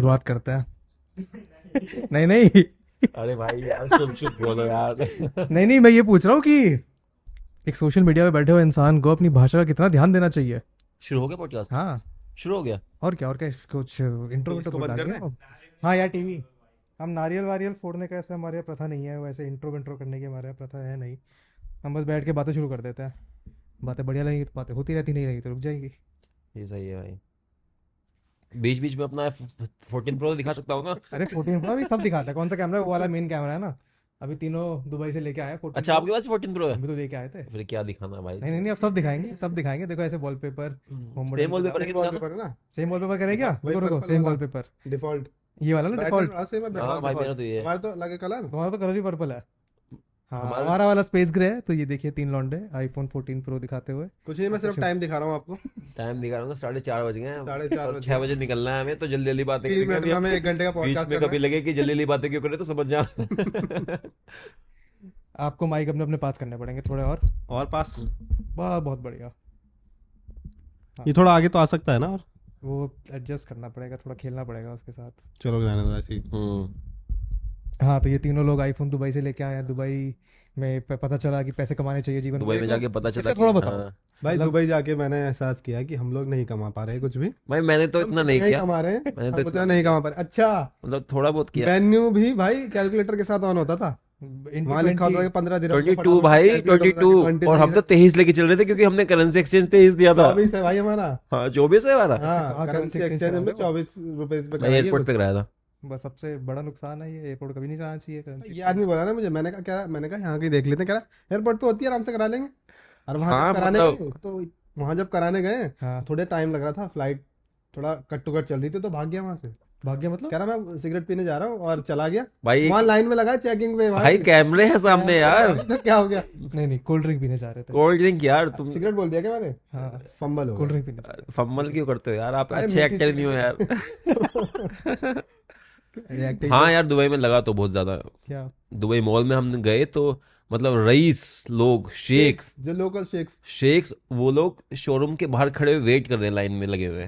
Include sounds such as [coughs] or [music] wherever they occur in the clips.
शुरुआत करते हैं। नहीं नहीं। अरे भाई यार शुभ शुभ बोलो यार। नहीं नहीं मैं ये पूछ रहा हूँ कि एक सोशल मीडिया पे बैठे हुए इंसान को अपनी भाषा का कितना ध्यान देना चाहिए? शुरू हो गया पॉडकास्ट हाँ। शुरू हो गया? और क्या और क्या कुछ इंट्रो विंट्रो बंद कर हाँ? यार टीवी हम नारियल वारियल फोड़ने का ऐसा हमारे प्रथा नहीं है वैसे इंट्रो विंट्रो करने की हमारे प्रथा है नहीं। हम बस बैठ के बातें शुरू कर देते हैं। बातें बढ़िया लगेंगी तो बातें होती रहती नहीं रहेगी तो रुक जाएगी। ये सही है भाई। बीच बीच में अपना फोर्टीन प्रो दिखा सकता हूँ ना? अरे फोर्टीन प्रो भी सब दिखाता है। कौन सा कैमरा वो वाला मेन कैमरा है ना? अभी तीनों दुबई से लेके आए अच्छा आपके पास फोर्टीन प्रो है? अभी तो लेके आए थे। फिर क्या दिखाना भाई? नहीं नहीं नहीं अब सब दिखाएँगे सब दिखाएँगे। देखो ऐसे वॉलपेपर सेम वॉलपेपर है। कितना वॉलपेपर है ना? सेम वॉलपेपर करे क्या? रुको रुको सेम वाला। वॉलपेपर डिफ़ॉल्ट ये वाला ना डिफ़ॉल्ट हाँ भाई मेरा तो ये है। हमारे तो लगे कलर तुम्हारा तो कलर ही पर्पल है। हाँ हमारा- हमारा वाला स्पेस ग्रे है तो ये देखिए तीन लॉन्डे आईफोन 14 प्रो दिखाते हुए। कुछ नहीं मैं सिर्फ़ टाइम दिखा रहा हूँ आपको। टाइम दिखा रहा हूँ साढ़े चार बज गए साढ़े चार छह बजे निकलना है हमें तो जल्दी जल्दी बातें करेंगे हमें एक घंटे का बीच में कभी लगे कि जल्दी जल्दी बातें क्यों करें तो समझ जा [laughs] आपको माइक अपने अपने पास करने पड़ेंगे थोड़े और। और पास वाह बहुत बढ़िया। ये थोड़ा आगे तो आ सकता है ना और? वो एडजस्ट करना पड़ेगा थोड़ा खेलना पड़ेगा उसके साथ। चलो रहने दो ही तो ये तीनों लोग आईफोन दुबई से लेके आए हैं। दुबई में पता चला कि पैसे कमाने चाहिए जीवन दुबई में जाके पता चला थोड़ा बताओ। हाँ। भाई मतलब- दुबई जाके मैंने एहसास किया कि हम लोग नहीं कमा पा रहे कुछ भी। भाई मैंने तो इतना नहीं किया। कमा रहे हैं। मैंने तो उतना नहीं कमा पा रहे। अच्छा। मतलब थोड़ा बहुत किया। मेन्यू भी भाई कैलकुलेटर के साथ ऑन होता था। Into वहाँ लिखा होता था 20 कि पंद्रह दिन भाई ट्वेंटी टू। और हम तो तेईस लेके चल रहे थे क्योंकि हमने करेंसी एक्सचेंज तेईस दिया था। चौबीस है भाई हमारा। हाँ चौबीस है हमारा। हाँ करेंसी एक्सचेंज हमने चौबीस रुपए पे मैं कराई एयरपोर्ट पे कराया था। बस सबसे बड़ा नुकसान है ये एयरपोर्ट कभी नहीं जाना चाहिए currency ये आदमी बोला ना मुझे मैंने कहा क्या मैंने कहा यहाँ की देख लेते हैं कह रहा एयरपोर्ट पे होती है आराम से करा लेंगे। और वहाँ हाँ, कराने मतलब- गए तो वहाँ जब कराने गए हाँ। थोड़े टाइम लग रहा था फ़्लाइट थोड़ा कट टू कट चल रही थी तो भाग गया वहाँ से। भाग्य मतलब? कह रहा मैं सिगरेट पीने जा रहा हूँ और चला गया। भाई वहाँ लाइन में लगा चेकिंग पे भाई कैमरे हैं सामने [laughs] यार। [laughs] क्या हो गया? नहीं नहीं कोल्ड ड्रिंक पीने जा रहे थे। कोल्ड ड्रिंक यार तुम सिगरेट बोल दिया क्या मैंने? हाँ। फंबल हो कोल्ड ड्रिंक पीने फम्मल क्यों करते हो यार? आप अच्छे एक्टर नहीं हो यार। [laughs] हाँ यार दुबई में लगा तो बहुत ज़्यादा। क्या? दुबई मॉल में हम गए तो मतलब रईस लोग शेख। जो लोकल शेक्स शेख्स वो लोग शोरूम के बाहर खड़े हुए वेट कर रहे हैं लाइन में लगे हुए।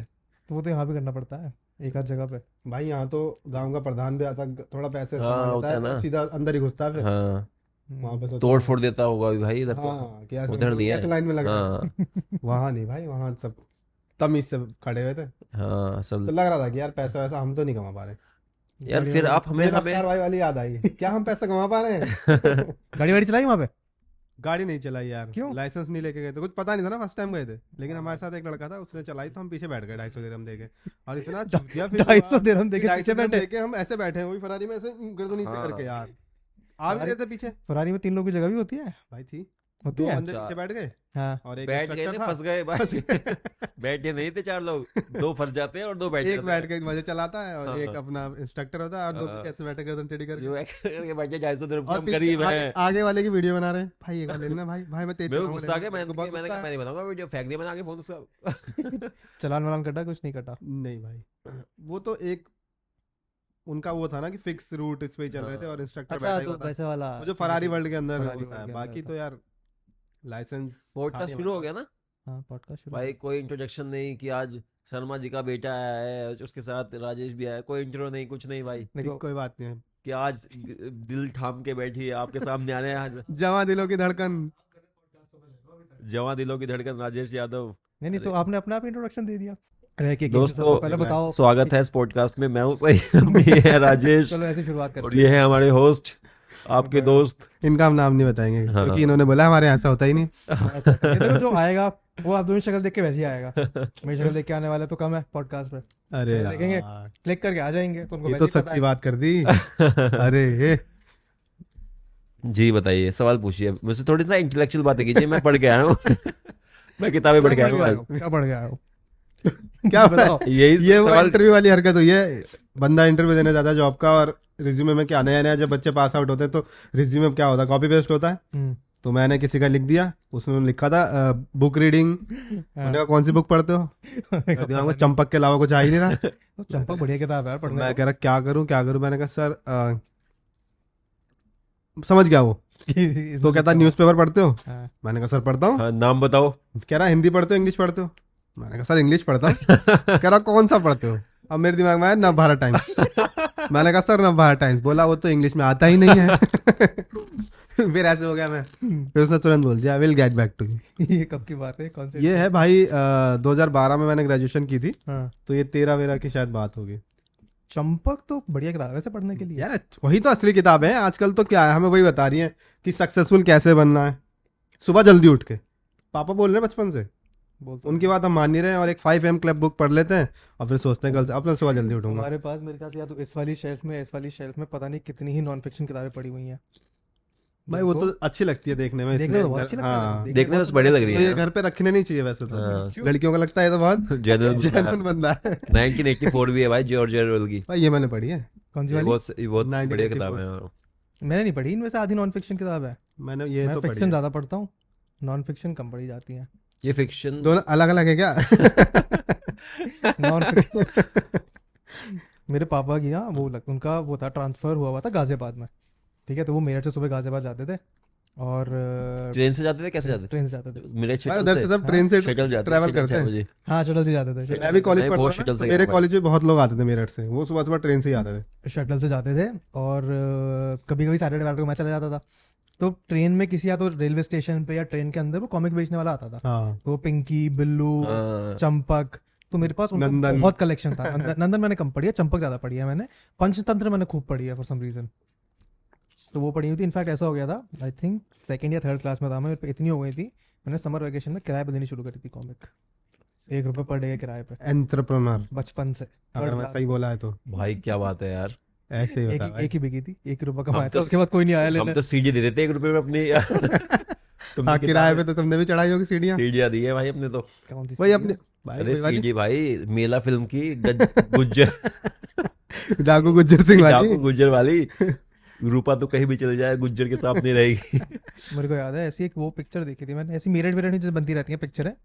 तो वो तो यहाँ भी करना पड़ता है एक आध जगह पे। भाई यहाँ तो गाँव का प्रधान भी आता थोड़ा पैसे हाँ, होता है तो ना। सीधा अंदर ही घुसता है हाँ। तोड़ फोड़ देता होगा अभी भाई इधर तो। हाँ उधर दिया है। लाइन में लग है। [laughs] वहाँ नहीं भाई वहाँ सब तमीज से खड़े हुए थे। हाँ तो सब लग रहा था कि यार पैसा वैसा हम तो नहीं कमा पा रहे। यार फिर आप हमें हमें भाई वाली याद आई। क्या हम पैसा कमा पा रहे हैं? [laughs] गाड़ी वाड़ी चलाई वहाँ पे? गाड़ी नहीं चलाई यार। क्यों? लाइसेंस नहीं लेके गए थे। कुछ पता नहीं था ना फ़र्स्ट टाइम गए थे। लेकिन हमारे साथ एक लड़का था उसने चलाई तो हम पीछे बैठ गए ढाई सौ दिरहम देके। और इतना [laughs] चुप गया फिर ढाई सौ दिरहम देके पीछे बैठे। हम ऐसे बैठे हैं वही फरारी में ऐसे गर्दन नीचे हाँ। करके यार। आ भी रहे थे पीछे। फरारी में तीन लोग की जगह भी होती है? भाई थी। दो बंदे। पीछे बैठ गए। हाँ। और एक बैठ गए थे फंस गए बस [laughs] बैठे नहीं थे चार लोग। दो फंस जाते हैं और दो बैठ एक बैठ के मज़े चलाता है और हाँ, एक हाँ। अपना इंस्ट्रक्टर होता है और दो हाँ। ऐसे बैठे गर्दन टेढ़ी। करके। बैठे ढाई सौ हम करीब आगे, है। आगे वाले की वीडियो बना रहे हैं। भाई एक बार ले लेना भाई। भाई मैं तेज मेरे गुस्सा आ गया। मैंने कहा मैं नहीं बनाऊँगा वीडियो फेंक दिया मैंने आगे फ़ोन उसका। [laughs] [laughs] चलान वलान कटा कुछ नहीं कटा नहीं भाई। वो तो एक उनका वो था ना कि फिक्स रूट इस पे चल रहे थे और इंस्ट्रक्टर अच्छा बैठा ही तो वैसे वाला जो फरारी वर्ल्ड के अंदर होता है। बाकी तो यार लाइसेंस पॉडकास्ट शुरू हो गया ना? हाँ पॉडकास्ट शुरू भाई कोई इंट्रोडक्शन नहीं कि आज शर्मा जी का बेटा आया है उसके साथ राजेश भी आया है। कोई इंट्रो नहीं कुछ नहीं भाई। देखो कोई बात नहीं कि आज दिल थाम के बैठी है आपके सामने आने आज। [laughs] जवा दिलों की धड़कन। जवां दिलों की धड़कन राजेश यादव। नहीं नहीं तो आपने अपना आप इंट्रोडक्शन दे दिया। दोस्तों पहले बताओ। स्वागत है इस पॉडकास्ट में मैं हूँ सही। [laughs] है [laughs] राजेश। चलो ऐसे शुरुआत और ये है। हमारे होस्ट आपके दोस्त। इनका हम नाम नहीं बताएँगे हाँ। क्योंकि इन्होंने बोला हमारे यहाँ ऐसा होता ही नहीं। [laughs] हैं। जो आएगा वो आप दोनों शक्ल देख के वैसे ही आएगा। [laughs] मेरी शक्ल देख के आने वाले तो कम है पॉडकास्ट पे। अरे देखेंगे। क्लिक करके आ जाएँगे तो उनको ये तो सच्ची बात कर दी। [laughs] अरे ये। जी बताइए सवाल पूछिए। मुझसे थोड़ी ना इंटेलेक्चुअल बातें कीजिए मैं पढ़ के आया हूँ। मैं किताबें पढ़ के आया हूँ। क्या पढ़ गया हो? [laughs] क्या बताओ। यही ये सवाल इंटरव्यू वाली हरकत हुई है। बंदा इंटरव्यू देने जाता है जॉब का और रिज्यूमे में क्या नया नया जब बच्चे पास आउट होते हैं तो रिज्यूमे में क्या होता है? कॉपी पेस्ट होता है। हम्म, तो मैंने किसी का लिख दिया उसने लिखा था बुक रीडिंग [laughs] मैंने कहा कौन सी बुक पढ़ते हो? [laughs] दिया हमको चंपक के अलावा कुछ आ ही नहीं रहा। तो चंपक बढ़िया किताब है यार पढ़ने मैं कह रहा क्या करूँ क्या करूँ? मैंने कहा सर अ, समझ गया वो। तो कहता न्यूज़पेपर पढ़ते हो? हाँ। मैंने कहा सर पढ़ता हूँ। हाँ, नाम बताओ। कह रहा हिंदी पढ़ते हो इंग्लिश पढ़ते हो? मैंने कहा सर इंग्लिश पढ़ता हूँ? कह रहा कौन सा पढ़ते हो? अब मेरे दिमाग में आया नव भारत टाइम्स. मैंने कहा सर नव भारत टाइम्स. बोला वो तो इंग्लिश में आता ही नहीं है. [laughs] फिर ऐसे हो गया मैं। फिर उसने तुरंत बोल दिया will get back to you ये कब की बात है? कौन से ये है भाई दो हज़ार बारह में मैंने ग्रेजुएशन की थी। हाँ। तो ये तेरह वेरह की शायद बात होगी। चंपक तो बढ़िया किताब है वैसे पढ़ने के लिए। यार वही तो असली किताब है। आजकल तो क्या है हमें वही बता रही है कि सक्सेसफुल कैसे बनना है। सुबह जल्दी उठ के। पापा बोल रहे हैं बचपन से। उनकी बात हम मान नहीं रहे हैं और एक फाइव एम क्लब बुक पढ़ लेते हैं और फिर सोचते हैं कल से। अपने सुबह जल्दी उठूँगा हमारे पास मेरे ख्याल से या तो इस वाली शेल्फ में इस वाली शेल्फ में पता नहीं कितनी ही नॉन फिक्शन किताबें पड़ी हुई हैं। भाई वो तो अच्छी लगती है देखने में देखने में बहुत अच्छी लगती है। हाँ। देखने देखने में बढ़िया लग रही तो ये है। घर पे रखने नहीं चाहिए वैसे तो। हाँ। लड़कियों का लगता है तो बहुत जेन्युइन बंदा। है। 1984 भी है भाई जॉर्ज ऑरवेल की। भाई ये मैंने पढ़ी है। कौन सी वाली? बहुत बहुत बढ़िया किताब है हाँ। मैंने नहीं पढ़ी इनमें से आधी नॉन फिक्शन किताब है। मैंने ये तो फिक्शन ज़्यादा पढ़ता हूँ। नॉन फिक्शन कम पढ़ी जाती है। ये फिक्शन दोनों अलग अलग है क्या? [laughs] नॉन मेरे पापा की ना वो लग, उनका वो था ट्रांसफ़र हुआ हुआ था गाजियाबाद में। ठीक है तो वो मेरठ से सुबह गाजियाबाद जाते थे और ट्रेन से जाते थे कैसे जाते ट्रेन से जाते थे। मेरे उधर से सब ट्रेन से शटल जाते ट्रैवल करते हैं। हाँ शटल से जाते थे मैं भी कॉलेज पढ़ता था। मेरे कॉलेज में बहुत लोग आते थे मेरठ से। वो सुबह सुबह ट्रेन से ही आते थे। [laughs] शटल से जाते थे और कभी कभी सैटरडे वैटरडे को मैं चला जाता था। तो ट्रेन में किसी या तो रेलवे स्टेशन पे या ट्रेन के अंदर वो कॉमिक बेचने वाला आता था। हाँ। तो पिंकी बिल्लू हाँ। चंपक तो मेरे पास उनका नंदन। बहुत कलेक्शन था। नंदन मैंने कम पढ़ी है चंपक ज़्यादा पढ़ी है मैंने। पंचतंत्र मैंने खूब पढ़ी है फॉर सम रीजन तो वो पढ़ी हुई थी। इनफैक्ट ऐसा हो गया था आई थिंक सेकंड या थर्ड क्लास में था। मैं मेरे पे इतनी हो गई थी मैंने समर वेकेशन में किराए पे देनी शुरू करी थी कॉमिक एक रुपए पर डे के किराए पे। एंटरप्रेन्योर बचपन से। अगर मैं सही बोला है तो। भाई क्या बात है यार। ऐसे ही एक होता भाई। एक ही बिकी थी एक रुपया कमाया तो था उसके बाद कोई नहीं आया हम तो सीढ़ी दे देते एक रुपए में अपनी। [laughs] तुमने हाँ किराए पे तो तुमने भी चढ़ाई होगी सीढ़ियाँ। सीढ़ियाँ दी है भाई अपने तो। कौन सी वही अपने भाई अरे सीढ़ी भाई मेला फ़िल्म की [laughs] गुज्जर। डाकू गुज्जर सिंह डाकू वाली गुज्जर वाली। रूपा तो कहीं भी चले जाए गुज्जर के साथ नहीं रहेगी। [laughs] मेरे को याद है ऐसी एक वो पिक्चर देखी थी मैंने ऐसी मेरठ मेरठ में जो बनती रहती है पिक्चर है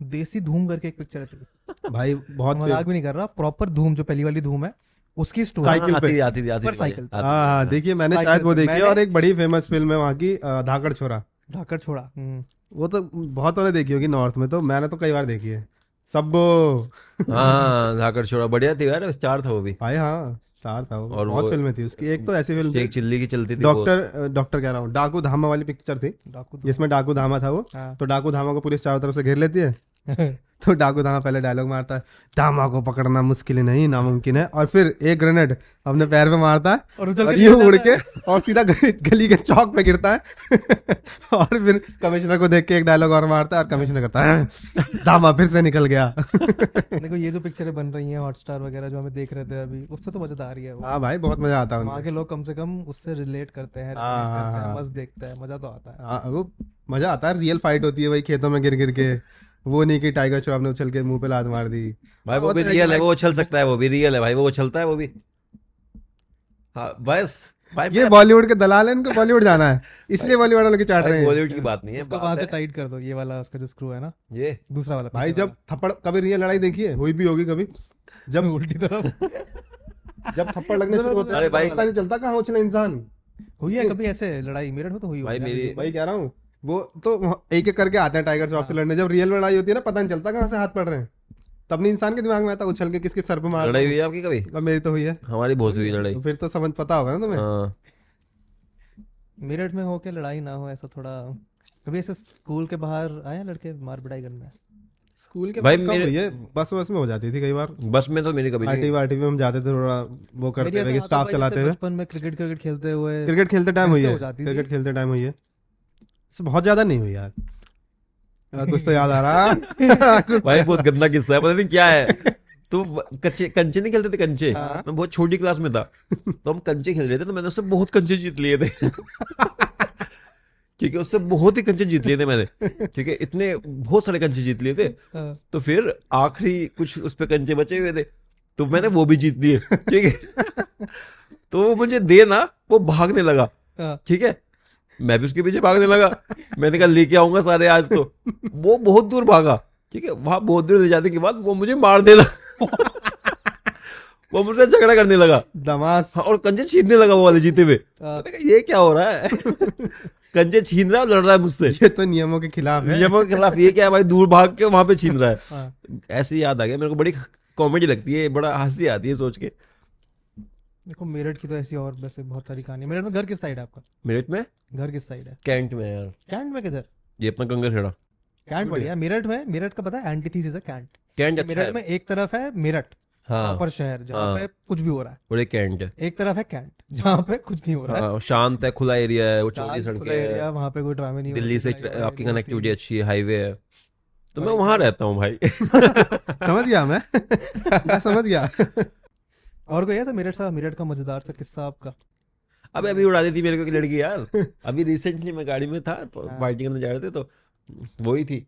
देसी धूम करके एक पिक्चर है। भाई बहुत मज़ाक भी नहीं कर रहा प्रॉपर धूम जो पहली वाली धूम है उसकी स्टोरी साइकिल पे। आती थी आती पर साइकिल। हाँ हाँ देखिए मैंने शायद वो देखी है और एक बड़ी फ़ेमस फ़िल्म है वहाँ की धाकड़ छोरा। धाकड़ छोड़ा हम्म। वो तो बहुतों ने देखी होगी नॉर्थ में तो मैंने तो कई बार देखी है। सबो। हाँ धाकड़ छोड़ा बढ़िया थी यार स्टार था वो भी। भाई हाँ स्टार था वो। और बहुत फ़िल्में थी उसकी। एक तो ऐसी फ़िल्म थी। चिल्ली की चलती थी डॉक्टर डॉक्टर कह रहा हूँ डाकू धामा वाली पिक्चर थी जिसमें डाकू धामा था वो। तो डाकू धामा को पुलिस चारों तरफ़ से घेर लेती है। [laughs] तो डाकू धामा पहले डायलॉग मारता है धामा को पकड़ना मुश्किल नहीं नामुमकिन है। और फिर एक ग्रेनेड अपने पैर पे मारता है और और ये उड़ के [laughs] और सीधा गली, के चौक पे गिरता है। [laughs] और फिर कमिश्नर को देख के एक डायलॉग और मारता है और कमिश्नर करता है धामा फिर से निकल गया। [laughs] देखो ये जो पिक्चरें बन रही हैं हॉटस्टार वगैरह जो हमें देख रहे थे अभी उससे तो मज़ा आ रही है हाँ भाई बहुत मज़ा आता है वहाँ के लोग कम से कम उससे रिलेट करते हैं हाँ, हाँ, करते हैं हाँ। मस्त देखते हैं मज़ा तो आता है। हाँ, वो मज़ा आता है रियल फाइट होती है भाई खेतों में गिर गिर के। वो नहीं कि टाइगर श्रॉफ ने उछल के मुँह पे लात मार दी। भाई वो भी तो रियल है वो उछल सकता है वो भी रियल है भाई वो उछलता है वो भी। हाँ बस भाई ये बॉलीवुड के दलाल है इनको बॉलीवुड जाना है। [laughs] इसलिए बॉलीवुड वाले के चाट रहे हैं। बॉलीवुड की बात नहीं है इसको वहाँ से टाइट कर दो ये वाला उसका जो स्क्रू है ना। ये। दूसरा वाला भाई जब थप्पड़ कभी रियल लड़ाई देखी है? हुई भी होगी कभी? जब। उल्टी तरफ़। जब थप्पड़ लगने शुरू होते अरे हैं भाई- पता नहीं चलता कहाँ उछला इंसान। हुई है कभी ऐसे लड़ाई? मेरठ में तो हुई भाई कह रहा हूँ। वो तो एक एक करके आते हैं टाइगर श्रॉफ से लड़ने। जब रियल में लड़ाई होती है ना पता नहीं चलता कहाँ से हाथ पड़ रहे हैं। तब नहीं इंसान के दिमाग में आता उछल के किसके सर पे मार। लड़ाई हुई है आपकी कभी? अब मेरी तो हुई है। हमारी बहुत हुई लड़ाई। तो फिर तो समझ पता होगा ना तुम्हें। हाँ। मेरठ में हो के लड़ाई ना हो ऐसा थोड़ा कभी ऐसे स्कूल के बाहर आए लड़के मार पिटाई करने? स्कूल के भाई मेरे- है? बस बस में हो जाती थी कई बार। बस में तो मेरी कभी नहीं आरटीवी वारटीवी में हम जाते थे थोड़ा वो करते कि स्टाफ चलाते हुए बचपन में क्रिकेट क्रिकेट खेलते हुए क्रिकेट खेलते टाइम हुई है। हो थी। क्रिकेट खेलते टाइम हुई है। बहुत ज़्यादा नहीं हुई यार। कुछ तो याद आ रहा। [laughs] भाई बहुत गंदा किस्सा है पता नहीं क्या है। [laughs] तो कच्चे कंचे नहीं खेलते थे कंचे? हाँ। मैं बहुत छोटी क्लास में था। तो हम कंचे खेल रहे थे तो मैंने उससे बहुत कंचे जीत लिए थे। [laughs] क्योंकि उससे बहुत ही कंचे जीत लिए थे मैंने। ठीक है इतने बहुत सारे कंचे जीत लिए थे। हाँ। तो फिर आखिरी कुछ उस पर कंचे बचे हुए थे। तो मैंने वो भी जीत लिए। ठीक है। तो वो मुझे दे ना वो भागने लगा। हाँ। ठीक है मैं भी उसके पीछे भागने लगा। मैंने कहा लेके आऊँगा सारे आज तो। वो बहुत दूर भागा ठीक है? वहाँ बहुत दूर ले जाने के बाद वो मुझे मार देना। वो मुझसे झगड़ा करने लगा। दमास हाँ, और कंजे छीनने लगा वो वाले जीते हुए। हाँ। मैंने कहा ये क्या हो रहा है? कंजे छीन रहा है लड़ रहा है मुझसे। ये तो नियमों के खिलाफ है। नियमों के खिलाफ ये क्या है भाई? दूर भाग के वहाँ पे छीन रहा है। हाँ। ऐसे याद आ गया मेरे को बड़ी कॉमेडी लगती है बड़ा हँसी आती है सोच के। देखो मेरठ की तो ऐसी और वैसे बहुत सारी कहानी मेरठ में घर किस साइड है आपका? मेरठ में? घर किस साइड है? कैंट में यार। कैंट में किधर? ये अपना कंगर खेड़ा। कैंट बढ़िया मेरठ में मेरठ का पता है एंटीथीसिस है कैंट। कैंट अच्छा मेरठ में एक तरफ़ है मेरठ हाँ। पर शहर जहाँ हाँ। पे कुछ भी हो रहा है। और एक कैंट है। एक तरफ़ है कैंट जहाँ पे कुछ नहीं हो रहा है। हाँ, शांत है खुला एरिया है वो चौड़ी सड़कें हैं। वहाँ पे कोई ड्रामे नहीं दिल्ली से आपकी कनेक्टिविटी अच्छी है हाईवे है। तो मैं वहाँ रहता हूँ भाई। [laughs] समझ गया मैं [laughs] समझ गया। और कोई ऐसा मेरठ सा? मेरठ का मज़ेदार सा किस्सा आपका? अबे अभी उड़ा देती थी मेरे को लड़की यार। [laughs] अभी रिसेंटली मैं गाड़ी में था पार्टी करने जा रहे थे तो वही थी।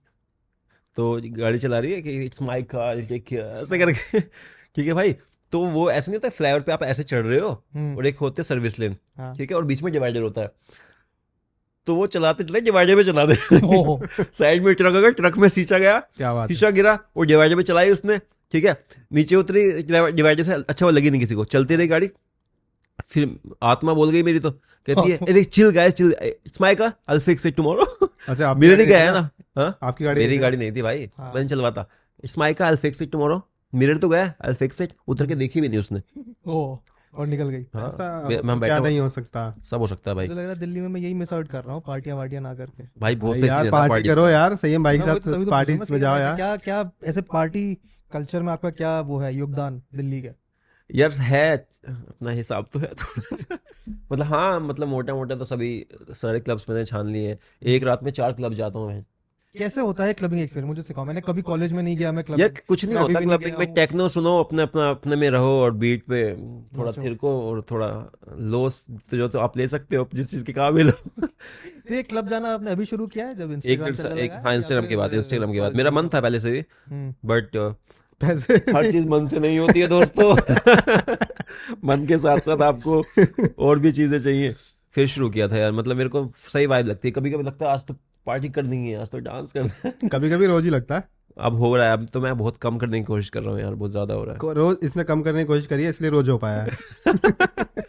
तो गाड़ी चला रही है कि इट्स माय कार टेक ऐसे करके। [laughs] ठीक है भाई तो वो ऐसे नहीं होता फ्लाईओवर पे आप ऐसे चढ़ रहे हो हम्म। और एक होते सर्विस लेन। हाँ। ठीक है और बीच में डिवाइडर होता है। तो वो चलाते चलाते डिवाइडर पे चला दे। साइड में ट्रक अगर ट्रक में शीशा गया क्या बात शीशा गिरा और डिवाइडर पे चलाई उसने ठीक है? नीचे उतरी डिवाइडर से अच्छा वो लगी नहीं किसी को। चलती रही गाड़ी फिर आत्मा बोल गई मेरी तो कहती है अरे chill guys chill it's my car I fix it tomorrow अच्छा आप मेरे नहीं गया है ना? हाँ? आपकी गाड़ी मेरी गाड़ी नहीं थी भाई हाँ। मैंने चलवाता it's my car I fix it tomorrow mirror तो गया आई फिक्स इट उतर के देखी भी नहीं उसने। [laughs] ओ और निकल गई। हाँ, मैं- बैठा नहीं हो सकता। सब हो सकता है भाई। मुझे लग रहा है दिल्ली में मैं यही मिस आउट कर रहा हूँ पार्टियाँ वार्टियाँ ना करके। भाई बहुत यार पार्टी करो यार सही है भाई के तो- साथ तो पार्टी मैं में जाओ यार। क्या क्या ऐसे पार्टी कल्चर में आपका क्या वो है योगदान दिल्ली का? यार है अपना हिसाब तो है थोड़ा मतलब हाँ मतलब मोटा मोटा तो सभी सारे क्लब्स मैंने छान लिए हैं। एक रात में चार क्लब जाता हूँ मैं। कैसे होता है क्लबिंग एक्सपीरियंस मुझे सिखाओ। मैंने कभी कॉलेज में नहीं गया मैं क्लब कुछ नहीं होता क्लबिंग में। टेक्नो सुनो अपने अपना अपने में रहो और बीट पे थोड़ा अच्छा। थिरको और थोड़ा लोस तो जो तो आप ले सकते हो जिस चीज़ के काबिल हो। तो ये क्लब जाना आपने अभी शुरू किया है जब इंस्टाग्राम एक हाँ इंस्टाग्राम के बाद इंस्टाग्राम के बाद। मेरा मन था पहले से भी हम्म। बट [laughs] पैसे। हर चीज़ मन से नहीं होती है दोस्तों। [laughs] मन के साथ साथ आपको और भी चीज़ें चाहिए। फिर शुरू किया था यार मतलब मेरे को सही वाइब लगती है। कभी कभी लगता है आज तो पार्टी करनी है आज तो डांस कर है। कभी कभी रोज ही लगता है। अब हो रहा है अब तो मैं बहुत कम करने की कोशिश कर रहा हूँ यार बहुत ज़्यादा हो रहा है। रोज इसने कम करने की कोशिश करी है इसलिए रोज हो पाया हाँ। [laughs]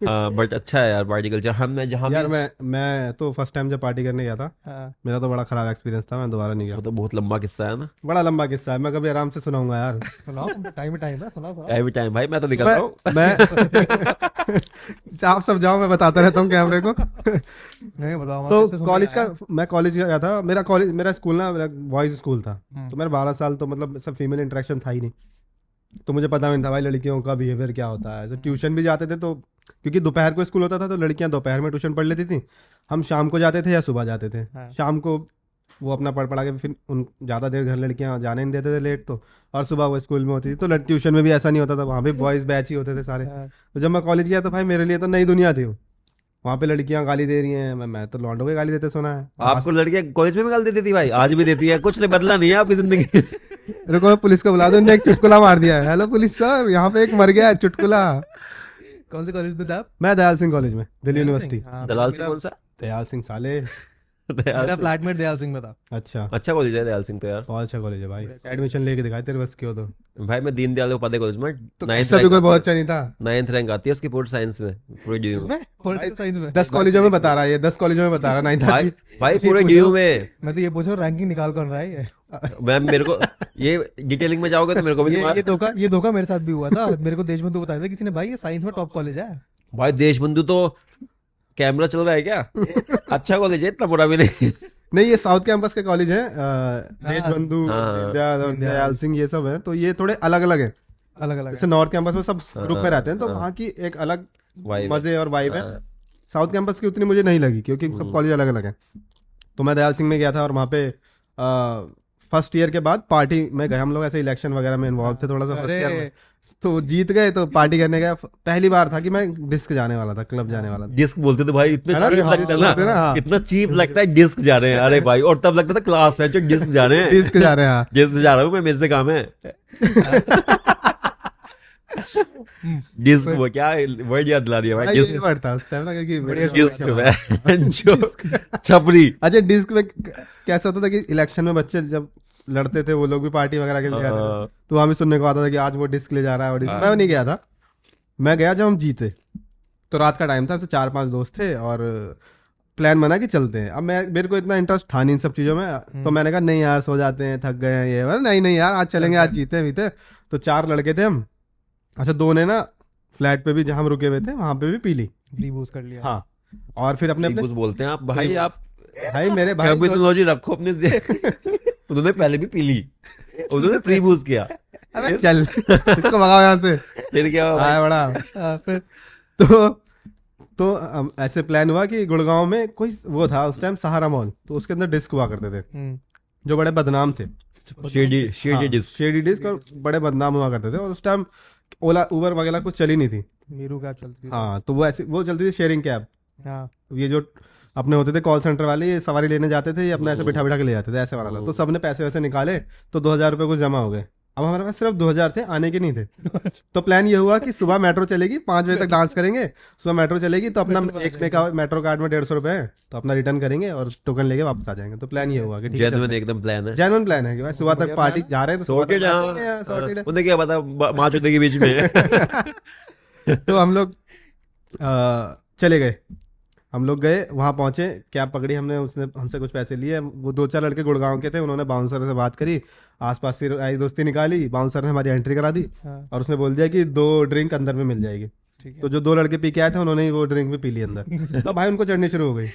[laughs] बट अच्छा है यार पार्टी कल्चर हम मैं जहाँ यार मैं मैं तो फ़र्स्ट टाइम जब पार्टी करने गया था हाँ। मेरा तो बड़ा खराब एक्सपीरियंस था मैं दोबारा नहीं गया। तो बहुत लंबा किस्सा है ना। बड़ा लंबा किस्सा है मैं कभी आराम से सुनाऊँगा यार। सुनाओ टाइम टाइम सुनाओ टाइम टाइम भाई मैं तो निकलता हूँ। [laughs] मैं आप सब जाओ मैं बताता रहता हूँ कैमरे को। नहीं बताओ तो कॉलेज का मैं कॉलेज गया था मेरा कॉलेज मेरा स्कूल ना मेरा बॉयज़ स्कूल था। हम्म। तो मेरा बारह साल तो मतलब सब फीमेल इंटरेक्शन था ही नहीं। तो मुझे पता नहीं था भाई लड़कियों का बिहेवियर क्या होता है। तो ट्यूशन भी जाते थे तो क्योंकि दोपहर को स्कूल होता था तो लड़कियाँ दोपहर में ट्यूशन पढ़ लेती थी। हम शाम को जाते थे या सुबह जाते थे। हाँ। शाम को वो अपना पढ़ पढ़ा के फिर उन ज़्यादा देर घर लड़कियाँ जाने नहीं देते थे लेट तो और सुबह वो स्कूल में होती थी तो ट्यूशन में भी ऐसा नहीं होता था। वहाँ भी बॉयज़ बैच ही होते थे सारे। हाँ। तो जब मैं कॉलेज गया तो भाई मेरे लिए तो नई दुनिया थी वो। वहाँ पे लड़कियाँ गाली दे रही हैं मैं मैं तो लॉन्डो के गाली देते सुना है। आपको लड़कियाँ कॉलेज में भी गाली देती थी भाई? आज भी देती है कुछ नहीं बदला नहीं है आपकी ज़िंदगी। रुको मैं पुलिस को बुला दो एक चुटकुला मार दिया है। हेलो पुलिस सर यहाँ पे एक मर गया है चुटकुला। कौन से कॉलेज में था आप? मैं दयाल सिंह कॉलेज में दिल्ली यूनिवर्सिटी हाँ, दलाल से कौन सा? दयाल सिंह साले। [laughs] दयाल मेरा फ्लैटमेट दयाल सिंह में था। अच्छा। अच्छा कॉलेज है दयाल सिंह तो यार। बहुत अच्छा कॉलेज है भाई। एडमिशन लेके दिखाए तेरे बस क्यों तो? भाई मैं दीन दयाल उपाध्याय कॉलेज में नाइन्थ भी कोई बहुत अच्छा नहीं था? नाइन्थ रैंक आती है उसकी पूरी साइंस में पूरे डी में। साइंस में। दस कॉलेजों में बता रहा है दस कॉलेजों में बता रहा नाइन भाई भाई पूरे [laughs] डी में। मैं तो ये पूछ रहा हूँ रैंकिंग निकाल कौन रहा है ये मैं मेरे को ये डिटेलिंग में जाओगे तो मेरे को भी ये, ये धोखा ये धोखा मेरे साथ भी हुआ था। मेरे को देशबंधु बताया था किसी ने भाई ये साइंस में टॉप कॉलेज है। भाई देशबंधु तो कैमरा चल rहा है क्या? अच्छा कॉलेज है इतना बुरा भी नहीं। नहीं ये साउथ कैंपस के कॉलेज है देशबंधु हाँ। दयाल सिंह ये सब है। तो ये थोड़े अलग अलग है। अलग अलग जैसे नॉर्थ कैंपस में सब ग्रुप में रहते हैं तो वहाँ की एक अलग मज़े और वाइब है। साउथ कैंपस की उतनी मुझे नहीं लगी क्योंकि सब कॉलेज अलग अलग है। तो मैं दयाल सिंह में गया था और वहाँ पे फ़र्स्ट ईयर के बाद पार्टी में गए। हम लोग ऐसे इलेक्शन वगैरह में इन्वॉल्व थे थोड़ा सा फ़र्स्ट ईयर में। तो जीत गए तो पार्टी करने गया। पहली बार था कि मैं डिस्क जाने वाला था क्लब जाने वाला था। डिस्क बोलते थे भाई इतना है? चीप लगता है ना, ना हाँ। इतना चीप लगता है डिस्क जा रहे हैं अरे भाई और तब लगता था क्लास में जो डिस्क जा रहे हैं डिस्क जा रहे हैं। हाँ। डिस्क जा रहा हूँ मैं मेरे से काम है। डिस्क वो क्या वर्ड याद दिला दिया भाई डिस्क। word था उस टाइम ना क्योंकि डिस्क में [laughs] जो छपरी। अच्छा डिस्क में कैसा होता था कि इलेक्शन में बच्चे जब लड़ते थे वो लोग भी पार्टी वगैरह के लिए हाँ। थे। तो वहाँ भी सुनने को आता था कि आज वो डिस्क ले जा रहा है वो डिस्क। मैं नहीं गया था। मैं गया जब हम जीते। तो रात का टाइम था ऐसे चार पाँच दोस्त थे और प्लान बना कि चलते हैं। अब मैं मेरे को इतना इंटरेस्ट था नहीं इन सब चीज़ों में। तो मैंने कहा नहीं यार सो जाते हैं थक गए हैं ये मैंने, नहीं नहीं यार आज चलेंगे आज जीते बीते तो चार लड़के थे हम। अच्छा दो ने ना फ्लैट पे भी जहाँ हम रुके हुए थे वहाँ पे भी पी ली। बूस्ट कर लिया। हाँ। और फिर अपने अपने बोलते हैं आप भाई आप भाई मेरे भाई तो- रखो अपने। [laughs] उन्होंने पहले भी पी ली। उन्होंने प्री बूज किया। अबे चल इसको भगाओ यहाँ से। फिर क्या हुआ आया बड़ा। हाँ, फिर? तो तो ऐसे प्लान हुआ कि गुड़गांव में कोई वो था उस टाइम सहारा मॉल तो उसके अंदर डिस्क हुआ करते थे। हम्म, जो बड़े बदनाम थे। शेडी शेडी हाँ, डिस्क शेडी डिस्क और बड़े बदनाम हुआ करते थे और उस टाइम ओला उबर वगैरह कुछ चली नहीं थी। मीरू कैब चलती थी। हाँ तो वो ऐसी वो चलती थी शेयरिंग कैब हाँ। ये जो अपने होते थे कॉल सेंटर वाले ये सवारी लेने जाते थे ये अपना ऐसे बिठा बिठा के ले जाते थे ऐसे वाला था। तो सबने पैसे वैसे निकाले तो दो हज़ार रुपये कुछ जमा हो गए। अब हमारे पास सिर्फ़ दो हज़ार थे आने के नहीं थे। [laughs] तो प्लान ये हुआ कि सुबह मेट्रो चलेगी पाँच बजे तक डांस करेंगे सुबह मेट्रो चलेगी तो अपना एक का मेट्रो कार्ड में डेढ़ सौ रुपए है तो अपना रिटर्न करेंगे और टोकन लेके वापस आ जाएँगे। तो प्लान ये हुआ कि है एकदम प्लान है। जेनुअन प्लान है कि भाई सुबह तक पार्टी जा रहे हैं तो है। उन्हें क्या पता माँ चौथे के बीच में। [laughs] तो हम लोग चले गए। हम लोग गए वहाँ पहुँचे कैब पकड़ी हमने उसने हमसे कुछ पैसे लिए। वो दो चार लड़के गुड़गांव के थे उन्होंने बाउंसर से बात करी आसपास से आई दोस्ती निकाली बाउंसर ने हमारी एंट्री करा दी हाँ। और उसने बोल दिया कि दो ड्रिंक अंदर में मिल जाएगी। तो जो दो लड़के पी के आए थे उन्होंने ही वो ड्रिंक भी पी ली अंदर। [laughs] तो भाई उनको चढ़नी शुरू हो गई।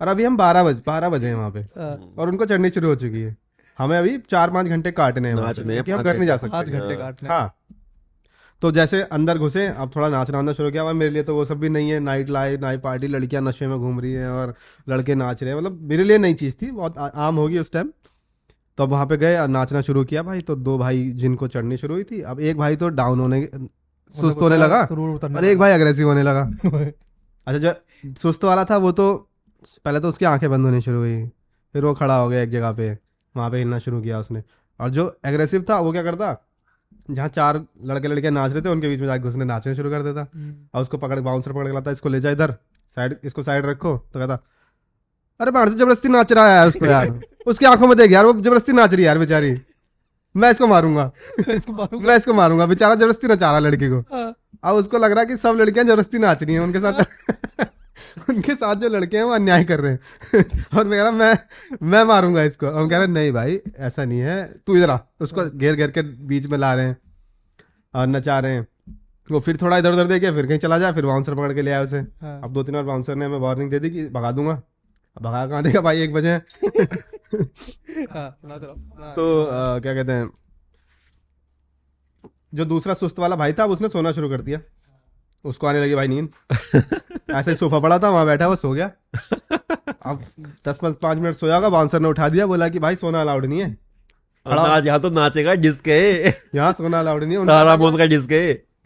और अभी हम बारह बज बारह बजे हैं वहाँ पे। हाँ, और उनको चढ़नी शुरू हो चुकी है। हमें अभी चार पाँच घंटे काटने हैं हम घर नहीं जा सकते। हाँ। तो जैसे अंदर घुसे अब थोड़ा नाचना वाचना शुरू किया हुआ मेरे लिए तो वो सब भी नहीं है। नाइट लाइफ नाइट पार्टी लड़कियाँ नशे में घूम रही हैं और लड़के नाच रहे हैं। मतलब मेरे लिए नई चीज़ थी बहुत आम होगी उस टाइम तो वहाँ पे गए नाचना शुरू किया भाई तो दो भाई जिनको चढ़नी शुरू हुई थी। अब एक भाई तो डाउन होने सुस्त होने लगा और एक भाई अग्रेसिव होने लगा। लगा। अच्छा जो सुस्त वाला था वो तो पहले तो उसकी आँखें बंद होनी शुरू हुई फिर वो खड़ा हो गया एक जगह पे। वहाँ पे हिलना शुरू किया उसने। और जो एग्रेसिव था वो क्या करता? जहाँ चार लड़के लड़कियाँ नाच रहे थे उनके बीच में जाके घुसने नाचने शुरू कर देता। हम्म, और उसको पकड़ बाउंसर पकड़ के लाता इसको ले जा इधर साइड इसको साइड रखो तो कहता अरे बाहर से ज़बरदस्ती नाच रहा है यार उसको यार। [laughs] उसकी आँखों में देख यार वो ज़बरदस्ती नाच रही है यार बेचारी। मैं इसको मारूँगा। [laughs] इसको मारूँगा। मैं इसको मारूँगा। बेचारा ज़बरदस्ती नचा रहा लड़की को। हाँ, अब उसको लग रहा है कि सब लड़कियाँ ज़बरदस्ती नाच रही हैं उनके साथ। [laughs] [laughs] उनके साथ जो लड़के हैं वो अन्याय कर रहे हैं। [laughs] और मैं कह रहा मैं मैं मारूँगा इसको। और कह रहे नहीं भाई ऐसा नहीं है। तू इधर आ उसको घेर घेर के बीच में ला रहे हैं और नचा रहे हैं। वो फिर थोड़ा इधर उधर देखे फिर कहीं चला जाए फिर बाउंसर पकड़ के ले आया उसे। हाँ। अब दो तीन बार बाउंसर ने हमें वार्निंग दे दी कि भगा दूँगा। अब भगा कहाँ देगा भाई एक बजे [laughs] हाँ, तो। हाँ, तो क्या कहते हैं जो दूसरा सुस्त वाला भाई था उसने सोना शुरू कर दिया। उसको आने लगी भाई नींद। ऐसे ही सोफा पड़ा था वहाँ बैठा वो सो गया। अब दस पाँच मिनट सोया होगा बाउंसर ने उठा दिया बोला कि भाई सोना अलाउड नहीं है। नाच यहाँ तो नाचेगा डिस्क है यहाँ सोना अलाउड नहीं है उन्होंने तारा का डिस्क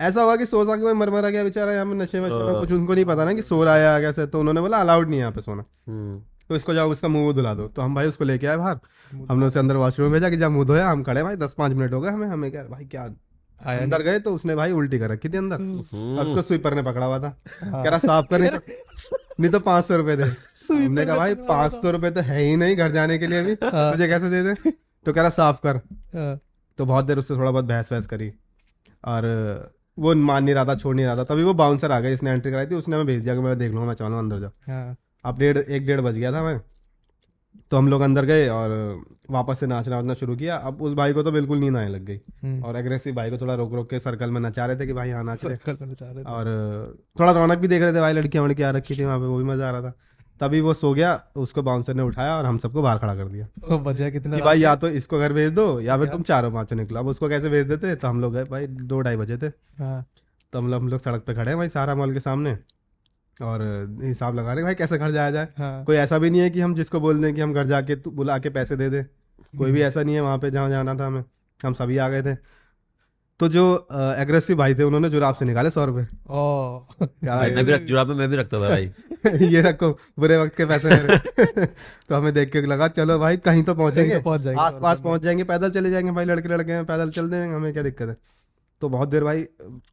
ऐसा हुआ कि सो सा के मर मरा गया बेचारा यहाँ में नशे में कुछ उनको नहीं पता ना कि सो रहा है कैसे तो उन्होंने बोला अलाउड नहीं है यहाँ पे सोना। हम्म। तो इसको जाओ उसका मुँह धुला दो। तो हम भाई उसको लेके आए बाहर। हमने उसे अंदर वॉशरूम में भेजा कि जब मुँह धोया हम खड़े भाई दस पाँच मिनट हो गए हमें हमें क्या भाई क्या अंदर गए तो उसने भाई उल्टी कर। रखी थी अंदर? हम्म। और उसको स्वीपर ने पकड़ा हुआ था। कह रहा साफ़ कर [laughs] नहीं तो- पाँच सौ रुपए थे हमने कहा भाई पाँच सौ रुपए तो है ही नहीं घर जाने के लिए अभी। तुझे कैसे दे दे? तो कह रहा साफ़ कर। हाँ, तो बहुत देर उससे थोड़ा बहुत बहस वहस करी। और वो मान नहीं रहा था छोड़ नहीं रहा था। तभी वो बाउंसर आ गया जिसने एंट्री कराई थी। उसने हमें भेज दिया कि मैं देख लूँगा मैं चलो अंदर जाओ हाँ, अब डेढ़ एक डेढ़ बज गया था मैं तो हम लोग अंदर गए और वापस से नाचना वाचना शुरू किया। अब उस भाई को तो बिल्कुल नींद आने लग गई। हम्म। और एग्रेसिव भाई को थोड़ा रोक रोक के सर्कल में नचा रहे थे कि भाई यहाँ नाच रहे। और थोड़ा रौनक भी देख रहे थे भाई लड़कियाँ वड़कियाँ रखी थी वहाँ पे वो भी मज़ा आ रहा था। तभी वो सो गया उसको बाउंसर ने उठाया और हम सबको बाहर खड़ा कर दिया। [laughs] बजा कितना कि भाई या तो इसको घर भेज दो या फिर तुम चारों पाँचों निकलो। अब उसको कैसे भेज देते? तो हम लोग गए भाई दो ढाई बजे थे। हाँ, तो हम लोग हम लोग सड़क पे खड़े हैं भाई सारा मॉल के सामने। और हिसाब लगा रहे भाई कैसे घर जाया जाए? हाँ, कोई ऐसा भी नहीं है कि हम जिसको बोल दें कि हम घर जाके तू बुला के पैसे दे दे। कोई भी ऐसा नहीं है वहाँ पे जहाँ जाना था हमें। हम सभी आ गए थे। तो जो एग्रेसिव भाई थे उन्होंने जुराब से निकाले सौ रुपए। मैं भी रख जुराब में मैं भी रखता था भाई। [laughs] ये रखो बुरे वक्त के पैसे मेरे। [laughs] तो हमें देख के लगा चलो भाई कहीं तो पहुँचेंगे तो पहुँच जाएँगे आस पास पहुँच जाएँगे पैदल चले जाएँगे भाई लड़के लड़के हैं पैदल चल देंगे हमें क्या दिक्कत है? तो बहुत देर भाई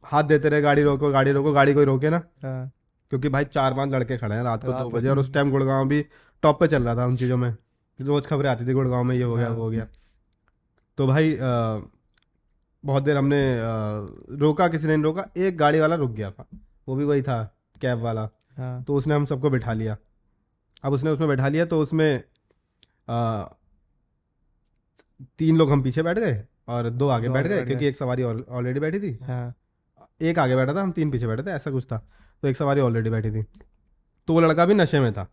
हाथ देते रहे गाड़ी रोको गाड़ी रोको गाड़ी कोई रोके ना। हाँ, क्योंकि भाई चार पाँच लड़के खड़े हैं रात को दो बजे और उस टाइम गुड़गांव भी टॉप पे चल रहा था उन चीज़ों में। रोज खबरें आती थी गुड़गांव में ये हो गया। वो हो गया। तो भाई बहुत देर हमने रोका किसी ने रोका एक गाड़ी वाला रुक गया था। वो भी वही था कैब वाला। हाँ, तो उसने हम सबको बैठा लिया। अब उसने उसमें बैठा लिया तो उसमें आ, तीन लोग हम पीछे बैठ गए और दो आगे बैठ गए क्योंकि एक सवारी ऑलरेडी बैठी थी। हाँ। एक आगे बैठा था हम तीन पीछे बैठे थे ऐसा कुछ था। तो एक सवारी ऑलरेडी बैठी थी। तो वो लड़का भी नशे में था।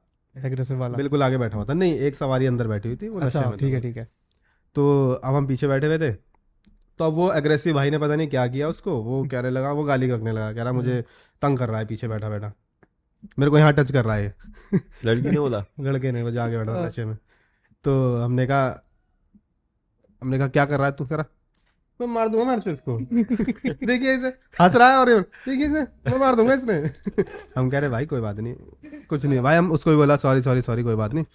एग्रेसिव वाला। बिल्कुल आगे बैठा हुआ था। नहीं एक सवारी अंदर बैठी हुई थी वो नशे अच्छा में ठीक है ठीक है। तो अब हम पीछे बैठे हुए थे। तो अब वो एग्रेसिव भाई ने पता नहीं क्या किया उसको। वो कहने लगा वो गाली करने लगा कह रहा मुझे तंग कर रहा है पीछे बैठा बैठा। मेरे को यहाँ टच कर रहा है [laughs] लड़की ने बोला? लड़के ने वो जाके बैठा हाँ। नशे में। तो हमने कहा हमने कहा क्या कर रहा है तू? कह रहा मैं मार दूँगा मार इसको देखिए इसे हंस रहा है और देखिए इसे मैं मार दूँगा इसने। हम कह रहे भाई कोई बात नहीं कुछ नहीं भाई हम उसको भी बोला सॉरी सॉरी सॉरी कोई बात नहीं।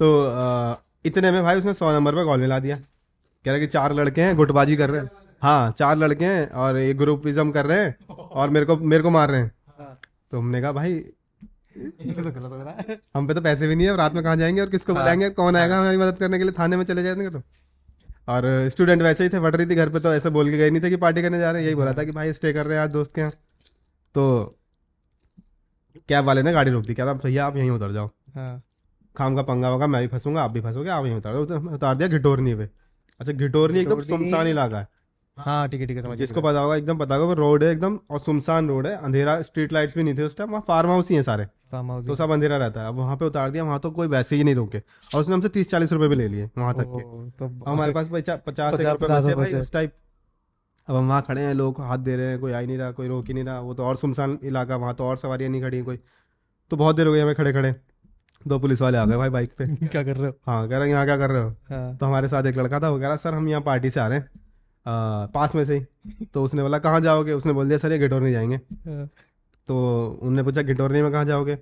तो इतने में भाई उसने सौ नंबर पर कॉल मिला दिया। कह रहा कि चार लड़के हैं गुटबाजी कर रहे हैं। हाँ चार लड़के हैं और ये ग्रुपिज्म कर रहे हैं और मेरे को मेरे को मार रहे हैं। तो हमने कहा भाई हम पे तो पैसे भी नहीं है रात में कहाँ जाएँगे और किसको बुलाएँगे? कौन आएगा हमारी मदद करने के लिए? थाने में चले जाएँगे तो। और स्टूडेंट वैसे ही थे फट रही थी घर पे तो ऐसे बोल के गए नहीं थे कि पार्टी करने जा रहे हैं। यही बोला था कि भाई स्टे कर रहे हैं आज दोस्त के यहाँ। तो कैब वाले ने गाड़ी रोक दी कह रहा भैया आप यहीं उतर जाओ। हाँ। खाम का पंगा होगा मैं भी फंसूँगा आप भी फंसोगे आप यहीं उतार दो। तो उतार दिया घिटोरनी पे। अच्छा घिटोरनी एकदम सुनसान इलाका है। हाँ ठीक है ठीक है समझ जिसको पता होगा एकदम पता होगा वो रोड है एकदम और सुनसान रोड है। अंधेरा स्ट्रीट लाइट्स भी नहीं थे उस टाइम वहाँ फार्म हाउस ही है सारे। तो सब अंधेरा रहता है। अब वहाँ पे उतार दिया वहाँ तो कोई वैसे ही नहीं रोके। और उसने हमसे तीस चालीस रुपए भी ले लिए वहाँ तक के। तो हमारे पास पचास एक रुपए बचे। उस टाइप अब हम वहाँ खड़े हैं लोग हाथ दे रहे हैं कोई आ ही नहीं रहा कोई रोक ही नहीं रहा। वो तो और सुनसान इलाका वहाँ तो और सवारियाँ नहीं खड़ी कोई। तो बहुत देर हो गई हमें खड़े खड़े दो पुलिस वाले आ गए भाई बाइक पे। [laughs] क्या कर रहे हो? हाँ कह रहे यहाँ क्या कर रहे हो? हाँ। तो हमारे साथ एक लड़का था वो कह रहा सर हम यहाँ पार्टी से आ रहे हैं आ, पास में से ही। तो उसने बोला कहाँ जाओगे? उसने बोल दिया सर ये गिटोरनी जाएँगे। हाँ, तो उनने पूछा गिटोरनी में कहाँ जाओगे?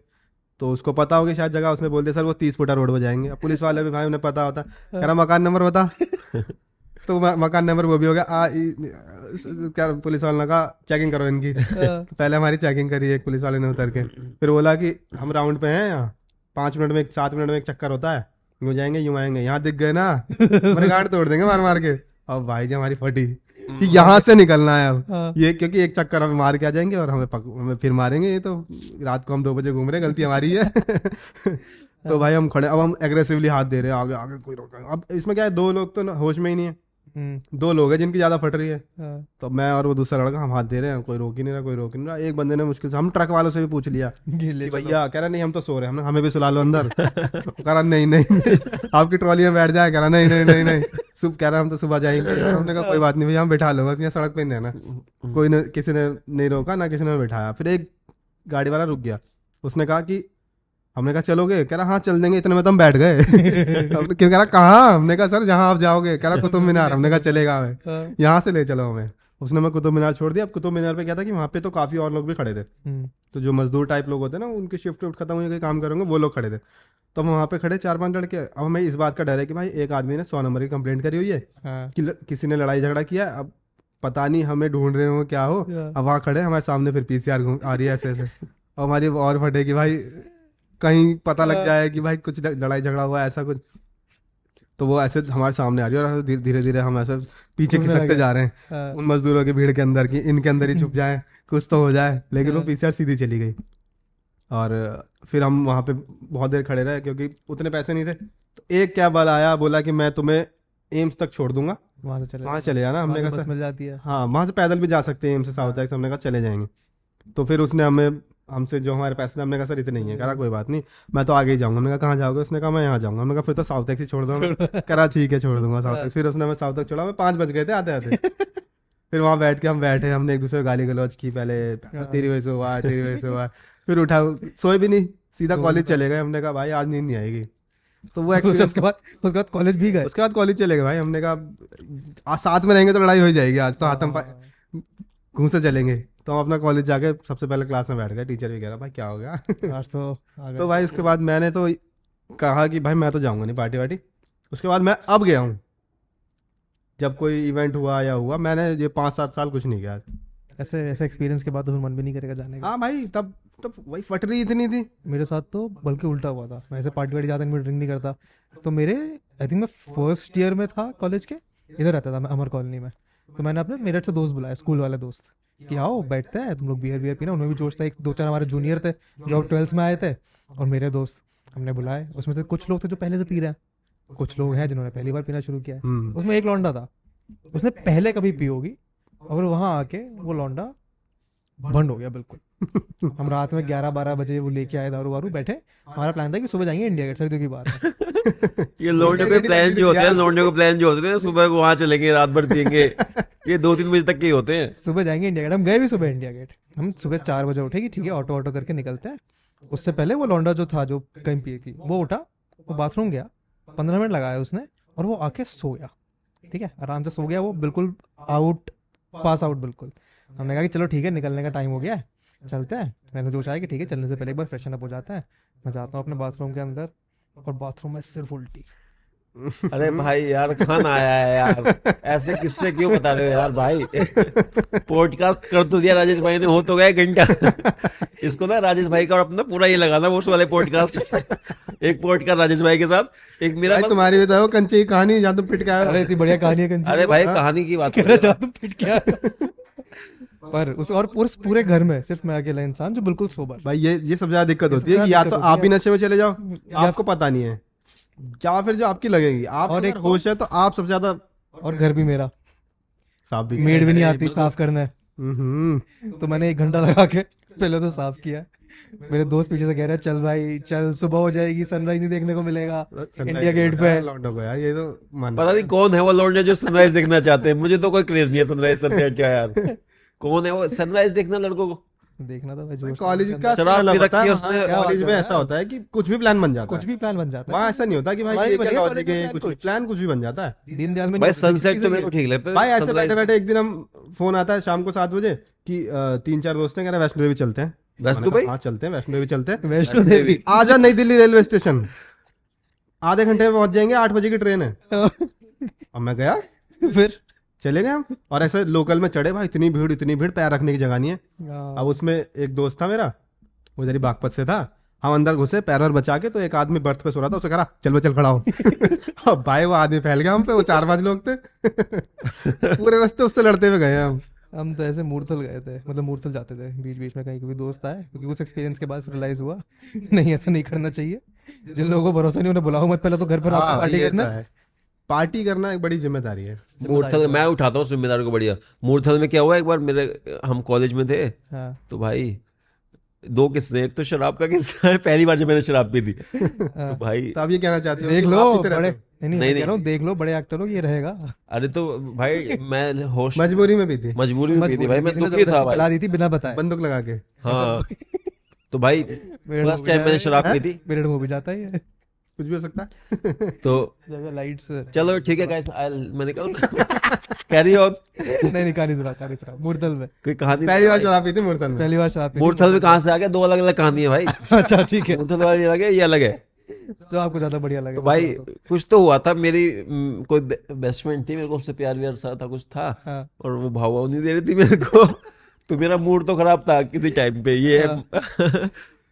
तो उसको पता होगी शायद जगह उसने बोल दिया सर वो तीस फुटा रोड पर जाएँगे। अब पुलिस वाले भी भाई उन्हें पता होता। कह रहा मकान नंबर बता। [laughs] तो मकान नंबर वो भी हो गया। आ, क्या पुलिस वाले ने कहा चेकिंग करो इनकी। तो [laughs] पहले हमारी चेकिंग करी एक पुलिस वाले ने उतर के। फिर बोला कि हम राउंड पे हैं यहाँ। पाँच मिनट में एक सात मिनट में एक चक्कर होता है। यूँ जाएँगे यूँ आएँगे। यहाँ दिख गए ना। [laughs] मेरे गांड तोड़ देंगे मार मार के। अब भाई जी हमारी फटी। कि यहाँ से निकलना है अब। हाँ। ये क्योंकि एक चक्कर हमें मार के आ जाएँगे और हमें पक, हमें फिर मारेंगे ये तो रात को हम दो बजे घूम रहे हैं गलती हमारी है। [laughs] तो भाई हम खड़े अब हम एग्रेसिवली हाथ दे रहे हैं आगे आगे कोई रोका अब इसमें क्या है दो लोग तो ना- होश में ही नहीं है। हम्म, दो लोग हैं जिनकी ज़्यादा फट रही है। हाँ, तो मैं और वो दूसरा लड़का हम हाथ दे रहे हैं कोई रोक ही नहीं रहा कोई रोक ही नहीं रहा। एक बंदे ने मुश्किल से हम ट्रक वालों से भी पूछ लिया। [laughs] भैया कह रहा नहीं हम तो सो रहे हैं हमें भी सुला लो अंदर। [laughs] कह रहा नहीं नहीं नहीं, आपकी ट्रॉली में बैठ जाए। कह रहा नहीं नहीं नहीं नहीं सुबह कह रहा हम तो सुबह जाएँगे। हमने कहा कोई बात नहीं भैया हम बैठा लो बस यहाँ सड़क पे ही रहना कोई ने किसी ने नहीं रोका ना किसी ने बैठाया। फिर एक गाड़ी वाला रुक गया। उसने कहा कि हमने कहा चलोगे? कह रहा हाँ चल देंगे इतने में तो हम बैठ गए। [laughs] क्यों कह रहा कहाँ? हमने कहा सर जहाँ आप जाओगे। कह रहा कुतुब मीनार। हमने कहा चलेगा हमें हाँ, यहाँ से ले चलो हमें। उसने हमें कुतुब मीनार छोड़ दिया। अब कुतुब मीनार पे क्या था कि वहाँ पे तो काफ़ी और लोग भी खड़े थे। हम्म, तो जो मजदूर टाइप लोग होते हैं ना उनकी शिफ्ट उफ्ट खत्म हुई कोई काम करेंगे वो लोग खड़े थे। तो हम वहाँ पे खड़े चार पाँच लड़के। अब हमें इस बात का डर है कि भाई एक आदमी ने सौ नंबर की कंप्लेंट करी हुई है हाँ, कि ल- किसी ने लड़ाई झगड़ा किया अब पता नहीं हमें ढूंढ रहे हो क्या हो। हाँ। अब वहाँ खड़े हमारे सामने फिर पीसीआर आ रही है ऐसे ऐसे। [laughs] और हमारी और फटे कि भाई कहीं पता लग जाए कि भाई कुछ लड़ाई झगड़ा हुआ है ऐसा कुछ। तो वो ऐसे हमारे सामने आ रही है और धीरे धीरे हम ऐसे पीछे खिसकते जा रहे हैं। हाँ, उन मजदूरों की भीड़ के अंदर की इनके अंदर ही [laughs] छुप जाए कुछ तो हो जाए लेकिन वो हाँ। पीसीआर सीधी चली गई। और फिर हम वहाँ पे बहुत देर खड़े रहे क्योंकि उतने पैसे नहीं थे। तो एक कैब वाला आया बोला कि मैं तुम्हें एम्स तक छोड़ दूँगा। वहाँ से चले वहाँ चले जाना हमने कहा मिल जाती है। हाँ वहाँ से पैदल भी जा सकते हैं एम्स से साउथ एक्स हमने कहा चले जाएँगे। तो फिर उसने हमें हमसे जो हमारे पैसे थे हमने कहा सर इतने नहीं है। कह रहा कोई बात नहीं मैं तो आगे ही जाऊँगा। हमने कहा कहाँ जाओगे? उसने कहा मैं यहाँ जाऊँगा। हमने कहा फिर तो साउथ एक्स ही छोड़ दो कह रहा ठीक है छोड़ दूँगा साउथ एक्स फिर उसने हमें साउथ तक छोड़ा। हमें पाँच बज गए थे आते आते। फिर वहाँ बैठ के हम बैठे हमने एक दूसरे को गाली गलौज की पहले। तेरी वजह से हुआ है, तेरी वजह से हुआ। फिर उठा सोए भी नहीं सीधा कॉलेज चले गए। हमने कहा भाई आज नींद नहीं आएगी। तो वो [laughs] experience- उसके बाद उसके बाद कॉलेज भी गए? उसके बाद कॉलेज चले गए भाई। हमने कहा आज साथ में रहेंगे तो लड़ाई हो जाएगी। आज तो हाथम घूसे चलेंगे। तो हम अपना कॉलेज जाके सबसे पहले क्लास में बैठ गए टीचर भी कह रहा भाई क्या हो गया? [laughs] आज तो तो भाई उसके बाद मैंने तो कहा कि भाई मैं तो जाऊँगा नहीं पार्टी वार्टी। उसके बाद मैं अब गया हूँ। जब कोई इवेंट हुआ या हुआ मैंने ये पाँच सात साल कुछ नहीं किया। ऐसे ऐसे एक्सपीरियंस के बाद तो फिर मन भी नहीं करेगा जाने का। हाँ भाई तब तब वही फटरी इतनी थी। मेरे साथ तो बल्कि उल्टा हुआ था। मैं ऐसे पार्टी वार्टी जाता नहीं ड्रिंक नहीं करता। तो मेरे आई थिंक मैं फ़र्स्ट ईयर में था कॉलेज के इधर रहता था मैं अमर कॉलोनी में। तो मैंने अपने मेरठ से दोस्त बुलाया स्कूल वाले दोस्त। कि आओ बैठते हैं तुम लोग बियर बियर पीना। उनमें भी जोश था एक दो चार हमारे जूनियर थे जो अब ट्वेल्थ में आए थे और मेरे दोस्त हमने बुलाए। उसमें से कुछ लोग थे जो पहले से पी रहे हैं। कुछ लोग हैं जिन्होंने पहली बार पीना शुरू किया है। हम्म। उसमें एक लौंडा था। उसने पहले कभी पी होगी और वहाँ आके वो लौंडा बंद हो गया बिल्कुल। [laughs] हम रात में ग्यारह बारह बजे वो लेके आए दारू वारू बैठे। हमारा प्लान था कि सुबह जाएँगे इंडिया गेट सर्दियों की बात [laughs] ये लौंडे के प्लान जो होते हैं लौंडे के प्लान जो होते हैं सुबह को वहाँ चलेंगे रात भर पियेंगे। [laughs] ये दो तीन बजे तक के होते हैं। सुबह जाएँगे इंडिया गेट हम गए भी सुबह इंडिया गेट हम सुबह चार बजे उठे कि ठीक है ऑटो ऑटो करके निकलते हैं। उससे पहले वो लौंडा जो था जो कहीं पिए थी वो उठा वो बाथरूम गया। पंद्रह मिनट लगाया उसने और वो आके सो गया। ठीक है आराम से सो गया वो बिल्कुल आउट पास आउट बिल्कुल। हमने कहा कि चलो ठीक है निकलने का टाइम हो गया है चलते हैं। मैंने सोचा है कि ठीक है चलने से पहले एक बार फ्रेशन अप हो जाता है। मैं जाता हूँ अपने बाथरूम के अंदर और बाथरूम में सिर्फ़ उल्टी। अरे भाई यार खाना आया है यार। ऐसे किस्से क्यों बता रहे हो यार भाई? पॉडकास्ट कर तो दिया राजेश भाई ने हो तो गया घंटा। इसको ना राजेश भाई का और अपना पूरा ये लगाना वो उस वाले पॉडकास्ट एक पॉडकास्ट राजेश भाई के साथ एक मेरा भाई बस तुम्हारी बताओ कंचे की कहानी जहाँ तुम पिट के अरे इतनी बढ़िया कहानी है कंची। अरे भाई कहानी की बात कर कह रहे रहा था पिट क्या पर उस और उस पूरे घर में सिर्फ़ मैं अकेला इंसान जो बिल्कुल सोबर। भाई ये ये सबसे ज़्यादा दिक्कत होती है कि या तो आप भी नशे में चले जाओ आपको पता नहीं है। या फिर जो आपकी लगेगी आप और एक- होश है तो आप सबसे ज़्यादा और घर भी मेरा। साफ़ भी मेड भी नहीं आती साफ़ करने। हम्म। तो मैंने एक घंटा लगा के पहले तो साफ़ किया। मेरे दोस्त पीछे से कह रहे हैं चल भाई चल सुबह हो जाएगी सनराइज नहीं देखने को मिलेगा। इंडिया गेट पे। लौंडो को यार ये तो पता नहीं कौन है वो लौंडे जो सनराइज देखना चाहते हैं। मुझे तो कोई क्रेज नहीं है सनराइज सनसेट का यार? [laughs] कौन है वो? सनराइज देखना लड़कों को। देखना था भाई कॉलेज का शराब पी है रखी है हाँ, उसने, कॉलेज में ऐसा होता है कि कुछ भी प्लान बन जाता है। कुछ भी प्लान बन जाता है। वहाँ ऐसा नहीं होता कि भाई ये क्या लॉजिक है कुछ। प्लान कुछ भी बन जाता है। दीन दयाल में भाई सनसेट तो मेरे को ठीक लगता है। भाई ऐसे बैठे बैठे एक दिन हम फ़ोन आता है शाम को सात बजे कि तीन चार दोस्त हैं कह रहे वैष्णो देवी चलते हैं। वैष्णो भाई हाँ चलते हैं वैष्णो देवी चलते हैं। वैष्णो देवी। आ आजा नई दिल्ली रेलवे स्टेशन। आधे घंटे में पहुँच जाएँगे आठ बजे की ट्रेन है। [laughs] अब मैं गया? फिर? चले गए हम। और ऐसे लोकल में चढ़े भाई इतनी भीड़ इतनी भीड़ पैर रखने की जगह नहीं है। हाँ, अब उसमें एक दोस्त था मेरा वो जरी बागपत से था। हम अंदर घुसे पैर वैर बचा के तो एक आदमी बर्थ पे सो रहा था उसे कहा चल वो चल खड़ा हो। [laughs] अब भाई वो आदमी फैल गया हम पे वो चार पाँच लोग थे। [laughs] पूरे रास्ते उससे लड़ते हुए गए हम। हम तो ऐसे मूर्थल गए थे मतलब मूर्थल जाते थे बीच बीच में कहीं कोई दोस्त आए क्योंकि उस एक्सपीरियंस के बाद रियलाइज़ हुआ [laughs] नहीं ऐसा नहीं करना चाहिए। जिन लोगों को भरोसा नहीं उन्हें बुलाओ मत पहले तो घर पर हाँ, पार्टी तो करना। है। पार्टी करना एक बड़ी ज़िम्मेदारी है। मूर्थल मैं उठाता हूँ ज़िम्मेदारी को बढ़िया। मूर्थल में क्या हुआ एक बार मेरे हम कॉलेज में थे हाँ। तो भाई दो किस्से एक तो शराब का किस्सा है पहली बार जब मैंने शराब पी थी। [laughs] तो भाई तो आप ये कहना चाहते हो देख लो बड़े नहीं नहीं नहीं, मैं कह रहा हूँ देख लो बड़े एक्टर हो ये रहेगा। अरे तो भाई [laughs] मैं होश मजबूरी में भी थी। मजबूरी में पी थी भाई मैं दुखी था भाई। पिला दी थी बिना बताए। बंदूक लगा के। हाँ तो भाई [laughs] फ़र्स्ट टाइम मैंने शराब पी थी। पीरियड मूवी जाता है ये। कुछ भी हो सकता है। तो लाइट्स चलो ठीक है गाइस आई मैं निकल कैरी ऑन नहीं नहीं कहानी सुना कहानी सुना। मूर्थल में। कोई कहानी पहली बार शराब पी थी मूर्तन में। पहली बार शराब पी थी। मूर्थल में कहाँ से आ गया? दो अलग अलग कहानी है भाई। [laughs] अच्छा ठीक है। मूर्थल वाली अलग है ये अलग है। जो आपको ज़्यादा बढ़िया लगे तो भाई कुछ तो हुआ था मेरी कोई बेस्ट फ्रेंड थी मेरे को उससे प्यार व्यार सा था कुछ था। हाँ। और वो भाव नहीं दे रही थी मेरे को। [laughs] तो मेरा मूड तो खराब था किसी टाइम पे ये [laughs]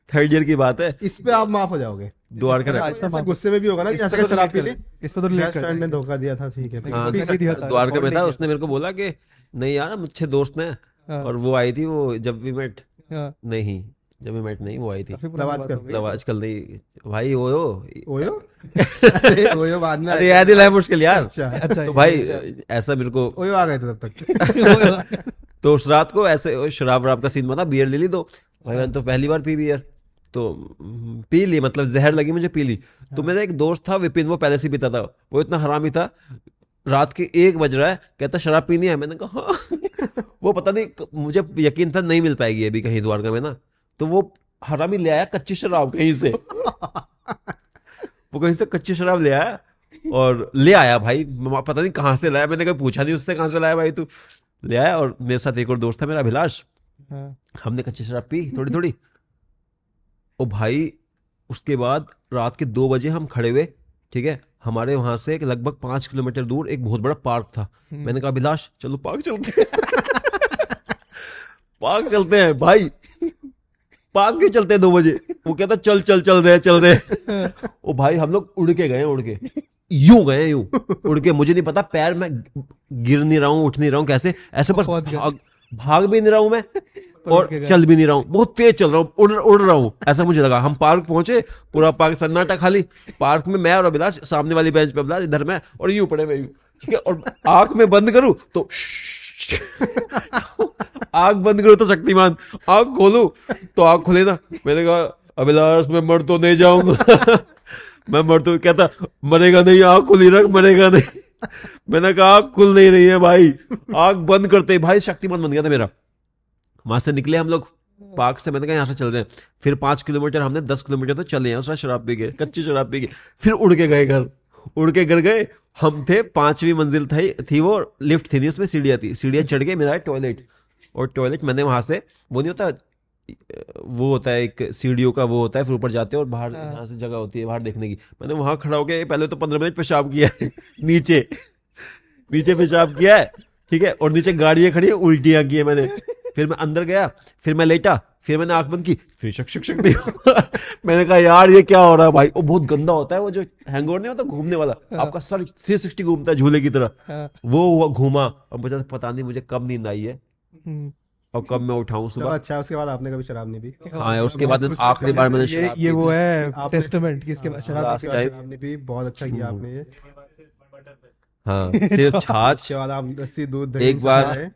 थर्ड ईयर की बात है। इस पे आप माफ़ हो जाओगे। द्वारका तो गुस्से में भी होगा ना कि ऐसे शराब पी ली। इस तो रिलेट फ्रेंड ने धोखा दिया था ठीक है। में था। उसने मेरे को बोला कि नहीं यार अच्छे दोस्त हैं। हाँ। और वो आई थी वो जब भी मेट हाँ, नहीं जब भी मेट नहीं वो आई थी। मतलब आजकल नहीं भाई वो यो। ओयो ओयो बाद में अरे। याद मुश्किल यार। अच्छा। अच्छा तो भाई ऐसा मेरे को ओयो आ गए थे तब तक। [laughs] तो उस रात को ऐसे शराब वराब का सीन बना बियर ले ली तो भाई मैंने तो पहली बार पी बियर तो पी ली मतलब जहर लगी मुझे पी ली। तो मेरा एक दोस्त था विपिन वो पहले से पीता था। वो इतना हरामी था। रात के एक बज रहा है कहता शराब पीनी है? मैंने कहा हाँ। वो पता नहीं मुझे यकीन था नहीं मिल पाएगी अभी कहीं द्वारका में ना। तो वो हरामी ले आया कच्ची शराब कहीं से। वो कहीं से कच्ची शराब ले आया और ले आया भाई। पता नहीं कहाँ से लाया मैंने कभी पूछा नहीं उससे कहाँ से लाया भाई तू। ले आया और मेरे साथ एक और दोस्त था मेरा अभिलाष। हाँ, हमने कच्ची शराब पी थोड़ी थोड़ी ओ भाई उसके बाद रात के दो बजे हम खड़े हुए ठीक है? हमारे वहाँ से लगभग पाँच किलोमीटर दूर एक बहुत बड़ा पार्क था। मैंने कहा अभिलाष चलो पार्क चलते हैं। [laughs] पार्क चलते हैं भाई। पार्क क्यों चलते हैं दो बजे? वो कहता चल चल चल रहे चल रहे। [laughs] ओ भाई हम लोग उड़ के गए उड़ के। यूँ गए यूँ। उड़ के मुझे नहीं पता पैर में गिर नहीं रहा हूँ उठ नहीं रहा हूँ कैसे? ऐसे बस भाग भाग भी नहीं रहा हूँ मैं। और चल भी नहीं रहा हूँ। बहुत तेज चल रहा हूँ उड़ उड़ रहा हूँ। ऐसा मुझे लगा। हम पार्क पहुँचे पूरा पार्क सन्नाटा खाली। पार्क में मैं और अभिलाष सामने वाली बेंच पे अभिलाष इधर मैं और यूँ पड़े हुए यूँ। ठीक है? और आँख में बंद करूँ तो आँख बंद करूँ तो शक्तिमान। आँख खोलूं तो आँख खोले ना। मैंने कहा अभिलाष मैं मर तो नहीं जाऊँगा। [laughs] मैं मर तो कहता मरेगा नहीं आँख खुली रख मरेगा नहीं। मैंने कहा आँख खुल नहीं रही है भाई। आँख बंद करते भाई शक्तिमान बन गया था मेरा। वहाँ से निकले हम लोग पार्क से मैंने कहा यहाँ से चल रहे हैं। फिर पाँच किलोमीटर हमने दस किलोमीटर तो चले हैं उसका शराब पी गए कच्ची शराब पी गए। फिर उड़ के गए घर उड़ के घर गए। हम थे पांचवी मंजिल थी थी वो लिफ्ट थी नहीं उसमें सीढ़ियाँ थी। सीढ़ियाँ चढ़ के मेरा टॉयलेट और टॉयलेट मैंने वहाँ से वो नहीं होता वो होता है एक सीढ़ियों का वो होता है फिर ऊपर जाते हैं और बाहर यहाँ से जगह होती है बाहर देखने की। मैंने वहाँ खड़ा होकर पहले तो पंद्रह मिनट पेशाब किया है [laughs] नीचे। नीचे पेशाब किया है ठीक है? और नीचे गाड़ियाँ खड़ी है उल्टियाँ की है मैंने। फिर मैं अंदर गया फिर मैं लेटा फिर मैंने आँख बंद की फिर शक शक शक नहीं [laughs] मैंने कहा यार ये क्या हो रहा है भाई? वो बहुत गंदा होता है वो जो हैंगओवर नहीं होता घूमने वाला आपका सर 360 घूमता है झूले की तरह। हाँ। वो हुआ घूमा और मुझे पता नहीं मुझे कब नींद आई है। हम्म। और कब मैं उठाऊं सुबह। अच्छा उसके बाद आपने कभी शराब नहीं पी? हाँ उसके बाद आखिरी बार मैंने ये शराब ये वो है टेस्टामेंट कि इसके बाद शराब time- शराब नहीं पी बहुत अच्छा किया आपने ये। हाँ फिर छाछ। एक बार।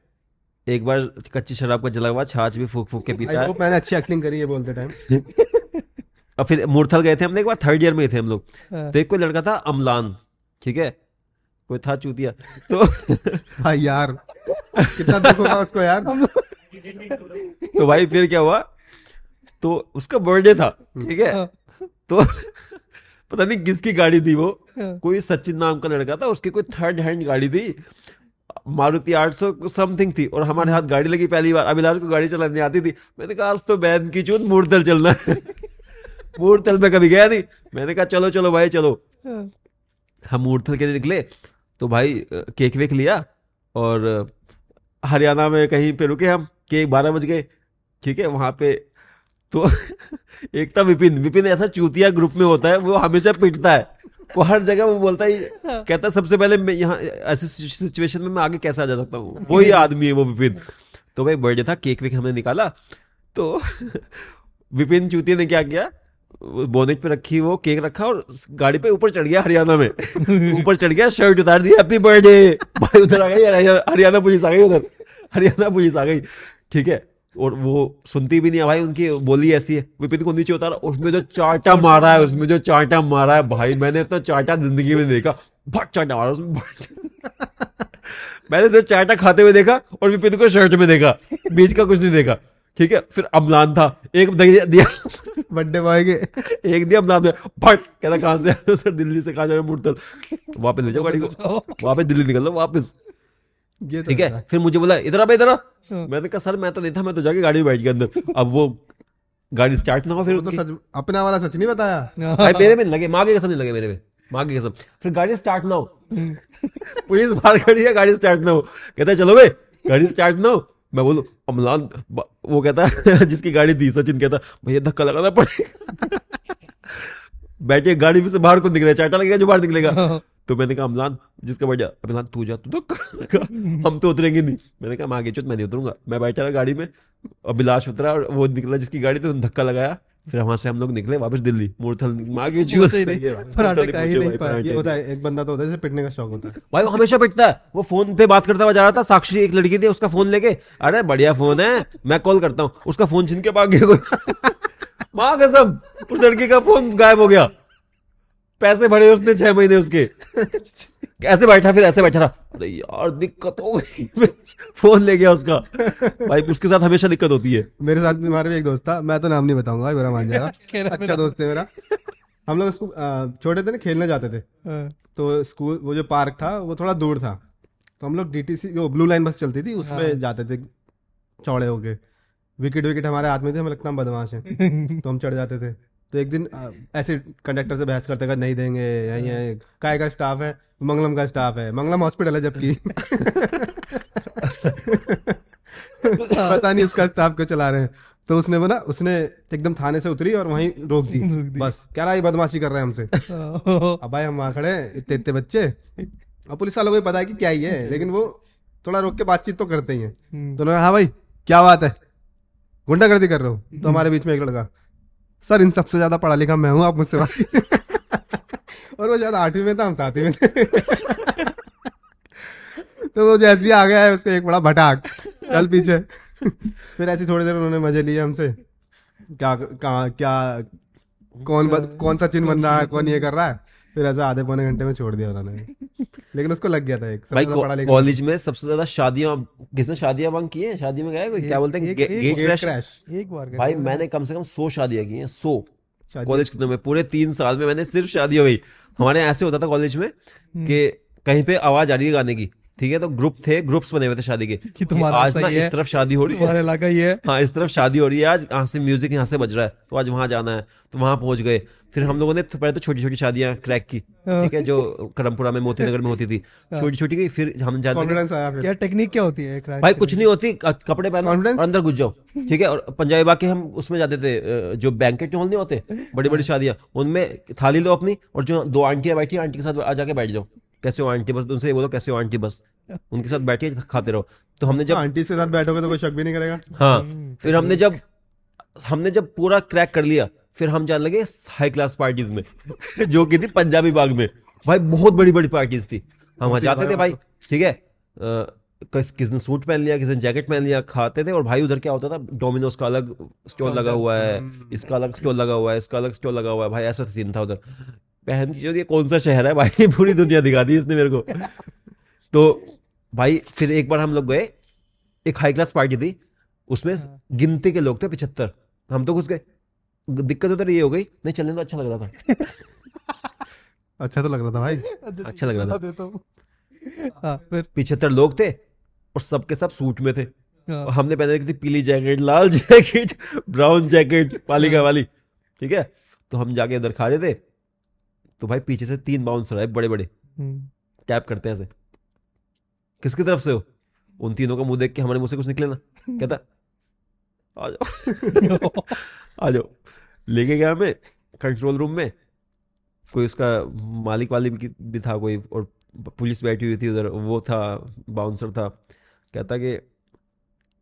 एक बार कच्ची शराब का जला हुआ छाछ भी फूक फूक के पीता है। मैंने अच्छी एक्टिंग करी है बोलते टाइम [laughs] और फिर मूर्थल गए थे हमने एक बार थर्ड ईयर में थे हम लोग। हाँ। तो एक कोई लड़का था अमलान ठीक है? कोई था चूतिया। तो [laughs] भाई यार कितना दुख होगा उसको यार। [laughs] तो भाई फिर क्या हुआ? तो उसका बर्थडे था ठीक है? हाँ। तो पता नहीं किसकी गाड़ी थी वो। हाँ। कोई सचिन नाम का लड़का था उसकी कोई थर्ड हैंड गाड़ी थी। मारुति आठ सौ समथिंग थी और हमारे हाथ गाड़ी लगी पहली बार। अभिलाष को गाड़ी चलानी आती थी। मैंने कहा आज तो बैन की चून मूर्तल चलना है। [laughs] मूर्तल में कभी गया नहीं। मैंने कहा चलो चलो भाई चलो। हाँ। हम मूर्थल के लिए निकले तो भाई केक वेक लिया और हरियाणा में कहीं पे रुके हम। केक बारह बज गए। ठीक है वहाँ पे तो [laughs] एक था विपिन। विपिन ऐसा चूतिया ग्रुप में होता है वो हमेशा पिटता है। वो हर जगह वो बोलता है कहता है सबसे पहले मैं यहाँ ऐसी सिचुएशन में मैं आगे कैसे आ जा सकता हूँ? वही आदमी है वो विपिन। तो भाई बर्थडे था केक वेक हमने निकाला तो [laughs] विपिन चूतिया ने क्या किया बोनेट पे रखी वो केक रखा और गाड़ी पे ऊपर चढ़ गया हरियाणा में। [laughs] ऊपर चढ़ गया शर्ट उतार दी हैप्पी बर्थडे भाई उधर आ गई हरियाणा पुलिस आ गई उधर। हरियाणा पुलिस आ गई ठीक है। और वो सुनती भी नहीं है भाई उनकी बोली ऐसी है विपिन को नीचे उतारा उसमें जो चाटा मारा है उसमें जो चाटा मारा है भाई मैंने इतना चाटा ज़िंदगी में देखा भट चाटा मारा उसमें भट। [laughs] मैंने सिर्फ़ चाटा खाते हुए देखा और विपिन को शर्ट में देखा बीच का कुछ नहीं देखा ठीक है? फिर अमलान था एक दिया बर्थडे बॉय के। एक दिया अमलान ने फट कहता कहाँ से सर दिल्ली से कहा जा रहे मुड़तल वापस ले जाओ गाड़ी को। [laughs] वापस दिल्ली निकल लो वापस। ये तो ठीक है? फिर मुझे बोला इधर आ इधर आ। मैंने कहा सर मैं तो नहीं था मैं तो जाके गाड़ी में बैठ गया अंदर। अब वो गाड़ी स्टार्ट ना हो फिर तो सच अपना वाला सच नहीं बताया। [laughs] भाई मेरे में लगे माँ की कसम नहीं लगे मेरे में माँ की कसम। फिर गाड़ी स्टार्ट ना हो। [laughs] पुलिस बाहर खड़ी है गाड़ी स्टार्ट ना हो। कहता है चलो बे गाड़ी स्टार्ट ना हो। मैं बोलू अमलान वो कहता है [laughs] जिसकी गाड़ी थी सचिन कहता भैया धक्का लगाना पड़ेगा। बैठे गाड़ी में से बाहर को निकले चाटा लगेगा जो बाहर निकलेगा। तो मैंने कहा अमलान जिसका बढ़िया अमलान तू जा तू [laughs] लगा हम तो उतरेंगे नहीं। मैंने कहा मैं आगे चुत मैं नहीं उतरूँगा। मैं बैठा रहा गाड़ी में अभिलाष उतरा और वो निकला जिसकी गाड़ी उसने धक्का लगाया। फिर वहाँ से हम लोग निकले वापस दिल्ली। मूर्थल माँ की चूत पराठे खा ही नहीं। होता है एक बंदा तो होता है पिटने का शौक होता है। भाई वो हमेशा पिटता है। वो फ़ोन पे बात करता हुआ जा रहा था साक्षी एक लड़की थी उसका फ़ोन लेके अरे बढ़िया फ़ोन है मैं कॉल करता हूँ। उसका फ़ोन छीन के भाग गया माँ कसम उस लड़की का फ़ोन गायब हो गया। पैसे भरे उसने छह महीने उसके। ऐसे बैठा फिर ऐसे बैठा रहा अरे यार दिक्कत हो गई। फ़ोन ले गया उसका। भाई उसके साथ हमेशा दिक्कत होती है। मेरे साथ भी हमारे भी एक दोस्त था। मैं तो नाम नहीं बताऊँगा बुरा मान जाएगा। [laughs] अच्छा दोस्त है मेरा। हम लोग स्कूल छोटे थे ना खेलने जाते थे। हाँ। तो स्कूल वो जो पार्क था वो थोड़ा दूर था। तो हम लोग डी डीटीसी जो ब्लू लाइन बस चलती थी उसमें जाते थे चौड़े होके। विकेट विकेट हमारे हाथ में थे हमें लगता हम बदमाश हैं। [laughs] तो हम चढ़ जाते थे। तो एक दिन ऐसे कंडक्टर से बहस करते कर नहीं देंगे यही है। काय का स्टाफ है? मंगलम का स्टाफ है। मंगलम हॉस्पिटल है जबकि। [laughs] पता नहीं उसका स्टाफ क्यों चला रहे हैं। तो उसने बोला उसने एकदम थाने से उतरी और वहीं रोक दी। [laughs] दी। बस। क्या रहा ये बदमाशी कर रहे हैं हमसे। हाँ। अब भाई हम वहाँ खड़े इतने इतने बच्चे। और पुलिस वालों को पता है कि क्या ही है लेकिन वो थोड़ा रोक के बातचीत तो करते ही है। हम्म। तो उन्होंने हाँ भाई क्या बात है? गुंडागर्दी कर रहे हो? तो हमारे बीच में एक लड़का, सर, इन सबसे ज़्यादा पढ़ा लिखा मैं हूँ, आप मुझसे [laughs] और वो शायद आठवीं में था, हम सातवीं में थे। [laughs] तो वो जैसे ही आ गया है, उसको एक बड़ा भटाक, चल पीछे। [laughs] फिर ऐसी थोड़ी देर उन्होंने मज़े लिए हमसे। क्या, कहाँ, क्या, कौन कौन सा चिन्ह बन रहा है, कौन ये कर रहा है? फिर ऐसा आधे पौने घंटे में छोड़ दिया उन्होंने। [laughs] लेकिन उसको लग गया था एक भाई कॉलेज में सबसे ज़्यादा शादियाँ किसने शादियाँ बंग की है? शादी में गया कोई? क्या बोलते हैं? गे- गेट क्रैश एक बार भाई मैंने कम से कम सो शादियाँ की हैं सौ। कॉलेज के में पूरे तीन साल में मैंने सिर्फ़ शादी हुई। हमारे ऐसे होता था कॉलेज में कि कहीं पे आवाज़ आ रही है गाने की। ठीक है तो ग्रुप थे ग्रुप्स बने हुए थे शादी के। कि तुम्हारा आज ना इस तरफ़ शादी हो रही है। इलाका ये है। हाँ इस तरफ़ शादी हो रही है। आज यहाँ से म्यूज़िक यहाँ से बज रहा है तो आज वहाँ जाना है तो वहाँ पहुँच गए। फिर हम लोगों ने तो पहले तो छोटी छोटी शादियाँ क्रैक की ठीक है जो करमपुरा में मोती नगर में होती थी। छोटी छोटी की फिर हम जानते फिर। क्या टेक्निक क्या होती है भाई कुछ नहीं होती कपड़े पहनो और अंदर घुस जाओ ठीक है और पंजाबी बाग के हम उसमें जाते थे जो बैंकेट हॉल नहीं होते बड़ी बड़ी शादियाँ उनमें थाली लो अपनी और जो दो आंटियाँ बैठी आंटी के साथ आ जाके बैठ जाओ। कैसे हो आंटी बस उनसे बोलो कैसे हो आंटी बस। उनके साथ बैठ के खाते रहो। तो हमने जब आंटी के साथ बैठोगे तो कोई शक भी नहीं करेगा। हाँ फिर हमने जब हमने जब पूरा क्रैक कर लिया फिर हम जाने लगे हाई क्लास पार्टीज़ में जो कि थी पंजाबी बाग में। भाई बहुत बड़ी बड़ी पार्टीज़ थी। हम वहाँ जाते थे भाई। ठीक है? किस किसने सूट पहन लिया किसने जैकेट पहन लिया खाते थे और भाई उधर क्या होता था? डोमिनोज का अलग स्टॉल लगा हुआ है इसका अलग स्टॉल लगा हुआ है इसका अलग स्टॉल लगा हुआ है। भाई ऐसा सीन था उधर। पहन की जो ये कौन सा शहर है भाई? पूरी दुनिया दिखा दी इसने मेरे को। तो भाई फिर एक बार हम लोग गए एक हाई क्लास पार्टी थी उसमें गिनती के लोग थे पिछहत्तर। हम तो घुस गए। दिक्कत उधर ये हो गई नहीं चलने तो अच्छा लग रहा था। [laughs] अच्छा तो लग रहा था भाई। अच्छा लग रहा था। हाँ। फिर? पिछहत्तर लोग थे और सबके सब सूट में थे। हाँ। और हमने पहने रखी थी पीली जैकेट लाल जैकेट ब्राउन जैकेट पालिका वाली ठीक है? तो हम जाके उधर खा रहे थे। तो भाई पीछे से तीन बाउंसर आए बड़े बड़े टैप करते हैं ऐसे। किसकी तरफ़ से हो? उन तीनों का मुँह देख के हमारे मुँह से कुछ निकले ना। कहता आ जाओ। [laughs] आ जाओ। लेके गया हमें कंट्रोल रूम में। कोई उसका मालिक वाली भी, भी था कोई और पुलिस बैठी हुई थी उधर। वो था बाउंसर था। कहता कि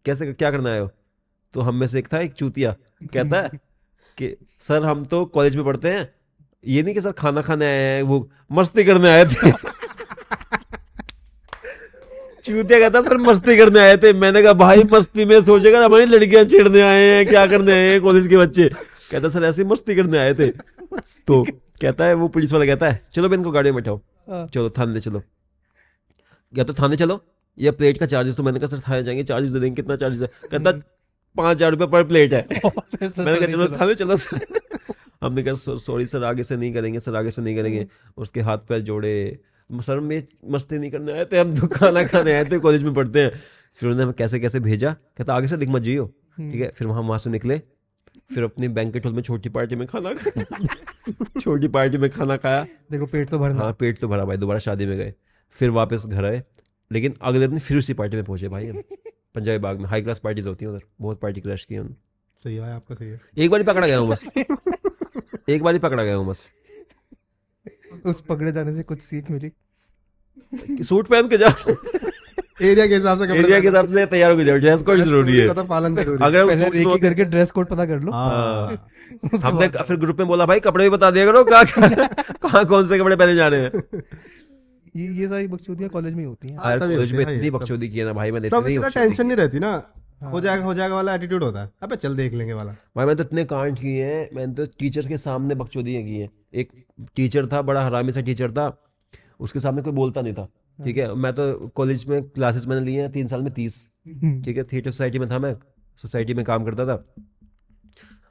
कैसे क्या करना है? तो हम में से एक था एक चूतिया। कहता है कि सर हम तो कॉलेज में पढ़ते हैं। ये नहीं कि सर खाना खाने आए हैं वो मस्ती करने आए थे। चूतिया कहता सर मस्ती करने आए थे। मैंने कहा भाई मस्ती में सोचेगा हमारी लड़कियाँ छेड़ने आए हैं क्या करने आए हैं कॉलेज के बच्चे? कहता सर ऐसे मस्ती करने आए थे। तो कहता है वो पुलिस वाला कहता है चलो मैं इनको गाड़ी में बैठाओ। हाँ। चलो थाने चलो। या तो थाने चलो। या प्लेट का चार्जेस तो मैंने कहा सर थाने जाएँगे चार्जेस दे देंगे। कितना चार्जेस है? कहता पाँच हज़ार रुपये पर प्लेट है। [laughs] मैंने कहा चलो। थाने चलो सर। हमने कहा सॉरी सर आगे से नहीं करेंगे सर आगे से नहीं करेंगे। उसके हाथ पैर जोड़े सर में मस्ती नहीं करने आए थे हम तो खाना खाने आए थे कॉलेज में पढ़ते हैं। फिर उन्होंने हमें कैसे कैसे भेजा? कहता आगे से दिख मत जाइयो ठीक है? फिर हम वहाँ से निकले। फिर अपनी बैंकेट हॉल में छोटी पार्टी में खाना खाया। [laughs] छोटी पार्टी में खाना खाया। देखो पेट तो भरा हाँ पेट तो भरा भाई दोबारा शादी में गए। फिर वापस घर आए। लेकिन अगले दिन फिर उसी पार्टी में पहुँचे भाई हम। पंजाबी बाग में। हाई क्लास पार्टीज़ होती हैं उधर। बहुत पार्टी क्रैश की उन्होंने। सही है आपका सही है। एक बार ही पकड़ा गया हूँ बस। [laughs] एक बार ही पकड़ा गया हूँ बस। उस पकड़े जाने से कुछ सीख मिली। सूट पहन के जाओ। एरिया के हिसाब से एरिया के हिसाब से तैयार हो जाओ। ड्रेस कोड ज़रूरी है। तो पालन ज़रूरी अगर एक में एक करके ड्रेस कोड पता कर लो। हाँ। हमने फिर ग्रुप में बोला भाई कपड़े भी बता दिया करो कहाँ कहाँ कौन से कपड़े पहने जा रहे हैं? ये ये सारी बकचोदियाँ कॉलेज में होती हैं। कॉलेज में है इतनी भाई, बकचोदी की है ना भाई मैंने टेंशन नहीं रहती ना। हो जाएगा हो जाएगा वाला एटीट्यूड होता है। अबे चल देख लेंगे वाला। भाई, मैंने तो इतने कांड किए हैं, मैंने तो टीचर्स के सामने बकचोदियाँ की हैं। एक टीचर था, बड़ा हरामी सा टीचर था, उसके सामने कोई बोलता नहीं था, ठीक है? मैं तो कॉलेज में क्लासेस मैंने लिए हैं, तीन साल में तीस, ठीक है? थिएटर सोसाइटी में था मैं सोसाइटी में काम करता था।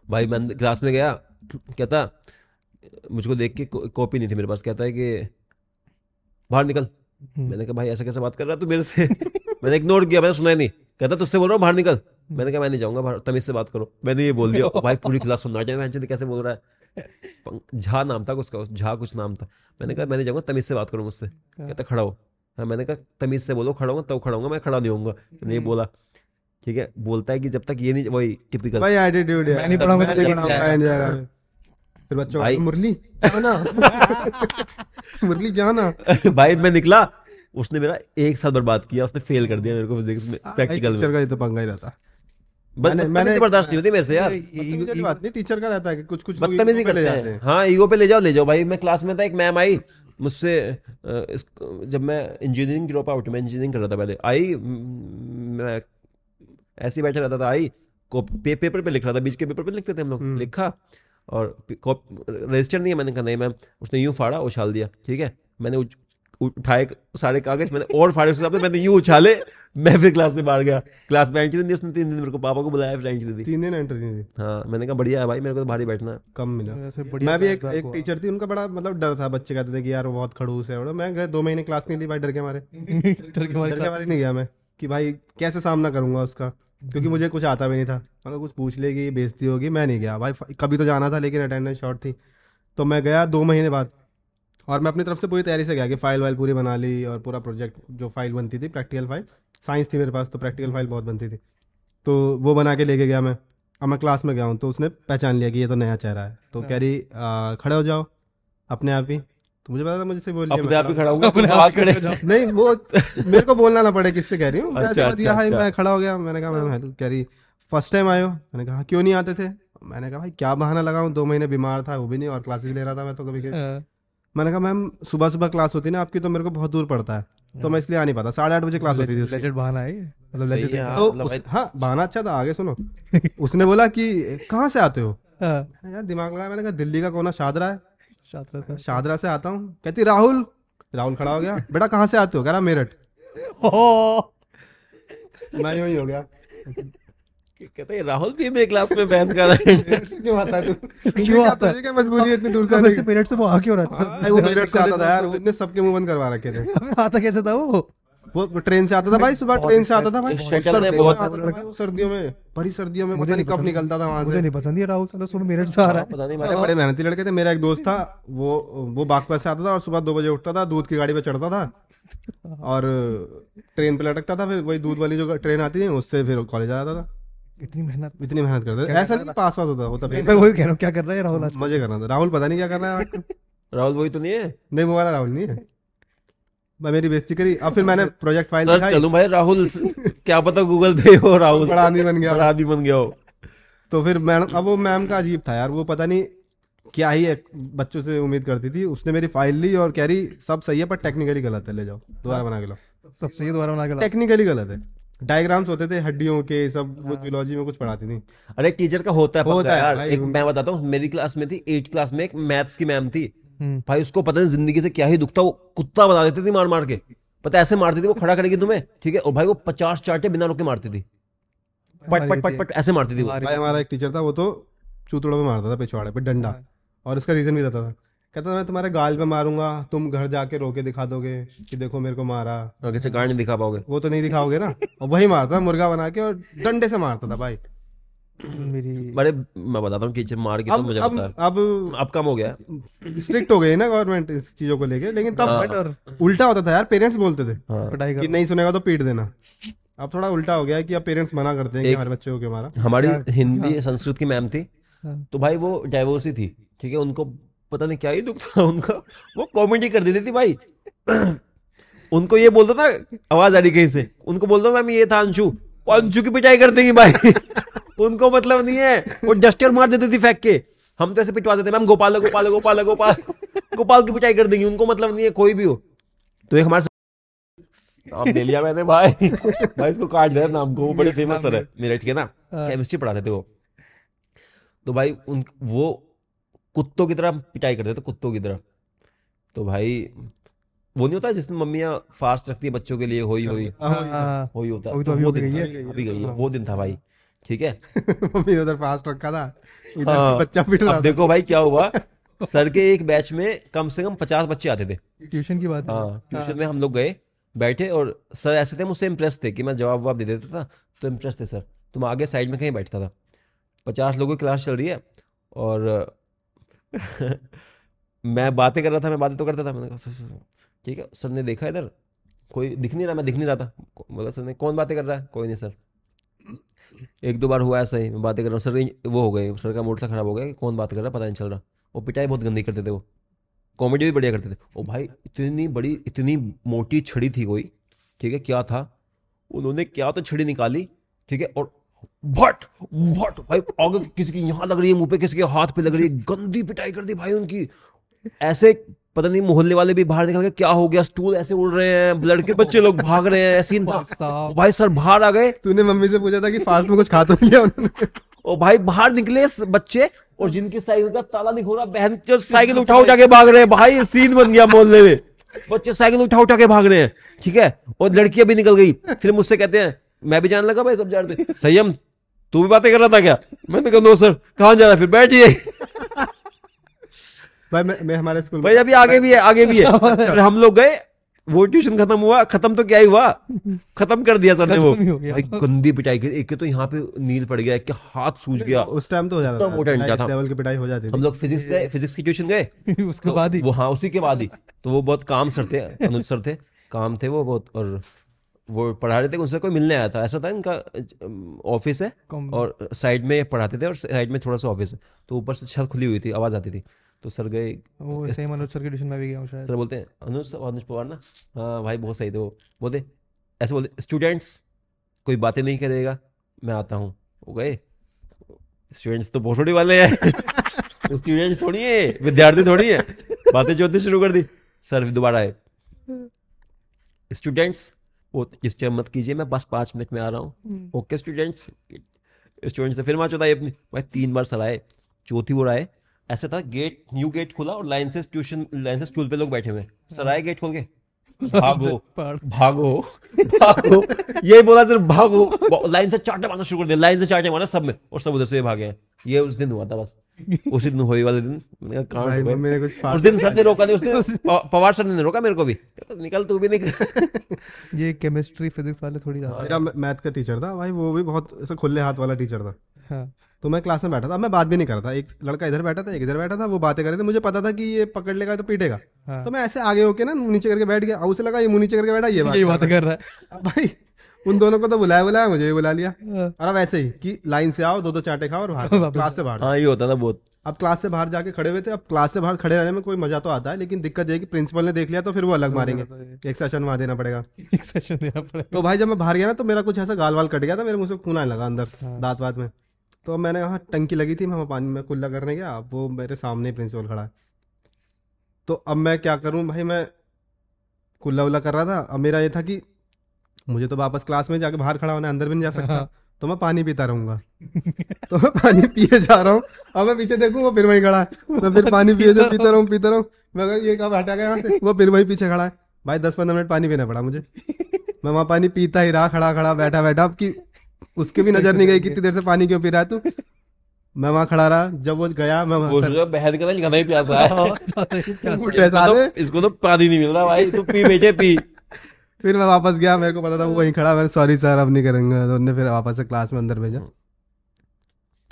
भाई, मैं क्लास में गया, कहता, मुझको देख के कॉपी नहीं थी मेरे पास, कहता है कि, बाहर निकल। मैंने कहा, भाई, ऐसा कैसे बात कर रहा तू मेरे से? [laughs] मैंने इग्नोर किया, मैंने सुना ही नहीं। कहता तुझसे बोल रहा हूँ बाहर निकल। मैंने कहा मैं नहीं जाऊँगा बाहर तमीज से बात करो। मैंने ये बोल दिया भाई पूरी क्लास सुनना चाहिए कैसे बोल रहा है? झा नाम था उसका झा कुछ नाम था। मैंने कहा मैं नहीं जाऊँगा तमीज से बात करो मुझसे। कहता खड़ा हो। हाँ मैंने कहा तमीज से बोलो खड़ा होगा तब खड़ा होगा मैं खड़ा नहीं होऊँगा। मैंने ये बोला ठीक है बोलता है कि जब तक ये नहीं वही टिपिकल भाई एटीट्यूड है मैं नहीं पढ़ाऊँगा मैं तो नहीं नहीं जाएगा फिर बच्चों मुरली जाना। [laughs] मुरली जाना। भाई मैं निकला उसने मेरा एक साल बर्बाद किया उसने फेल कर दिया मेरे को फिजिक्स में प्रैक्टिकल में। ये तो पंगा ही रहता। मैंने- मैंने- बर्दाश्त नहीं होती मेरे से यार। बात नहीं टीचर का रहता है कि कुछ कुछ बदतमीजी करते हैं। हाँ। ईगो पे ले जाओ ले जाओ भाई। मैं क्लास में था एक मैम आई मुझसे जब मैं इंजीनियरिंग ड्रॉप आउट मैं इंजीनियरिंग कर रहा था पहले। आई मैं ऐसे ही बैठा रहता था आई पे, पेपर पे लिख रहा था बीच के पेपर पे लिखते थे हम लोग लिखा। और रजिस्टर नहीं है मैंने कहा नहीं मैम उसने यूँ फाड़ा उछाल दिया ठीक है? मैंने उठाए सारे कागज़ मैंने और फाड़े उसके सामने मैंने यूँ उछाले मैं फिर क्लास से बाहर गया। क्लास में एंट्री नहीं दी उसने तीन दिन मेरे को पापा को बुलाया फिर एंट्री दी। तीन दिन एंट्री नहीं दी? हाँ मैंने कहा बढ़िया है भाई मेरे को तो भारी बैठना कम मिला। मैं भी एक एक टीचर थी उनका बड़ा मतलब डर था बच्चे कहते थे कि यार वो बहुत खड़ूस है। मैं गए दो महीने क्लास नहीं ली भाई डर के मारे। डर के मारे डर के मारे नहीं गया मैं कि भाई कैसे सामना करूँगा उसका? क्योंकि मुझे कुछ आता भी नहीं था। मतलब कुछ पूछ लेगी बेजती होगी मैं नहीं गया। भाई कभी तो जाना था लेकिन अटेंडेंस शॉर्ट थी। तो मैं गया दो महीने बाद। और मैं अपनी तरफ़ से पूरी तैयारी से गया कि फ़ाइल वाइल पूरी बना ली और पूरा प्रोजेक्ट जो फ़ाइल बनती थी प्रैक्टिकल फ़ाइल साइंस थी मेरे पास तो प्रैक्टिकल फ़ाइल बहुत बनती थी। तो वो बना के लेके गया मैं। अब मैं क्लास में गया हूँ तो उसने पहचान लिया कि ये तो नया चेहरा है। तो कह रही खड़े हो जाओ अपने आप ही। तो मुझे पता था मुझसे बोल अपने आप ही खड़ा होगा अपने आप खड़े नहीं वो मेरे को बोलना ना पड़े किससे कह रही हूँ। मैं अच्छा, अच्छा, हाय अच्छा। मैं खड़ा हो गया। मैंने कहा मैम हेलो कह रही फ़र्स्ट टाइम आयो मैंने कहा क्यों नहीं आते थे? मैंने कहा भाई क्या बहाना लगाऊँ दो महीने बीमार था वो भी नहीं और क्लासेस ले रहा था मैं तो कभी हाँ, मैंने कहा मैम सुबह सुबह क्लास होती है ना आपकी तो मेरे को बहुत दूर पड़ता है। तो मैं इसलिए आ नहीं पाता। साढ़े आठ बजे क्लास होती थी बहाना है मतलब है, हाँ, तो मतलब हाँ बहाना अच्छा था आगे सुनो। [laughs] उसने बोला कि कहाँ से आते हो? यार दिमाग लगाया मैंने कहा दिल्ली का कोना शादरा है? से। शादरा से आता हूँ। कहती राहुल। राहुल खड़ा हो गया। बेटा कहाँ से आते हो? कह रहा मेरठ। [laughs] मैं यूँ ही हो गया। कहते हैं राहुल भी मेरे क्लास में बैन कर रहा है। [laughs] क्यों आता है तू? क्यों आता है? क्या मजबूरी है इतनी दूर से आने ऐसे मिनट से वो आ क्यों रहा की? भाई वो मेरठ से आता था यार उसने सबके मुँह बंद करवा रखे थे। [laughs] आता कैसे था वो? वो ट्रेन से आता था भाई सुबह ट्रेन से आता था भाई। इस सर्दियों में बहुत- आता था सर्दियों में भरी सर्दियों में मुझे नहीं कब निकलता था वहाँ मुझे से। नहीं पसंद ये राहुल चलो सुनो मेरठ से आ रहा है पता नहीं अरे बड़े मेहनती लड़के थे मेरा एक दोस्त था वो वो बागपत से आता था और सुबह दो बजे उठता था दूध की गाड़ी पे चढ़ता था। और ट्रेन पे लटकता था फिर वही दूध वाली जो ट्रेन आती है उससे फिर कॉलेज आ जाता था। इतनी मेहनत इतनी मेहनत करते ऐसा नहीं पास पास होता होता मैं वही कह रहा हूँ क्या कर रहा है राहुल आज मज़े करना था। राहुल पता नहीं क्या कर रहा है [laughs] राहुल वही तो नहीं है। नहीं वो वाला राहुल नहीं है। मैं मेरी बेइज्जती करी अब फिर मैंने प्रोजेक्ट फ़ाइल सर्च कर लूँ भाई राहुल क्या पता गूगल पे हो राहुल। बड़ा आदमी बन गया। बड़ा आदमी बन गया हो। तो फिर मैडम अब वो मैम का अजीब था यार वो पता नहीं क्या ही बच्चों से उम्मीद करती थी। उसने मेरी फ़ाइल ली और कह रही सब सही है पर टेक्निकली गलत है ले जाओ दोबारा बना के लो सबसे ये दोबारा बना के ला टेक्निकली गलत है। डायग्राम्स होते थे हड्डियों के सब वो जूलॉजी में कुछ पढ़ाती थी। अरे टीचर का होता है होता है यार। एक मैं बताता हूँ मेरी क्लास में थी एट क्लास में एक मैथ्स की मैम थी। हम्म। भाई उसको पता नहीं ज़िंदगी से क्या ही दुखता वो कुत्ता बना देती थी मार मार के। पता ऐसे मारती थी वो खड़ा करेगी तुम्हें ठीक है? और भाई वो पचास चाटे बिना रुके मारती थी। पट पट पट पट ऐसे मारती थी वो। भाई हमारा एक टीचर था वो तो चूतड़ों में मारता था पिछवाड़े पे डंडा। और उसका रीजन भी रहता था। कहता था मैं तुम्हारे गाल पे मारूँगा तुम घर जाके रोके दिखा दोगे कि देखो मेरे को मारा। आगे से गांड नहीं दिखा पाओगे। वो तो नहीं दिखाओगे ना। और वही मारता था मुर्गा बना के और डंडे से मारता था भाई। मेरी बड़े मैं बताता हूँ टीचर मार के अब, तो मुझे अब पता अब अब कम हो गया। स्ट्रिक्ट हो गई ना गवर्नमेंट इस चीज़ों को लेके लेकिन तब उल्टा होता था यार पेरेंट्स बोलते थे हाँ। कि नहीं सुनेगा तो पीट देना। अब थोड़ा उल्टा हो गया है कि अब पेरेंट्स मना करते हैं कि हमारे बच्चे को क्यों मारा। हमारी हिंदी संस्कृत की मैम थी हाँ। तो भाई वो डाइवोर्स ही थी ठीक है उनको पता नहीं क्या ही दुख था उनका। वो कॉमेडी कर देती थी भाई। [clears throat] उनको ये बोलता था आवाज़ आ रही कहीं से। उनको बोलता मैम ये था अंशु। वो अंशु की पिटाई कर देंगी भाई। [laughs] उनको मतलब नहीं है। वो डस्टर मार देती थी फेंक के। हम तो ऐसे पिटवाते थे मैम गोपाल गोपाल गोपाल गोपाल गोपाल की पिटाई कर देंगी। उनको मतलब नहीं है कोई भी हो। तो एक हमारे नाम ले लिया मैंने भाई। भाई इसको काट दिया नाम को। वो बड़े फ़ेमस सर है। मेरठ के ना? केमिस्ट्री पढ़ाते थे वो। तो भाई उन वो कुत्तों की तरह पिटाई करते थे कुत्तों की तरह। तो भाई वो नहीं होता जिसमें मम्मियाँ फास्ट रखती है बच्चों के लिए होई होई। हाँ, होई होता। तो तो वो दिन था, अभी गई है वो दिन था भाई ठीक है? [laughs] मम्मी ने उधर फास्ट रखा था इधर हाँ। बच्चा पिट रहा देखो भाई क्या हुआ? [laughs] सर के एक बैच में कम से कम पचास बच्चे आते थे। ट्यूशन की बात हाँ। ट्यूशन में हम लोग गए बैठे और सर ऐसे थे मुझसे इम्प्रेस थे कि मैं जवाब ववाब दे देता था तो इम्प्रेस थे सर। तुम आगे साइड में कहीं बैठता था। पचास लोगों की क्लास चल रही है और [laughs] मैं बातें कर रहा था, मैं बातें तो करता था। मैंने कहा। ठीक है, सर ने देखा इधर, कोई दिख नहीं रहा, मैं दिख नहीं रहा था। बोला सर ने कौन बातें कर रहा है? कोई नहीं, सर। एक दो बार हुआ ऐसा ही, मैं बातें कर रहा हूँ। सर वो हो गए, सर का मूड सा खराब हो गया कि कौन बात कर रहा है, पता नहीं चल रहा। वो पिटाई बहुत गंदी करते थे वो। कॉमेडी भी बढ़िया करते थे। ओ भाई, इतनी बड़ी, इतनी मोटी छड़ी थी कोई, ठीक है, क्या था? उन्होंने क्या तो छड़ी निकाली, ठीक है, और भट भट भाई आगे किसी की यहाँ लग रही है मुँह पे किसी के हाथ पे लग रही है गंदी पिटाई कर दी भाई उनकी। ऐसे पता नहीं मोहल्ले वाले भी बाहर निकल के क्या हो गया स्टूल ऐसे उड़ रहे हैं ब्लड के बच्चे लोग भाग रहे हैं ऐसी। भाई सर बाहर आ गए। तूने मम्मी से पूछा था कि फास्ट में कुछ खा तो लिया उन्होंने। और भाई बाहर निकले बच्चे और जिनकी साइकिल का ताला नहीं हो रहा बहन जो [laughs] साइकिल उठा उठा के भाग रहे हैं भाई सीन बन गया मोहल्ले में। बच्चे साइकिल उठा उठा के भाग रहे हैं ठीक है? और लड़कियाँ भी निकल गई फिर मुझसे कहते हैं मैं भी जाने लगा भाई सब जा रहे थे संयम तू भी बातें कर रहा था क्या? मैंने कहा नो सर कहाँ जा रहा फिर बैठिए [laughs] भाई मैं, मैं हमारे स्कूल भाई अभी आगे भी है आगे भी है। [laughs] फिर हम लोग गए वो ट्यूशन खत्म हुआ खत्म तो क्या ही हुआ? खत्म कर दिया सर ने वो। भाई गंदी पिटाई की एक के तो यहाँ पे नील पड़ गया एक के हाथ सूज गया। उस टाइम तो हो जाता तो मोटा इंटा था। था। लेवल की पिटाई हो जाती हम लोग फिजिक्स गए फिजिक्स की ट्यूशन गए। [laughs] उसके बाद ही। वो हाँ उसी के बाद ही। तो वो बहुत काम सर थे अनुज सर थे काम थे वो बहुत और वो पढ़ा रहे थे उनसे कोई मिलने आया था। ऐसा था इनका ऑफ़िस है और साइड में पढ़ाते थे और साइड में थोड़ा सा ऑफ़िस है। तो ऊपर से छत खुली हुई थी आवाज़ आती थी। तो सर गए वो अनुज सर के ट्यूशन में भी गया शायद। सर बोलते हैं अनुज अनुज पवार ना? हाँ भाई बहुत सही थे वो। बोलते ऐसे बोलते स्टूडेंट्स कोई बातें नहीं करेगा मैं आता हूँ। वो गए। स्टूडेंट्स तो बहुत छोटे वाले हैं। [laughs] स्टूडेंट्स थोड़ी है विद्यार्थी थोड़ी है। बातें जोतनी शुरू कर दी। सर दोबारा आए। स्टूडेंट्स वो इस टाइम मत कीजिए मैं बस पाँच मिनट में आ रहा हूँ। ओके स्टूडेंट्स स्टूडेंट्स से फिर मैं चौथा अपनी। भाई तीन बार सर आए चौथी बार आए। ऐसा था गेट न्यू गेट खुला और लाइन से ट्यूशन लाइन से स्कूल पे लोग बैठे हुए। सराय सर आए गेट खोल के? [laughs] भागो भागो भागो। यही बोला सिर्फ़ भागो। लाइन से चाटे मारना शुरू कर दिया लाइन से चाटे मारना सब में। और सब उधर से भागे हैं। ये उस दिन हुआ था बस। उसी दिन होली वाले दिन। मैंने हो उस दिन सर ने रोका नहीं उसने प- पवार सर ने रोका मेरे को भी। निकल तू भी निकल। ये केमिस्ट्री फिजिक्स वाले थोड़ी ज़्यादा मेरा मैथ का टीचर था। भाई वो भी बहुत ऐसा खुले हाथ वाला टीचर था। हाँ। तो मैं क्लास में बैठा था। अब मैं बात भी नहीं कर रहा था। एक लड़का इधर बैठा था एक इधर बैठा था वो बातें कर रहे थे। मुझे पता था कि ये पकड़ लेगा तो पीटेगा। हाँ। तो मैं ऐसे आगे होके ना नीचे करके बैठ गया। उसे लगा ये मुँह नीचे करके बैठा ये बात कर बात कर रहा है। भाई उन दोनों को तो बुलाया बुलाया मुझे भी बुला लिया। हाँ। और अब ऐसे ही कि लाइन से आओ दो दो चाटे खाओ और बाहर क्लास से बाहर हाँ ये होता था बहुत। अब क्लास से बाहर जाके खड़े हुए थे। अब क्लास से बाहर खड़े रहने में कोई मज़ा तो आता है लेकिन दिक्कत ये है कि प्रिंसिपल ने देख लिया तो फिर वो अलग मारेंगे। एक सेशन वहाँ देना पड़ेगा। एक सेशन देना पड़ेगा। तो भाई जब मैं बाहर गया ना तो मेरा कुछ ऐसा गाल वाल कट गया था मेरे मुझसे खून आने लगा अंदर हाँ। दांत वात में। तो मैंने वहाँ टंकी लगी थी मैं वहाँ पानी में कुल्ला करने गया वो मेरे सामने प्रिंसिपल खड़ा है। तो अब मैं क्या करूँ भाई मैं कुल्ला उल्ला कर रहा था। अब मेरा ये था कि मुझे तो वापस क्लास में जाके बाहर खड़ा होना अंदर भी नहीं जा सकता। हाँ। तो मैं पानी पीता रहूँगा। तो मैं पानी पिए जा रहा हूँ। अब मैं पीछे देखूँ वो फिर वहीं खड़ा है। मैं फिर पानी पिए जा पीता रहूँ पीता रहूँ। मैं ये कब हटा गया से? वो फिर वहीं पीछे खड़ा है। भाई दस पंद्रह मिनट पानी पीना पड़ा मुझे। मैं वहाँ पानी पीता ही रहा खड़ा खड़ा बैठा बैठा। अब कि उसके भी नज़र नहीं गई कितनी [laughs] देर से पानी क्यों पी रहा है तू? मैं वहाँ खड़ा रहा जब वो गया मैं वहाँ सर- का गधा ही प्यासा है। [laughs] प्यासा। तो- इसको तो पानी नहीं मिल रहा भाई तू पी बेटे पी। फिर मैं वापस गया मेरे को पता था वो वहीं खड़ा मैंने सॉरी सर अब नहीं करेंगे। तो उन्होंने फिर वापस से क्लास में अंदर भेजा।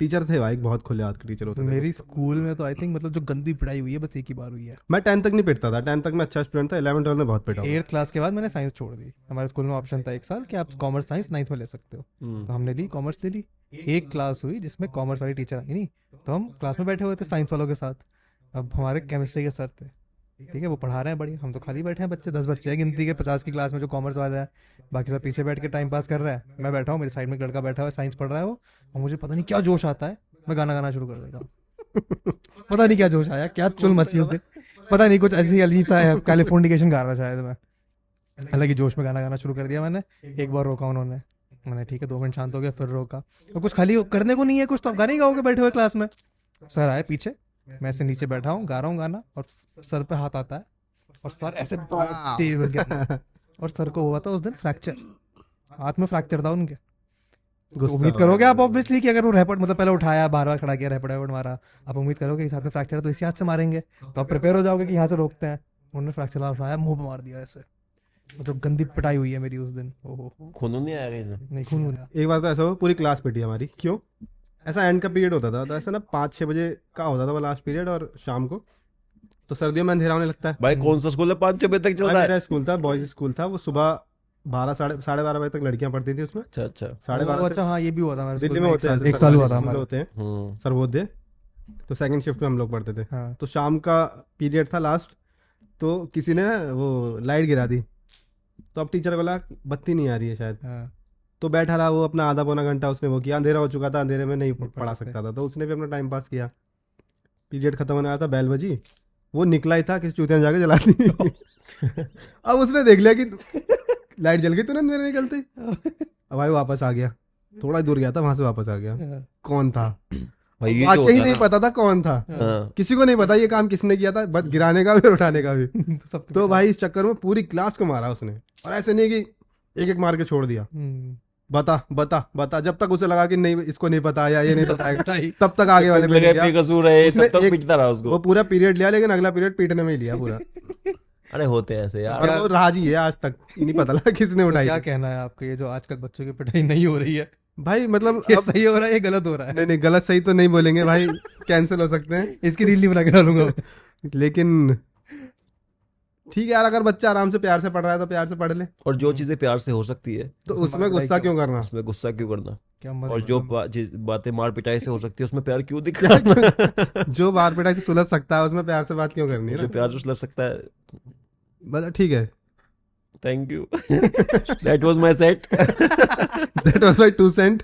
टीचर थे भाई बहुत खुले हाथ के टीचर होते मेरी स्कूल में तो आई थिंक मतलब जो गंदी पिटाई हुई है बस एक ही बार हुई है। मैं टेंथ तक नहीं पिटता था। टेंथ तक मैं अच्छा स्टूडेंट था इलेवन ट्वेल्व में बहुत पिटा हूँ। एट्थ क्लास के बाद मैंने साइंस छोड़ दी। हमारे स्कूल में ऑप्शन था एक साल कि आप कॉमर्स साइंस नाइन्थ में ले सकते हो। तो हमने ली कॉमर्स ले ली। एक क्लास हुई जिसमें कॉमर्स वाली टीचर आई नहीं। तो हम क्लास में बैठे हुए थे साइंस वालों के साथ। अब हमारे केमिस्ट्री के सर थे। ठीक है वो पढ़ा रहे हैं बढ़िया। हम तो खाली बैठे हैं बच्चे दस बच्चे हैं गिनती के पचास की क्लास में जो कॉमर्स वाला है। बाकी सब पीछे बैठ के टाइम पास कर रहा है। मैं बैठा हूँ मेरे साइड में एक लड़का बैठा हुआ है साइंस पढ़ रहा है वो और मुझे पता नहीं क्या जोश आता है। मैं गाना गाना शुरू कर देता हूँ। [laughs] पता नहीं क्या जोश आया क्या चुल मची उस दिन पता नहीं कुछ ऐसी अजीब सा है कैलिफोर्निकेशन गा रहा शायद मैं। हालाँकि जोश में गाना गाना शुरू कर दिया मैंने। एक बार रोका उन्होंने। मैंने ठीक है दो मिनट शांत हो गया फिर रोका। और कुछ खाली करने को नहीं है कुछ तो आप गाने गाओगे बैठे हुए क्लास में। सर आए पीछे। मैं ऐसे नीचे बैठा हूँ गा रहा हूँ गाना और सर पे हाथ आता है और सर ऐसे गया और सर को हुआ था उस दिन फ्रैक्चर। हाथ में फ्रैक्चर था उनके। तो उम्मीद करोगे आप ऑब्वियसली कि अगर वो रैपट मतलब पहले उठाया बार बार खड़ा किया रैपट वैपट मारा आप उम्मीद करोगे इस हाथ में फ्रैक्चर है तो इसी हाथ से मारेंगे। तो आप प्रिपेयर हो जाओगे कि यहाँ से रोकते हैं। उन्होंने फ्रैक्चर उठाया मुँह पे मार दिया ऐसे। मतलब गंदी पिटाई हुई है मेरी उस दिन। ओहो। खून नहीं आया नहीं खून एक बार तो ऐसा हुआ पूरी क्लास पिटी हमारी। क्यों? ऐसा एंड का पीरियड होता था तो ऐसा ना पाँच छः बजे का होता था वो लास्ट पीरियड और शाम को। तो सर्दियों में अंधेरा होने लगता है। भाई कौन सा स्कूल है? पाँच छह बजे तक चल रहा है। मेरा स्कूल था बॉयज़ स्कूल था वो सुबह बारह साढ़े साढ़े बारह बजे तक लड़कियाँ पढ़ती थी उसमें। अच्छा अच्छा। साढ़े बारह अच्छा हाँ ये भी हुआ था हमारे दिल्ली में होते हैं एक साल हुआ था हमारा। होते हैं। हम्म। सर्वोदय तो सेकंड शिफ्ट में हम लोग पढ़ते थे। हाँ। तो शाम का पीरियड था लास्ट तो किसी ने ना वो लाइट गिरा दी। तो अब टीचर बोला बत्ती नहीं आ रही है शायद। हाँ। तो बैठा रहा वो अपना आधा पौना घंटा उसने वो किया। अंधेरा हो चुका था अंधेरे में नहीं पढ़ा सकता। था। तो उसने भी अपना टाइम पास किया। पीरियड खत्म होने आया था बैल बजी। वो निकला ही था किसी चूतिया जाके जला दी। [laughs] अब उसने देख लिया कि लाइट जल गई तुरंत मेरे निकलते। अब भाई वापस आ गया। थोड़ा दूर गया था वहाँ से वापस आ गया। हाँ, कौन था? भाई ये तो वाकई नहीं पता था कौन था। हाँ। किसी को नहीं पता ये काम किसने किया था बस गिराने का भी और उठाने का भी। [laughs] तो तो भाई इस चक्कर में पूरी क्लास को मारा उसने। और ऐसे नहीं कि एक एक मार के छोड़ दिया। हम्म, बता बता बता। जब तक उसे लगा कि नहीं इसको नहीं पता या ये नहीं पता तब तक आगे वाले [laughs] पे बेकसूर है तब तक एक- पिटता रहा वो पूरा पीरियड लिया लेकिन अगला पीरियड पीटने में ही लिया पूरा। [laughs] अरे होते हैं ऐसे यार। और वो राज़ी है आज तक नहीं पता लगा किसने तो उठाई क्या कहना है आपका ये जो आजकल बच्चों की पिटाई नहीं हो रही है? भाई मतलब ये अब सही हो रहा है ये गलत हो रहा है? नहीं नहीं गलत सही तो नहीं बोलेंगे भाई [laughs] कैंसिल हो सकते हैं। इसकी रील नहीं बना के डालूँगा। लेकिन ठीक है यार अगर बच्चा आराम से प्यार से पढ़ रहा है तो प्यार से पढ़ ले। और जो चीज़ें प्यार से हो सकती है। तो उसमें गुस्सा क्यों करना? उसमें गुस्सा क्यों करना? क्या और जो बा, बातें मार पिटाई से हो सकती है उसमें प्यार क्यों [laughs] दिखना जो मार पिटाई से सुलझ सकता है उसमें प्यार से बात क्यों करनी है जो प्यार से सुलझ सकता है। मतलब ठीक है। Thank you that was my set that was my two cent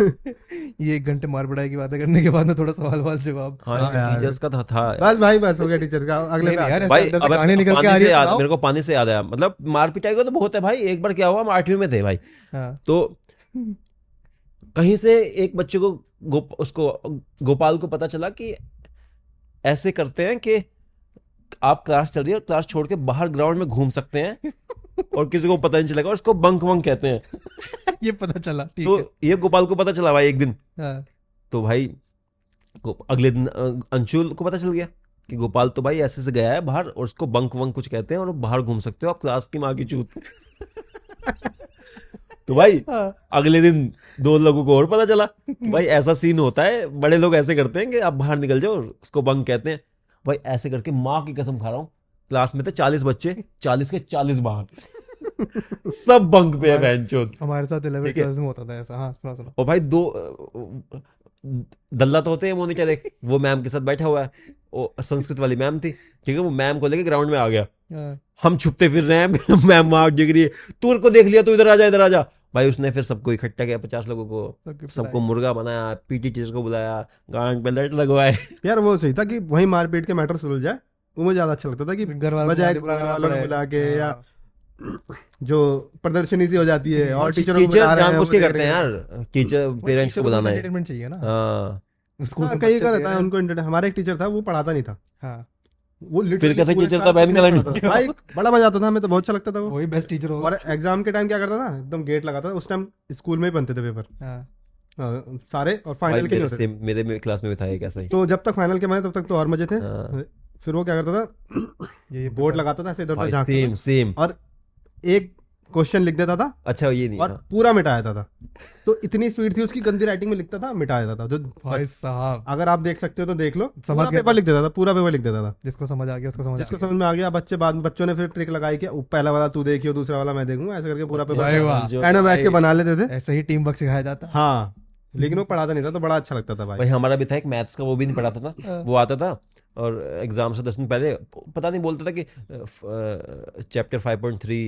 ये एक घंटे मार पिटाई की बातें करने के बाद में थोड़ा सवाल वाल जवाब। हाँ हाँ टीचर्स का था, था। बस भाई बस हो गया टीचर का। अगले यार, हैं। भाई अंदर से अब कहानी निकल के आ रही है मेरे को पानी से याद आया। मतलब मार पिटाई का तो बहुत है भाई एक बार क्या हुआ हम आठवीं में थे भाई। हाँ, तो कहीं से एक बच्चे को गो, उसको गोपाल को पता चला कि ऐसे करते हैं कि आप क्लास चल रही है और क्लास छोड़ के बाहर ग्राउंड में घूम सकते हैं। और किसी को पता नहीं चलेगा और उसको बंक वंक कहते हैं। [laughs] ये पता चला ठीक तो है। ये गोपाल को पता चला भाई एक दिन। हाँ, तो भाई अगले दिन अ, अंशुल को पता चल गया कि गोपाल तो भाई ऐसे से गया है बाहर और उसको बंक वंक कुछ कहते हैं और बाहर घूम सकते हो आप क्लास की माँ की चूत। [laughs] तो भाई हाँ, अगले दिन दो लोगों को और पता चला भाई ऐसा सीन होता है बड़े लोग ऐसे करते हैं कि आप बाहर निकल जाओ उसको बंक कहते हैं। भाई ऐसे करके माँ की कसम खा रहा हूँ क्लास में थे चालीस बच्चे चालीस के चालीस बाहर। सब बंक पे है बहन चोद। हमारे साथ इलेवन। ट्वेल्थ में होता था ऐसा। हाँ सुना सुना। और भाई दो दल्ला तो होते हैं मोनिटर एक वो मैम के साथ बैठा हुआ है। वो संस्कृत वाली मैम थी ठीक है वो मैम को लेके ग्राउंड में आ गया। हाँ, हम छुपते फिर रहे हैं मैम वहाँ दिख रही है तू को देख लिया तू इधर आ जा इधर आ जा। भाई उसने फिर सबको इकट्ठा किया पचास लोगों को। सबको मुर्गा बनाया पीटी टीचर को बुलाया गांड पे लट लगवाए। यार वो सही था कि वही मारपीट के मैटर सुलझ जाए वो मुझे ज़्यादा अच्छा लगता था कि बजाय वालों को के या हाँ, जो प्रदर्शनी सी हो जाती है और टीचर हैं जान करते हैं हैं। यार टीचर पेरेंट्स को बुलाना है। चाहिए ना। हाँ। स्कूल हाँ, कई का रहता है उनको हमारा एक टीचर था वो पढ़ाता नहीं था। हाँ। वो फिर कैसे टीचर था, बैन। भाई बड़ा मज़ा आता था हमें तो बहुत अच्छा लगता था वो। वही बेस्ट टीचर होगा। और एग्ज़ाम के टाइम क्या करता था? एकदम गेट लगाता था। उस टाइम स्कूल में ही बनते थे पेपर हाँ। हाँ, सारे और फाइनल के मेरे क्लास में भी था एक ऐसा ही। तो जब तक फाइनल के बने तब तक तो और मज़े थे। हाँ। फिर वो क्या करता था? [coughs] ये बोर्ड लगाता था ऐसे इधर उधर सेम सेम और एक क्वेश्चन लिख देता था अच्छा ये नहीं और हाँ। पूरा मिटा देता था। तो इतनी स्पीड थी उसकी गंदी राइटिंग में लिखता था मिटा देता था। जो भाई साहब। अगर आप देख सकते हो तो देख लो। समझ पेपर लिख देता था पूरा पेपर लिख देता था। जिसको समझ आ गया उसको समझ जिसको समझ में आ गया बच्चे बाद में बच्चों ने फिर ट्रिक लगाई कि पहला वाला तू देखियो दूसरा वाला मैं देखूँगा। ऐसे करके पूरा पेपर। एंड बैठ के बना लेते थे। ऐसे ही टीम वर्क सिखाया जाता। हाँ लेकिन वो पढ़ाता नहीं था तो बड़ा अच्छा लगता था भाई। भाई हमारा भी था एक मैथ्स का वो भी नहीं पढ़ाता था। हाँ। वो आता था और एग्ज़ाम से दस दिन पहले पता नहीं बोलता था कि चैप्टर फाइव पॉइंट थ्री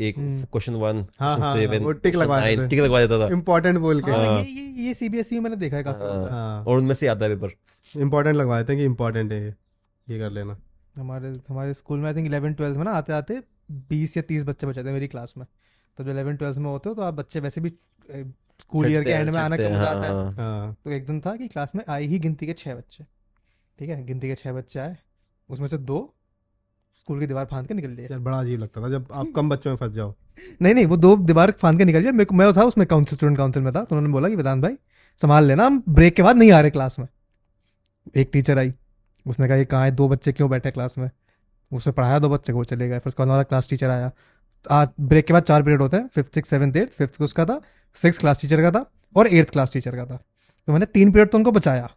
एक क्वेश्चन वन हाँ, हाँ, सेवन टिक लगवा देते। टिक लगवा देता था। इम्पोर्टेंट बोल के। हाँ, ये ये सीबीएसई में मैंने देखा है काफ़ी होता हाँ। और उनमें से आता है पेपर इम्पोर्टेंट लगवा देते हैं कि इम्पोर्टेंट है ये। ये कर लेना। हमारे हमारे स्कूल में आई थिंक इलेवन ट्वेल्थ में ना आते आते बीस या तीस बच्चे बचे थे मेरी क्लास में। तो जब इलेवन ट्वेल्थ में होते हो तो आप बच्चे वैसे भी स्कूल ईयर के एंड में आना कम हो जाता है। हाँ, हाँ। तो एक दिन था कि क्लास में आई ही गिनती के छह बच्चे। ठीक है गिनती के छह बच्चे आए उसमें से दो स्कूल की दीवार फांद के निकल लिए। यार बड़ा अजीब लगता था जब आप [laughs] कम बच्चों में फंस जाओ। नहीं नहीं वो दो दीवार फांद के निकल जाए मैं था उसमें काउंसिल स्टूडेंट काउंसिल में था तो उन्होंने बोला कि वेदांत भाई संभाल लेना हम ब्रेक के बाद नहीं आ रहे क्लास में। एक टीचर आई उसने कहा ये कहाँ है? दो बच्चे क्यों बैठे क्लास में? उसने पढ़ाया दो बच्चे को चले गए। फिर उसके बाद हमारा क्लास टीचर आया। आज ब्रेक के बाद चार पीरियड होते हैं fifth six seventh eighth fifth उसका था सिक्स क्लास टीचर का था और एट्थ क्लास टीचर का था। तो मैंने तीन पीरियड तो उनको बचाया।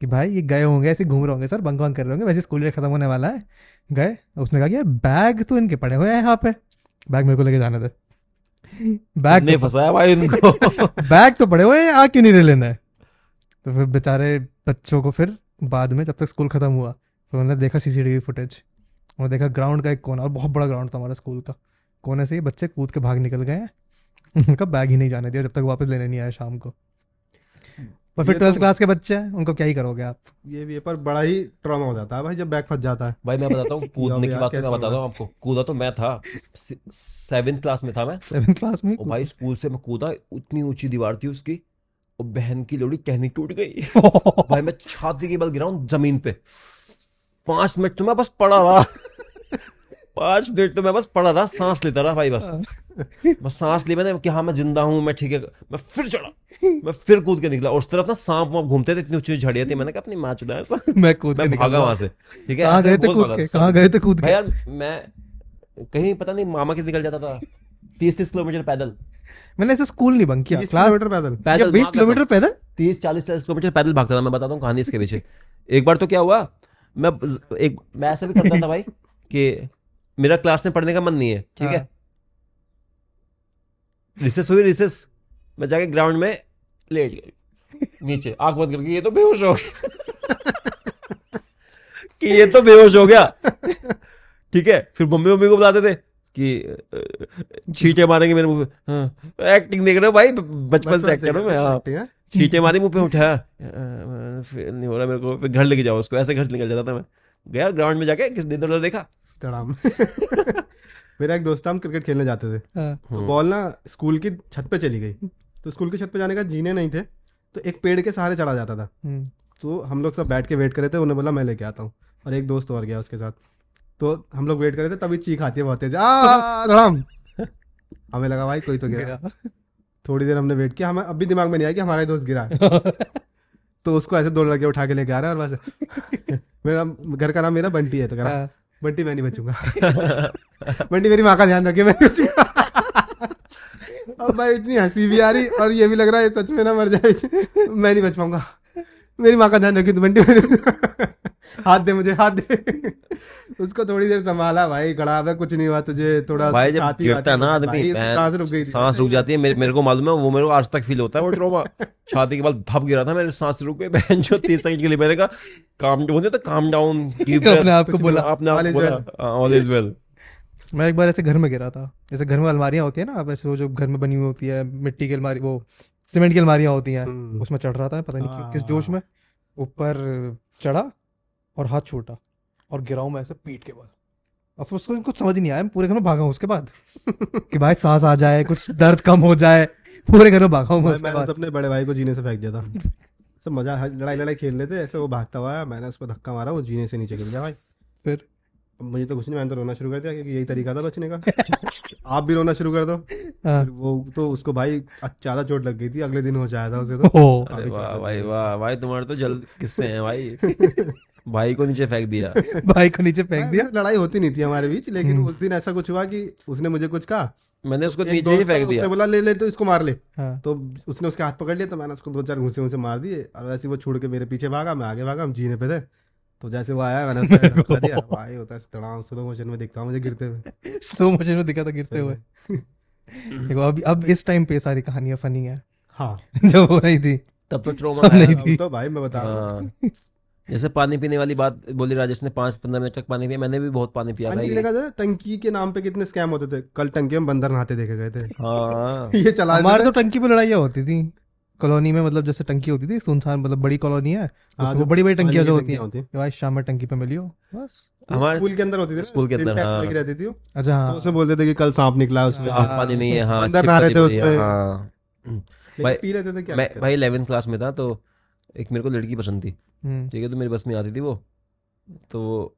कि भाई ये गए होंगे ऐसे घूम रहे होंगे सर बंक बंक कर रहे होंगे वैसे स्कूल ईयर खत्म होने वाला है। गए उसने कहा कि यार बैग तो इनके पड़े हुए हैं यहाँ पे। बैग मेरे को लेके जाने दे। बैग ने फंसाया भाई उनको [laughs] बैग तो पड़े हुए हैं आ क्यों नहीं ले लेना है? तो फिर बेचारे बच्चों को फिर बाद में जब तक स्कूल खत्म हुआ फिर उन्होंने देखा सीसीटीवी फुटेज उन्होंने देखा ग्राउंड का एक कोना और बहुत बड़ा ग्राउंड था हमारा स्कूल का। कोने से ही बच्चे कूद के भाग निकल गए हैं। [laughs] उनका बैग ही नहीं जाने दिया जब तक वापस लेने नहीं आया शाम को। पर फिर ट्वेल्थ तो- क्लास के बच्चे हैं उनको क्या ही करोगे आप? ये भी है पर बड़ा ही ट्रॉमा हो जाता है भाई जब बैग फंस जाता है। भाई मैं बताता हूँ [laughs] कूदने की बात मैं बताता हूँ आपको। कूदा तो मैं था सेवेंथ क्लास में था मैं। सेवन क्लास में भाई स्कूल से मैं कूदा इतनी ऊँची दीवार थी उसकी और बहन की लोड़ी कहनी टूट गई। [laughs] भाई मैं छाती के बल गिरा हूँ ज़मीन पे। पाँच मिनट तो मैं बस पड़ा रहा। [laughs] पाँच मिनट तो मैं बस पड़ा रहा सांस लेता रहा भाई बस। [laughs] बस सांस ली मैंने कि हाँ मैं ज़िंदा हूँ मैं ठीक है। मैं फिर चढ़ा। मैं फिर कूद के निकला। उस तरफ़ ना सांप वाप घूमते थे इतनी ऊँची झाड़ियाँ थी मैंने कहा अपनी माँ चुदा मैं कूद मैं भागा वहाँ से। ठीक है कहाँ गए थे कूद के। कहाँ गए थे कूद के? यार मैं कहीं पता नहीं मामा के निकल जाता था। तीस तीस किलोमीटर पैदल। मैंने ऐसे स्कूल नहीं बंक किया किलोमीटर पैदल। पैदल बीस किलोमीटर पैदल? तीस चालीस चालीस किलोमीटर पैदल भागता था मैं बताता हूँ कहानी इसके पीछे। एक बार तो क्या हुआ मैं एक मैं ऐसा भी करता था भाई कि मेरा क्लास में पढ़ने का मन नहीं है ठीक है? हाँ। रिसेस हुई रिसेस। मैं जाके ग्राउंड में लेट गई। नीचे आँख बंद करके ये तो बेहोश हो गया। कि ये तो बेहोश हो गया। ठीक है फिर मम्मी मम्मी को बुलाते थे कि छींटे मारेंगे मेरे मुँह पे। हाँ, एक्टिंग देख रहे हो भाई बचपन से एक्टर हूँ मैं हाँ। है? मुँह पे उठाया फिर नहीं हो रहा मेरे को फिर घर लेके जाओ उसको ऐसे घर से निकल जाता था मैं। गया ग्राउंड में जाके किस दिन उधर देखा। [laughs] मेरा एक दोस्त था हम क्रिकेट खेलने जाते थे। हाँ, तो बॉल ना स्कूल की छत पे चली गई। तो स्कूल की छत पे जाने का जीने नहीं थे तो एक पेड़ के सहारे चढ़ा जाता था। हम्म, तो हम लोग सब बैठ के वेट करे थे उन्हें बोला मैं लेके आता हूँ। और एक दोस्त और गया उसके साथ। तो हम लोग वेट कर रहे थे तभी चीख आती है बहुत तेज धड़ाम हमें लगा भाई कोई तो गिरा गिरा। थोड़ी देर हमने वेट किया हमें अब भी दिमाग में नहीं आया कि हमारा दोस्त गिरा [laughs] तो उसको ऐसे दो लड़के उठा के लेके आ रहा है और बस। [laughs] मेरा घर का नाम मेरा बंटी है तो कह रहा बंटी मैं नहीं बचूँगा। [laughs] बंटी मेरी माँ का ध्यान रखे मैं अब भाई इतनी हँसी भी आ रही और ये भी लग रहा है सच में ना मर जाए। मैं नहीं बच पाऊँगा। मेरी माँ का ध्यान रखी तो बंटी मैं- हाथ दे मुझे हाथ दे। उसको थोड़ी देर संभाला भाई गड़ा है कुछ नहीं हुआ तुझे थोड़ा भाई जब छाती गिरता है ना आदमी सांस रुक गई सांस रुक जाती है मेरे मेरे को मालूम है वो मेरे को आज तक फील होता है वो ट्रोमा [laughs] छाती के बाद धप गिरा था मेरे सांस रुक गई बहन जो तीस सेकंड के लिए मैंने कहा काम वो नहीं काम डाउन अपने आप को बोला, अपने आप बोला। ऑल इज़ वेल मैं एक बार ऐसे घर में गिरा था जैसे घर में अलमारियाँ होती है ना अब ऐसे वो जो घर में बनी हुई होती है मिट्टी की अलमारी वो सीमेंट की अलमारियाँ होती हैं। हम्म। उसमें चढ़ रहा था पता नहीं किस हाँ। जोश में। ऊपर चढ़ा और हाथ छूटा और गिरा हूँ मैं ऐसे पीट के बल। अब फिर उसको कुछ समझ नहीं आया मैं पूरे घर में भागा हूँ उसके बाद। कि भाई सांस आ जाए कुछ दर्द कम हो जाए पूरे घर में भागा हूँ मैं मैंने तो अपने बड़े भाई को जीने से फेंक दिया था। [laughs] सब मज़ा लड़ाई लड़ाई खेल रहे थे ऐसे वो भागता हुआ मैंने उसको धक्का मारा वो जीने से नीचे गिर गया भाई। फिर? मुझे तो कुछ नहीं मैंने तो रोना शुरू कर दिया क्योंकि यही तरीका था बचने का। [laughs] आप भी रोना शुरू कर दो। वो तो उसको भाई ज़्यादा चोट लग गई थी अगले दिन हो जाया था उसे तो। अरे वाह भाई वाह भाई तुम्हारे तो जल्द किस्से हैं भाई। [laughs] भाई को नीचे फेंक दिया। भाई को नीचे फेंक दिया? लड़ाई होती नहीं थी हमारे बीच लेकिन उस दिन ऐसा कुछ हुआ कि उसने मुझे कुछ कहा। मैंने उसको नीचे ही फेंक दिया। उसने बोला ले ले तो इसको मार ले। हाँ। तो उसने उसके हाथ पकड़ लिया तो मैंने उसको दो चार घूसे घूसे मार दिए। और वैसे वो छोड़ के मेरे पीछे भागा मैं आगे भागा हम जीने पे थे। तो जैसे वो आया मैंने उसको [laughs] दिया। भाई होता है तड़ाम स्लो मोशन में दिखता हूँ मुझे गिरते हुए। स्लो मोशन में दिखा था गिरते हुए। देखो अब अब इस टाइम पे सारी कहानियाँ फनी है। हाँ। [laughs] जब हो रही थी। तब तो ट्रोमा [laughs] नहीं आया। थी। तो भाई मैं बता रहा हाँ। जैसे पानी पीने वाली बात बोली राजेश ने पाँच पंद्रह मिनट तक पानी पिया। मैंने भी बहुत पानी पिया था, टंकी के नाम पे कितने स्कैम होते थे? कल टंकी में बंदर नहाते देखे गए थे। हाँ। [laughs] ये चला हमारे तो टंकी पे लड़ाइयाँ होती थी। कॉलोनी में मतलब जैसे टंकी होती थी सुनसान मतलब बड़ी कॉलोनी है हाँ, वो जो बड़ी बड़ी टंकियाँ जो होती हैं। हैं। भाई शाम में टंकी पे मिलियो बस। हमारे स्कूल के अंदर होती थी स्कूल के अंदर, हाँ। लगी रहती थी अच्छा हाँ। तो उसमें बोलते थे कि कल सांप निकला उससे साफ़ पानी नहीं है हाँ बंदर नहा रहे थे। हाँ भाई- पी लेते थे क्या मैं भाई इलेवेंथ क्लास में था तो एक मेरे को लड़की पसंद थी। हम्म, ठीक है तो मेरी बस में आती थी वो। तो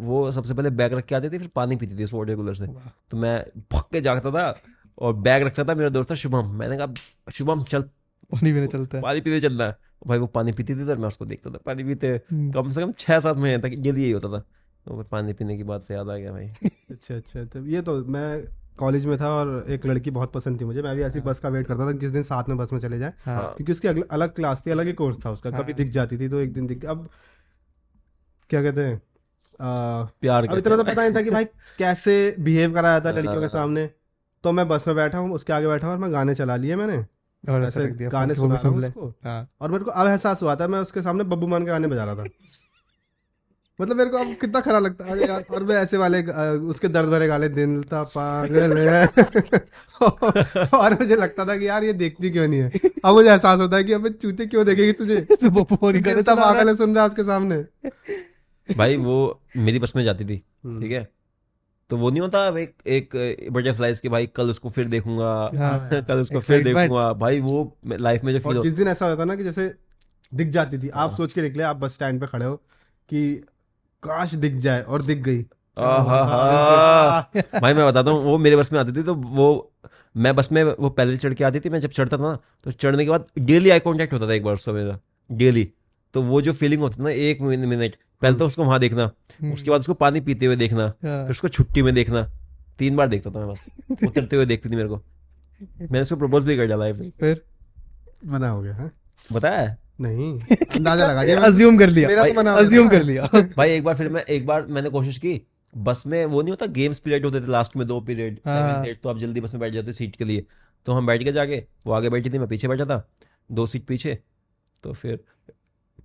वो सबसे पहले बैग रख के आती थी फिर पानी पीती थी उस वाटर कूलर से। तो मैं भग के जागता था और बैग रखता था मेरा दोस्त था शुभम। मैंने कहा शुभम चल पानी पीने चलता है। पानी पीते चलना है। भाई वो पानी पीती थी तो मैं उसको देखता था। पानी पीते हम्म, कम से कम छह सात महीने तक ये यही होता था। तो फिर पानी पीने की बात से याद आ गया भाई। [laughs] अच्छा अच्छा तो ये तो मैं कॉलेज में था और एक लड़की बहुत पसंद थी मुझे। मैं भी ऐसी बस का वेट करता था कि किस दिन साथ में बस में चले जाए। हाँ। क्योंकि उसकी अगल, अलग क्लास थी अलग ही कोर्स था उसका। कभी हाँ। दिख जाती थी तो एक दिन दिख अब क्या कहते हैं प्यार अब इतना तो पता नहीं था कि भाई कैसे बिहेव कराया था लड़कियों के हाँ। सामने। तो मैं बस में बैठा हूँ उसके आगे बैठा हूँ और मैं गाने चला लिए मैंने। और ऐसे रख दिया गाने सुना रहा सुन ले। उसको। हाँ। और मेरे को अब एहसास हुआ था मैं उसके सामने बब्बू मान के गाने बजा रहा था। मतलब मेरे को अब कितना खराब लगता है। अरे यार और मैं ऐसे वाले उसके दर्द भरे गाले दिन था पागल है। [laughs] और मुझे लगता था कि यार ये देखती क्यों नहीं है? अब मुझे एहसास होता है कि अब चूते क्यों देखेगी तुझे? [laughs] पागल है सुन रहा है उसके सामने। भाई वो मेरी बस में जाती थी हम्म। ठीक है? तो वो नहीं होता एक एक बटरफ्लाइज के भाई कल उसको फिर देखूँगा हाँ। [laughs] कल उसको फिर देखूँगा। भाई वो लाइफ में जो फील जिस दिन ऐसा होता ना कि जैसे दिख जाती थी आप सोच के निकले आप बस स्टैंड पे खड़े हो कि काश दिख जाए और दिख गई। [laughs] भाई मैं बताता हूँ वो मेरे बस में आती थी तो वो मैं बस में वो पहले चढ़ के आती थी मैं जब चढ़ता था ना तो चढ़ने के बाद डेली आई कॉन्टेक्ट होता था एक बार उससे मेरा डेली तो वो जो फीलिंग होती है ना एक मिनट पहले तो उसको वहाँ देखना उसके बाद उसको पानी पीते हुए देखना हाँ। फिर उसको छुट्टी में देखना तीन बार देखता था मैं बस उतरते हुए देखती थी मेरे को। मैंने उसको प्रपोज भी कर डाला फिर फिर? मना हो गया हाँ? बताया? नहीं [laughs] अंदाज़ा लगा दिया। अज्यूम कर लिया। मेरा तो मना हो अज्यूम कर लिया। भाई एक बार फिर मैं एक बार मैंने कोशिश की बस में वो नहीं होता गेम्स पीरियड होते थे लास्ट में दो पीरियड हाँ। तो आप जल्दी बस में बैठ जाते सीट के लिए। तो हम बैठ के जाके वो आगे बैठी थी मैं पीछे बैठा था दो सीट पीछे तो फिर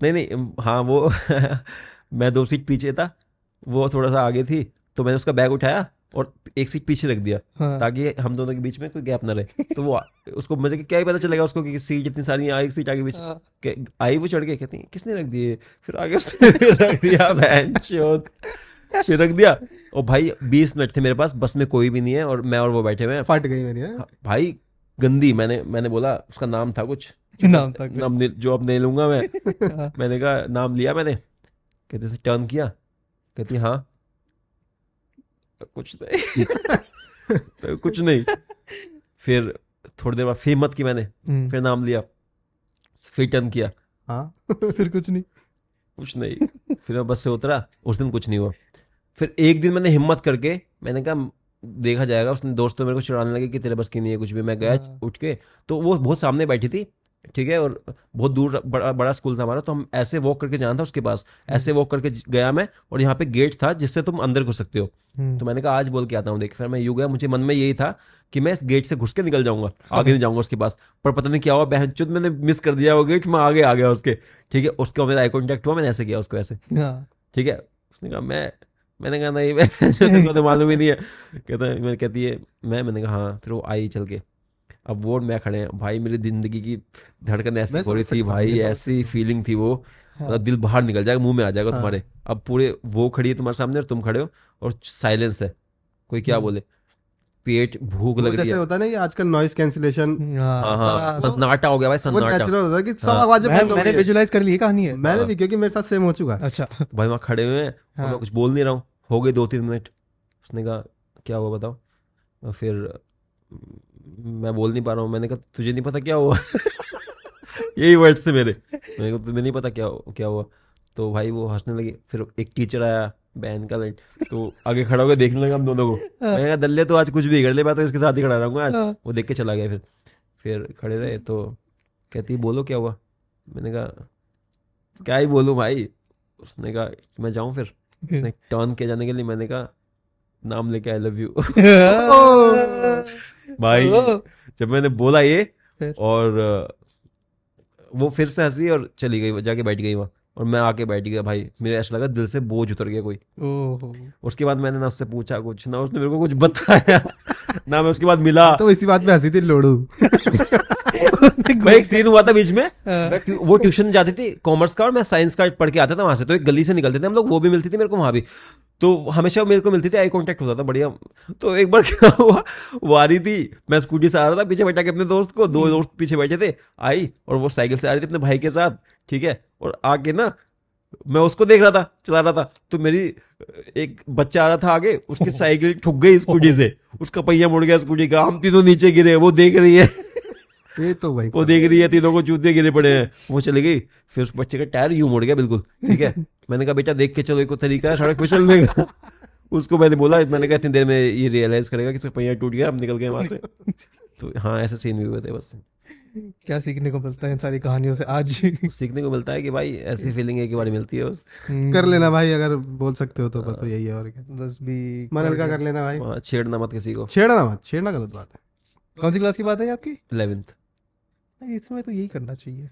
नहीं नहीं हाँ वो [laughs] मैं दो सीट पीछे था वो थोड़ा सा आगे थी तो मैंने उसका बैग उठाया और एक सीट पीछे रख दिया हाँ। ताकि हम दोनों के बीच में कोई गैप ना रहे। तो वो [laughs] उसको मज़े क्या ही पता चलेगा उसको कि सीट इतनी सारी आई एक सीट आगे बीच हाँ। आई वो चढ़ के कहती है किसने रख दिए? फिर आगे उसने [laughs] रख दिया फिर रख दिया। और भाई बीस मिनट थे मेरे पास बस में कोई भी नहीं है और मैं और वो बैठे हुए फट गई मेरी हाँ? भाई गंदी मैंने मैंने बोला उसका नाम था कुछ। नाम कुछ। [laughs] नाम जो अब नहीं लूँगा मैं। हाँ। मैंने कहा नाम लिया मैंने? कहते से टर्न किया? कहती हाँ। कुछ नहीं। तो कुछ नहीं। फिर थोड़ी देर बाद फिर मत की मैंने। हम्म, फिर नाम लिया। फिर टर्न किया। हाँ। फिर कुछ नहीं। कुछ नहीं। फिर मैं बस से उतरा। उस दिन कुछ नहीं हुआ। फिर एक दिन मैंने हिम्मत करके मैंने कहा देखा जाएगा। उसने दोस्त तो मेरे को चिढ़ाने लगे कि तेरे बस की नहीं है कुछ भी। मैं गया हाँ। उठ के। तो वो बहुत सामने बैठी थी। ठीक है? और बहुत दूर बड़ा बड़ा स्कूल था हमारा तो हम ऐसे वॉक करके जाना था उसके पास। ऐसे वॉक करके गया मैं और यहाँ पे गेट था जिससे तुम अंदर घुस सकते हो। हम्म, तो मैंने कहा आज बोल के आता हूँ देख फिर मैं यू गया मुझे मन में यही था कि मैं इस गेट से घुस के निकल जाऊँगा आगे नहीं जाऊँगा उसके पास। पर पता नहीं क्या हुआ बहन चुद मैंने मिस कर दिया वो गेट मैं आगे आ गया उसके। ठीक है? उसका मेरा आई कॉन्टैक्ट हुआ मैंने ऐसे किया उसको ऐसे। हाँ। ठीक है? उसने कहा मैं मैंने कहा नहीं मैं [laughs] तो मालूम ही नहीं है। कहता है मैं कहती है मैं मैंने कहा हाँ। फिर वो आई चल के। अब वो मैं खड़े हैं। भाई मेरी ज़िंदगी की धड़कन ऐसी हो रही थी भाई ऐसी फीलिंग थी वो। हाँ। मतलब दिल बाहर निकल जाएगा मुँह में आ जाएगा हाँ। तुम्हारे। अब पूरे वो खड़ी है तुम्हारे सामने और तुम खड़े हो और साइलेंस है। कोई क्या हम्म। बोले? पेट भूख लग रही है। होता है ना आजकल नॉइज़ कैंसिलेशन हाँ हाँ हाँ तो सन्नाटा हो गया भाई सन्नाटा। होता है कि सब। आवाज़ें बंद मैंने विजुलाइज कर ली कहानी है। मैंने भी क्योंकि मेरे साथ सेम हो चुका है। अच्छा। भाई वहाँ खड़े हुए हैं हाँ। मैं कुछ बोल नहीं रहा हूँ। हो गए दो तीन मिनट। उसने कहा क्या हुआ बताओ? फिर म, बोल नहीं पा रहा हूँ। मैंने कहा तुझे नहीं पता क्या हुआ? [laughs] यही वर्ड्स थे मेरे। मैंने कहा तुम्हें नहीं पता क्या क्या हुआ? तो भाई वो हंसने लगे। फिर एक टीचर आया बहन का लाइट तो आगे खड़ा होकर देखने लगा हम दोनों को। मैंने कहा दल्ले तो आज कुछ भी कर ले मैं तो इसके साथ ही खड़ा रहूँगा आज। हाँ। वो देख के चला गया फिर। फिर खड़े रहे तो कहती बोलो क्या हुआ? मैंने कहा क्या ही बोलूँ भाई? उसने कहा मैं जाऊँ फिर? उसने [laughs] टर्न किया जाने के लिए। मैंने कहा नाम लेके आई लव यू भाई [laughs] जब मैंने बोला ये और वो फिर से हँसी और चली गई जाके बैठ गई वहाँ और मैं आके बैठ गया भाई मेरे ऐसा लगा दिल से बोझ उतर गया कोई। उसके बाद मैंने ना उससे पूछा कुछ ना उसने मेरे को कुछ बताया [laughs] ना मैं उसके बाद मिला। तो इसी बात में हँसी थी लोड़ू। [laughs] भाई एक सीन हुआ था बीच में हाँ। वो ट्यूशन जाती थी कॉमर्स का और मैं साइंस का पढ़ के आता था वहाँ से तो एक गली से निकलते थे हम लोग वो भी मिलती थी मेरे को वहाँ भी। तो हमेशा मेरे को मिलती थी आई कांटेक्ट होता था बढ़िया। तो एक बार क्या हुआ वो आ रही थी मैं स्कूटी से आ रहा था पीछे बैठा के अपने दोस्त को दो दोस्त पीछे बैठे थे आई और वो साइकिल से आ रही थी अपने भाई के साथ ठीक है? और आके ना मैं उसको देख रहा था चला रहा था तो मेरी एक बच्चा आ रहा था आगे उसकी [laughs] साइकिल ठुक गई स्कूटी से उसका पहिया मुड़ गया स्कूटी का हम तीनों नीचे गिरे वो देख रही है। ये तो भाई वो देख रही है तीनों को जूते गिरे पड़े हैं। वो चली गई। फिर उस बच्चे का टायर यूँ मुड़ गया बिल्कुल। ठीक है? [laughs] मैंने कहा बेटा देख के चलो एक तरीका है सड़क पे चलने का उसको मैंने बोला मैंने कहा इतनी देर में ये रियलाइज़ करेगा कि इसका पहिया टूट गया हम निकल गए वहाँ से। [laughs] तो हाँ ऐसे सीन भी हुए थे बस। क्या सीखने को मिलता है इन सारी कहानियों से आज? [laughs] सीखने को मिलता है कि भाई ऐसी फीलिंग एक बार मिलती है बस। कर लेना भाई अगर बोल सकते हो तो बस तो यही है और क्या। बस भी मन हल्का कर लेना भाई। छेड़ना मत किसी को। छेड़ना मत छेड़ना गलत बात है। कौन सी क्लास की बात है आपकी? इलेवेंथ इसमें तो यही करना चाहिए।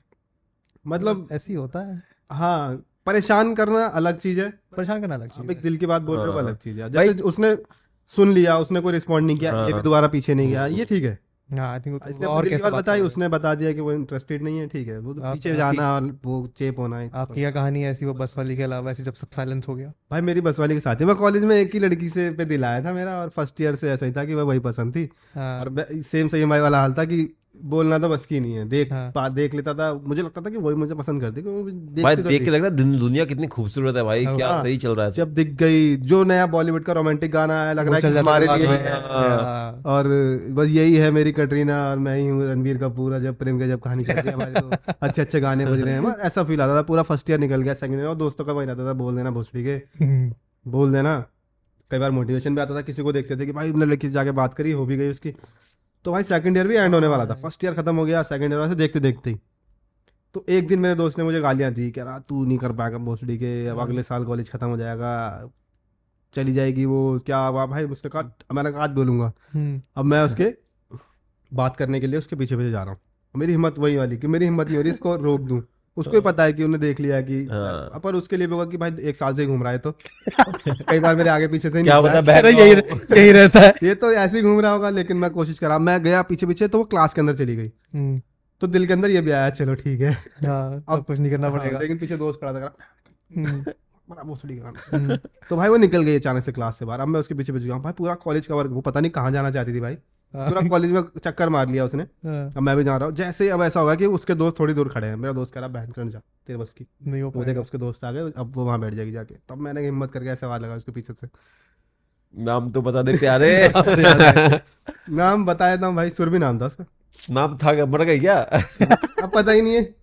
मतलब ऐसे ही होता है। हाँ परेशान करना अलग चीज़ है। परेशान करना अलग चीज़ एक दिल की बात बोल रहे हो हाँ। अलग चीज़ है। जैसे उसने सुन लिया उसने कोई रिस्पॉन्ड नहीं किया ये भी दोबारा पीछे नहीं गया ये ठीक है। है हाँ आई थिंक इसने और और दिल की कैसे बात बात बताई उसने बता दिया कि वो इंटरेस्टेड नहीं है ठीक है। वो तो पीछे जाना और वो चेप होना है। आपकी कहानी ऐसी वो बस वाली के अलावा ऐसी जब सब साइलेंस हो गया? भाई मेरी बस वाली के साथ ही। मैं कॉलेज में एक ही लड़की से पे दिल था मेरा और फ़र्स्ट ईयर से ऐसा ही था कि वह वही पसंद थी। हाँ। और सेम सही भाई वाला हाल था कि बोलना तो बस की नहीं है। देख हाँ। पा देख लेता था। मुझे लगता था कि वही मुझे पसंद करती क्योंकि वो भाई तो देख के लगता है दुनिया कितनी खूबसूरत है भाई क्या हाँ। सही चल रहा है। जब दिख गई जो नया बॉलीवुड का रोमांटिक गाना आया लग रहा है हमारे लिए ही। है। हाँ। और बस यही है मेरी कटरीना और मैं ही हूँ रणवीर कपूर जब प्रेम का जब कहानी चल रही है हमारी तो [laughs] अच्छे अच्छे गाने बज रहे हैं। ऐसा फील आता था पूरा फ़र्स्ट ईयर निकल गया सेकंड ईयर और दोस्तों का वही रहता था बोल देना भोसड़ी के। [laughs] बोल देना। कई बार मोटिवेशन भी आता था किसी को देखते थे कि भाई हमने लड़की से जाके बात करी हो भी गई उसकी। तो भाई सेकंड ईयर भी एंड होने वाला था। फ़र्स्ट ईयर खत्म हो गया सेकंड ईयर वैसे देखते देखते ही। तो एक दिन मेरे दोस्त ने मुझे गालियाँ दी कह रहा तू नहीं कर पाएगा भोसड़ी के अब अगले साल कॉलेज खत्म हो जाएगा चली जाएगी वो क्या वाह भाई उसने कहा मैंने कहा आज बोलूँगा हम्म, अब मैं उसके बात करने के लिए उसके पीछे पीछे जा रहा हूँ। मेरी हिम्मत वही वाली कि मेरी हिम्मत नहीं हो रही इसको रोक दूँ। उसको ही पता है कि उन्हें देख लिया कि हाँ। पर उसके लिए भी होगा कि भाई एक साल से ही घूम रहा है तो। कई बार मेरे आगे पीछे से क्या पता है। बैठ यही यही रहता है। ये तो ऐसे ही घूम रहा होगा लेकिन मैं कोशिश करा मैं गया पीछे पीछे तो वो क्लास के अंदर चली गई। हम्म, तो दिल के अंदर ये भी आया चलो ठीक है। हाँ अब कुछ नहीं करना पड़ेगा। हाँ, लेकिन पीछे दोस्त खड़ा था हम्म। हम्म, तो भाई वो निकल गई अचानक से क्लास से बाहर। अब मैं उसके पीछे पीछे गया भाई पूरा कॉलेज का वर्क वो पता नहीं कहाँ जाना चाहती थी भाई। हाँ, पूरा कॉलेज में चक्कर मार लिया उसने। हाँ, अब मैं भी जा रहा हूँ। जैसे अब ऐसा होगा कि उसके दोस्त थोड़ी दूर खड़े हैं। मेरा दोस्त कह रहा बहन कर जा तेरे बस की। नहीं हो वो देखा उसके दोस्त आ गए अब वो वहाँ बैठ जाएगी जाके। तब मैंने हिम्मत करके ऐसे आवाज़ लगा उसके पीछे से। नाम तो बता दे प्यारे। [laughs] नाम बताया था भाई सुरभि नाम था उसका। नाम था मर गई क्या? अब पता ही नहीं है।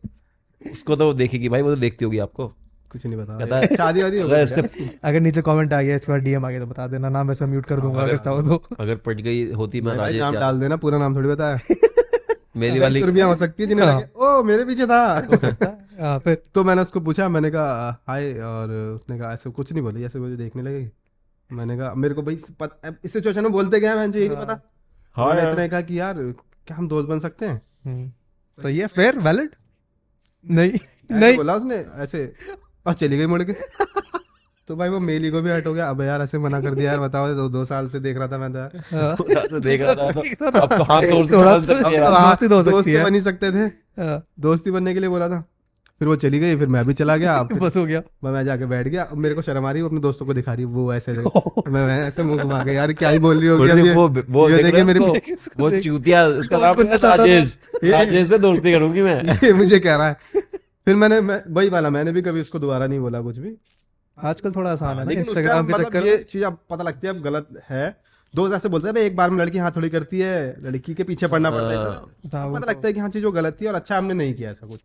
उसको तो देखेगी भाई वो तो देखती होगी आपको। कुछ नहीं है- शादी वादी हो अगर इससे अगर नीचे कमेंट आ गया इसके बाद डीएम आ गया तो बता देना। नाम वैसे म्यूट कर दूँगा अगर चाहो तो अगर पट गई होती मैं राजेश नाम डाल देना पूरा नाम थोड़ी बताया। [laughs] मेरी वाली सुरभिया हो सकती है जिन्हें हाँ। लगे ओ मेरे पीछे था। हाँ फिर? तो मैंने उसको पूछा मैंने कहा हाय और उसने कहा ऐसे कुछ नहीं बोली ऐसे मुझे देखने लगे। मैंने कहा मेरे को भाई इस सिचुएशन में बोलते गए मैं यही नहीं पता? हाँ। मैंने इतना कहा कि यार क्या हम दोस्त बन सकते हैं? हम्म, सही है फेयर वैलिड नहीं नहीं। बोला उसने ऐसे। और चली गई मुड़ के। [laughs] तो भाई वो मेली को भी हट हो गया। अब यार ऐसे मना कर दिया यार बताओ दो, दो साल से देख रहा था मैं तो यार। हाँ, [laughs] तो देख रहा था। [laughs] अब हाथ दोस्त बन सकती है। है। बन ही थे। हाँ, दोस्ती बनने के लिए बोला था। फिर वो चली गई फिर मैं भी चला गया। बस हो गया। मैं जाके बैठ गया। मेरे को शर्म आ रही वो अपने दोस्तों को दिखा रही वो ऐसे मैं मैं ऐसे मुँह घुमा के यार क्या ही बोल रही होगी वो वो ये देख देखिए मेरे उसको? वो चूतिया उसका नाम है राजेश। राजेश से दोस्ती करूँगी मैं। ये मुझे कह रहा है। फिर मैंने मैं वही वाला मैंने भी कभी उसको दोबारा नहीं बोला कुछ भी। आजकल थोड़ा आसान है लेकिन इंस्टाग्राम के मतलब चक्कर ये चीज़ अब पता लगती है अब गलत है। दोस्त ऐसे बोलते हैं एक बार में लड़की हाथ थोड़ी करती है लड़की के पीछे पड़ना पड़ता है। तो हाँ, पता लगता है कि हाँ चीज़ वो गलत थी और अच्छा हमने नहीं किया ऐसा कुछ।